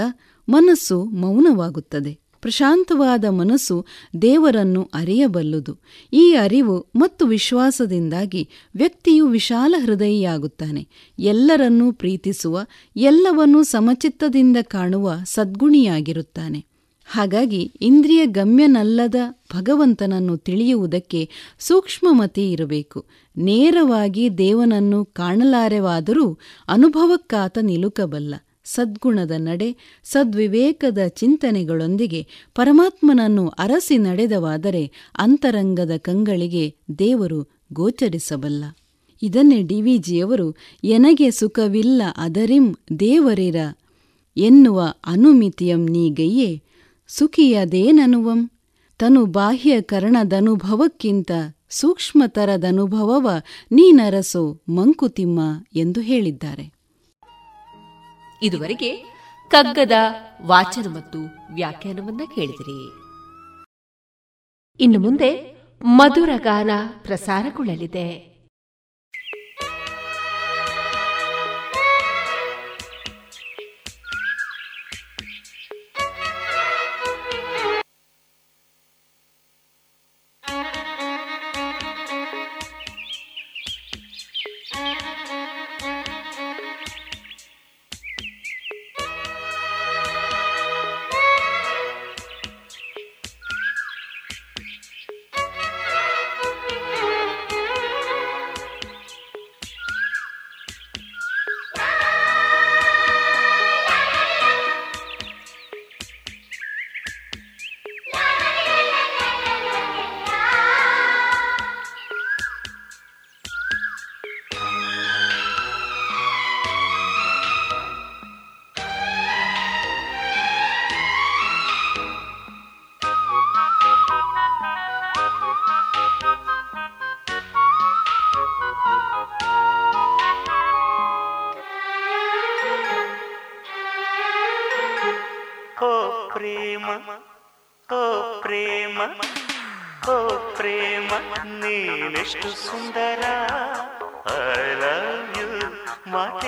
ಮನಸ್ಸು ಮೌನವಾಗುತ್ತದೆ. ಪ್ರಶಾಂತವಾದ ಮನಸ್ಸು ದೇವರನ್ನು ಅರಿಯಬಲ್ಲುದು. ಈ ಅರಿವು ಮತ್ತು ವಿಶ್ವಾಸದಿಂದಾಗಿ ವ್ಯಕ್ತಿಯು ವಿಶಾಲ ಹೃದಯಿಯಾಗುತ್ತಾನೆ. ಎಲ್ಲರನ್ನೂ ಪ್ರೀತಿಸುವ, ಎಲ್ಲವನ್ನೂ ಸಮಚಿತ್ತದಿಂದ ಕಾಣುವ ಸದ್ಗುಣಿಯಾಗಿರುತ್ತಾನೆ. ಹಾಗಾಗಿ ಇಂದ್ರಿಯ ಗಮ್ಯನಲ್ಲದ ಭಗವಂತನನ್ನು ತಿಳಿಯುವುದಕ್ಕೆ ಸೂಕ್ಷ್ಮಮತಿ ಇರಬೇಕು. ನೇರವಾಗಿ ದೇವನನ್ನು ಕಾಣಲಾರೆವಾದರೂ ಅನುಭವಕ್ಕಾತ ನಿಲುಕಬಲ್ಲ. ಸದ್ಗುಣದ ನಡೆ, ಸದ್ವಿವೇಕದ ಚಿಂತನೆಗಳೊಂದಿಗೆ ಪರಮಾತ್ಮನನ್ನು ಅರಸಿ ನಡೆದವಾದರೆ ಅಂತರಂಗದ ಕಂಗಳಿಗೆ ದೇವರು ಗೋಚರಿಸಬಲ್ಲ. ಇದನ್ನೇ ಡಿವಿಜಿಯವರು ಎನಗೆ ಸುಖವಿಲ್ಲ ಅದರಿಂ ದೇವರಿರ ಎನ್ನುವ ಅನುಮಿತಿಯಂ ನೀಗಯ್ಯೆ ಸುಖಿಯದೇನನುವಂ? ತನು ಬಾಹ್ಯ ಕರ್ಣದನುಭವಕ್ಕಿಂತ ಸೂಕ್ಷ್ಮತರದನುಭವವ ನೀನರಸೋ ಮಂಕುತಿಮ್ಮ ಎಂದು ಹೇಳಿದ್ದಾರೆ. ಇದುವರೆಗೆ ಕಗ್ಗದ ವಾಚನ ಮತ್ತು ವ್ಯಾಖ್ಯಾನವನ್ನ ಕೇಳಿದಿರಿ. ಇನ್ನು ಮುಂದೆ ಮಧುರ ಗಾನ ಪ್ರಸಾರಗೊಳ್ಳಲಿದೆ.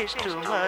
ಮಾತೆಷ್ಟು ಮಧುರ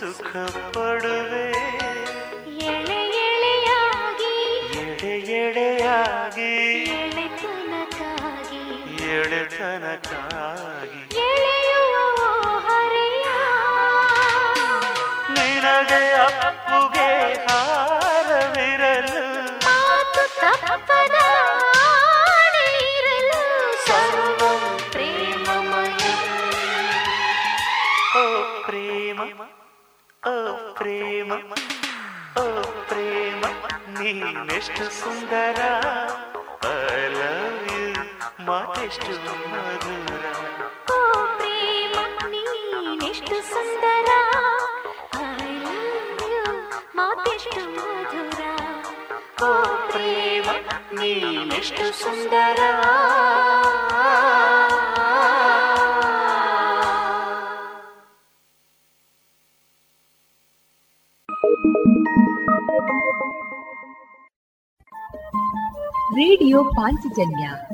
to come. ಪ್ರೇಮ ನೀನೆಷ್ಟು ಸುಂದರ radio Panchajanya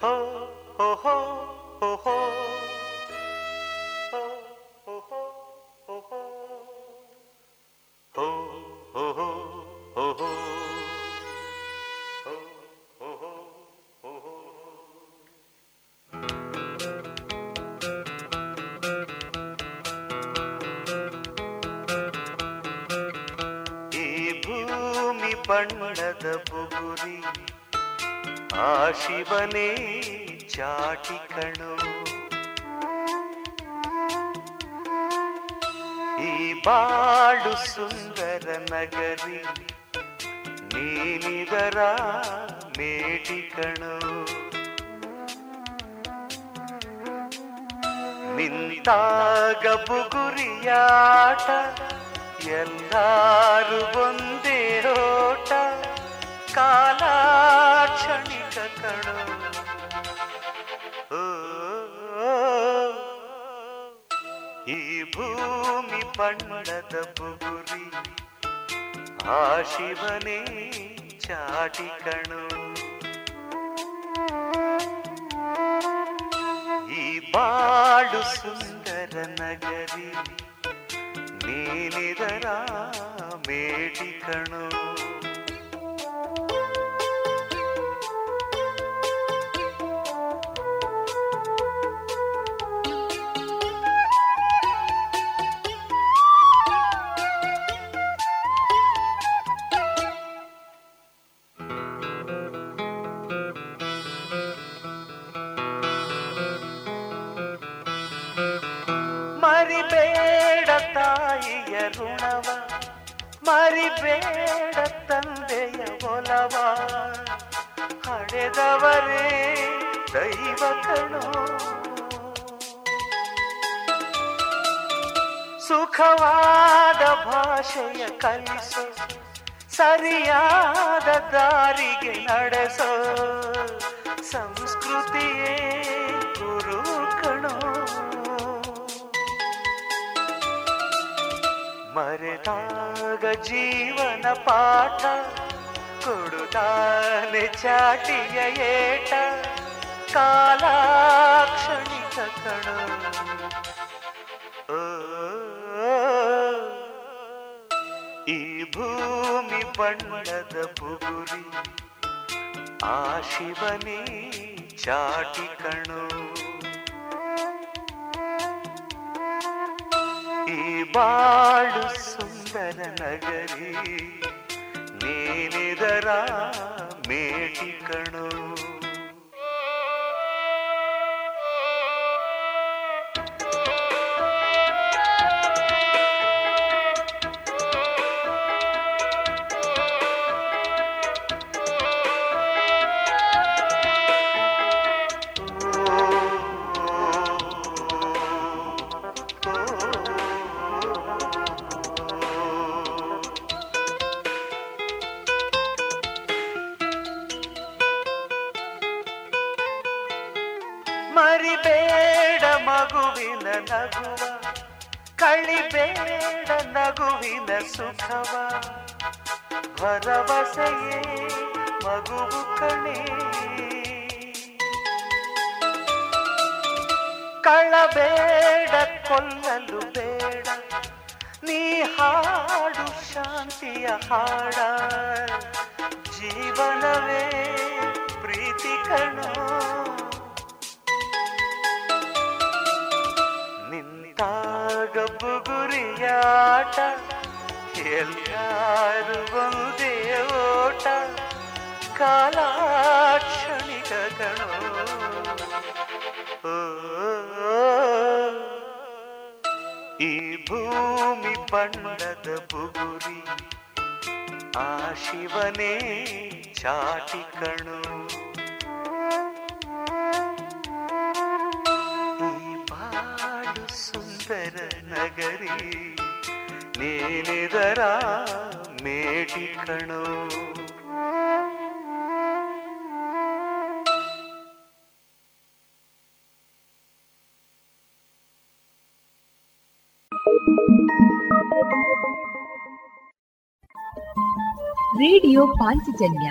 ho, ho, oh. ಸುಂದರ ನಗರಿ ನೀನಿದರ ಮೇಟಿ ಕಣು. ನಿಂತಾಗ ಬುಗುರಿಯಾಟ ಎಲ್ಲಾರು ಒಂದೇ ಓಟ ಕಾಲ ಬಣ್ಣದ ಬುಗುರಿ. ಆ ಶಿವನೇ ಚಾಟಿ ಕಣು. ಈ ಬಾಡು ಸುಂದರ ನಗರಿ ನೀನಿದರ ಮೇಟಿ ಕಣು. ಕಲಿಸೋ ಸರಿಯಾದ ದಾರಿಗೆ ನಡೆಸೋ. ಸಂಸ್ಕೃತಿಯೇ ಗುರು ಕಣೋ. ಮರೆತಾಗ ಜೀವನ ಪಾಠ, ಕೊಡುತ್ತಾನೆ ಚಾಟಿಯ ಏಟ, ಕಾಲಾಕ್ಷಣಿಕ ಕಣ. ಈ ಭೂಮಿ ಬಣ್ಣದ ಬುಗುರಿ ಆ ಶಿವನೇ ಚಾಟಿ ಕಣು. ಈ ಬಾಳು ಸುಂದರ ನಗರಿ ನೀನಿದರ ಮೇಟಿ ಕಣು. ಕಣು. ಈ ಪಾಡು ಸುಂದರ ನಗರಿ ನೀನಿದರ ಮೇಟಿ ಕಣೋ. ರೇಡಿಯೋ ಪಾಂಚಜನ್ಯ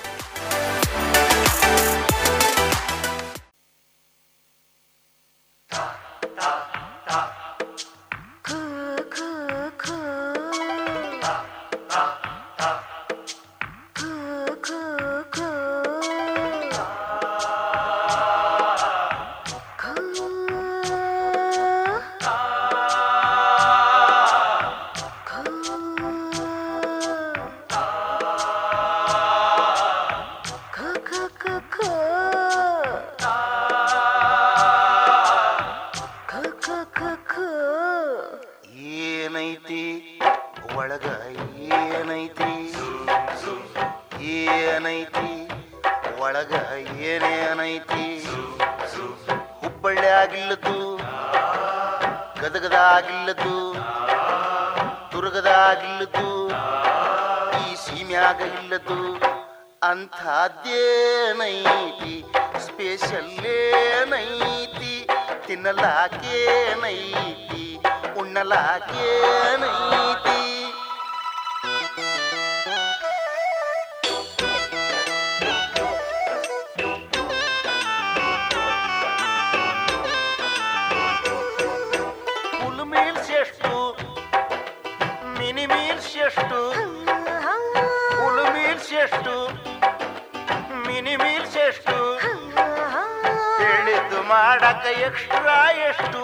ಈ ಸೀಮ್ಯಾಗ ಇಲ್ಲದು ಅಂಥದ್ದೇನೈತಿ? ಸ್ಪೆಷಲ್ ಏನೈತಿ ತಿನ್ನಲಾಕೇನೈತಿ? ಉಣ್ಣಲಾಕೇನೈತಿ? ಹೇಳಿದ್ದು ಮಾಡಕ ಎಕ್ಸ್ಟ್ರಾ ಎಷ್ಟು?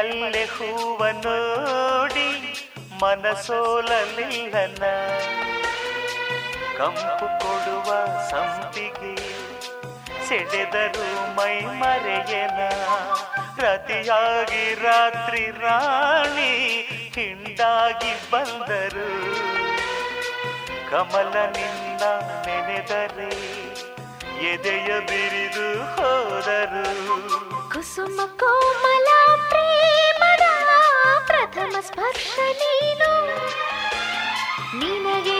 ಮಲ್ಲೆ ಹೂವ ನೋಡಿ ಮನಸೋಲಲಿಲ್ಲನ? ಕಂಪು ಕೊಡುವ ಸಂಪಿಗೆ ಸೆಡೆದರು ಮೈ ಮರೆಯನ? ರತಿಯಾಗಿ ರಾತ್ರಿ ರಾಣಿ ಹಿಂಡಾಗಿ ಬಂದರು. ಕಮಲ ನಿನ್ನ ನೆನೆದರೆ ಎದೆಯ ಬಿರಿದು ಹೋದರು. ಕುಸುಮ ಕೋಮಲ ಸ್ಪರ್ಶ ನೀನು. ನಿನಗೆ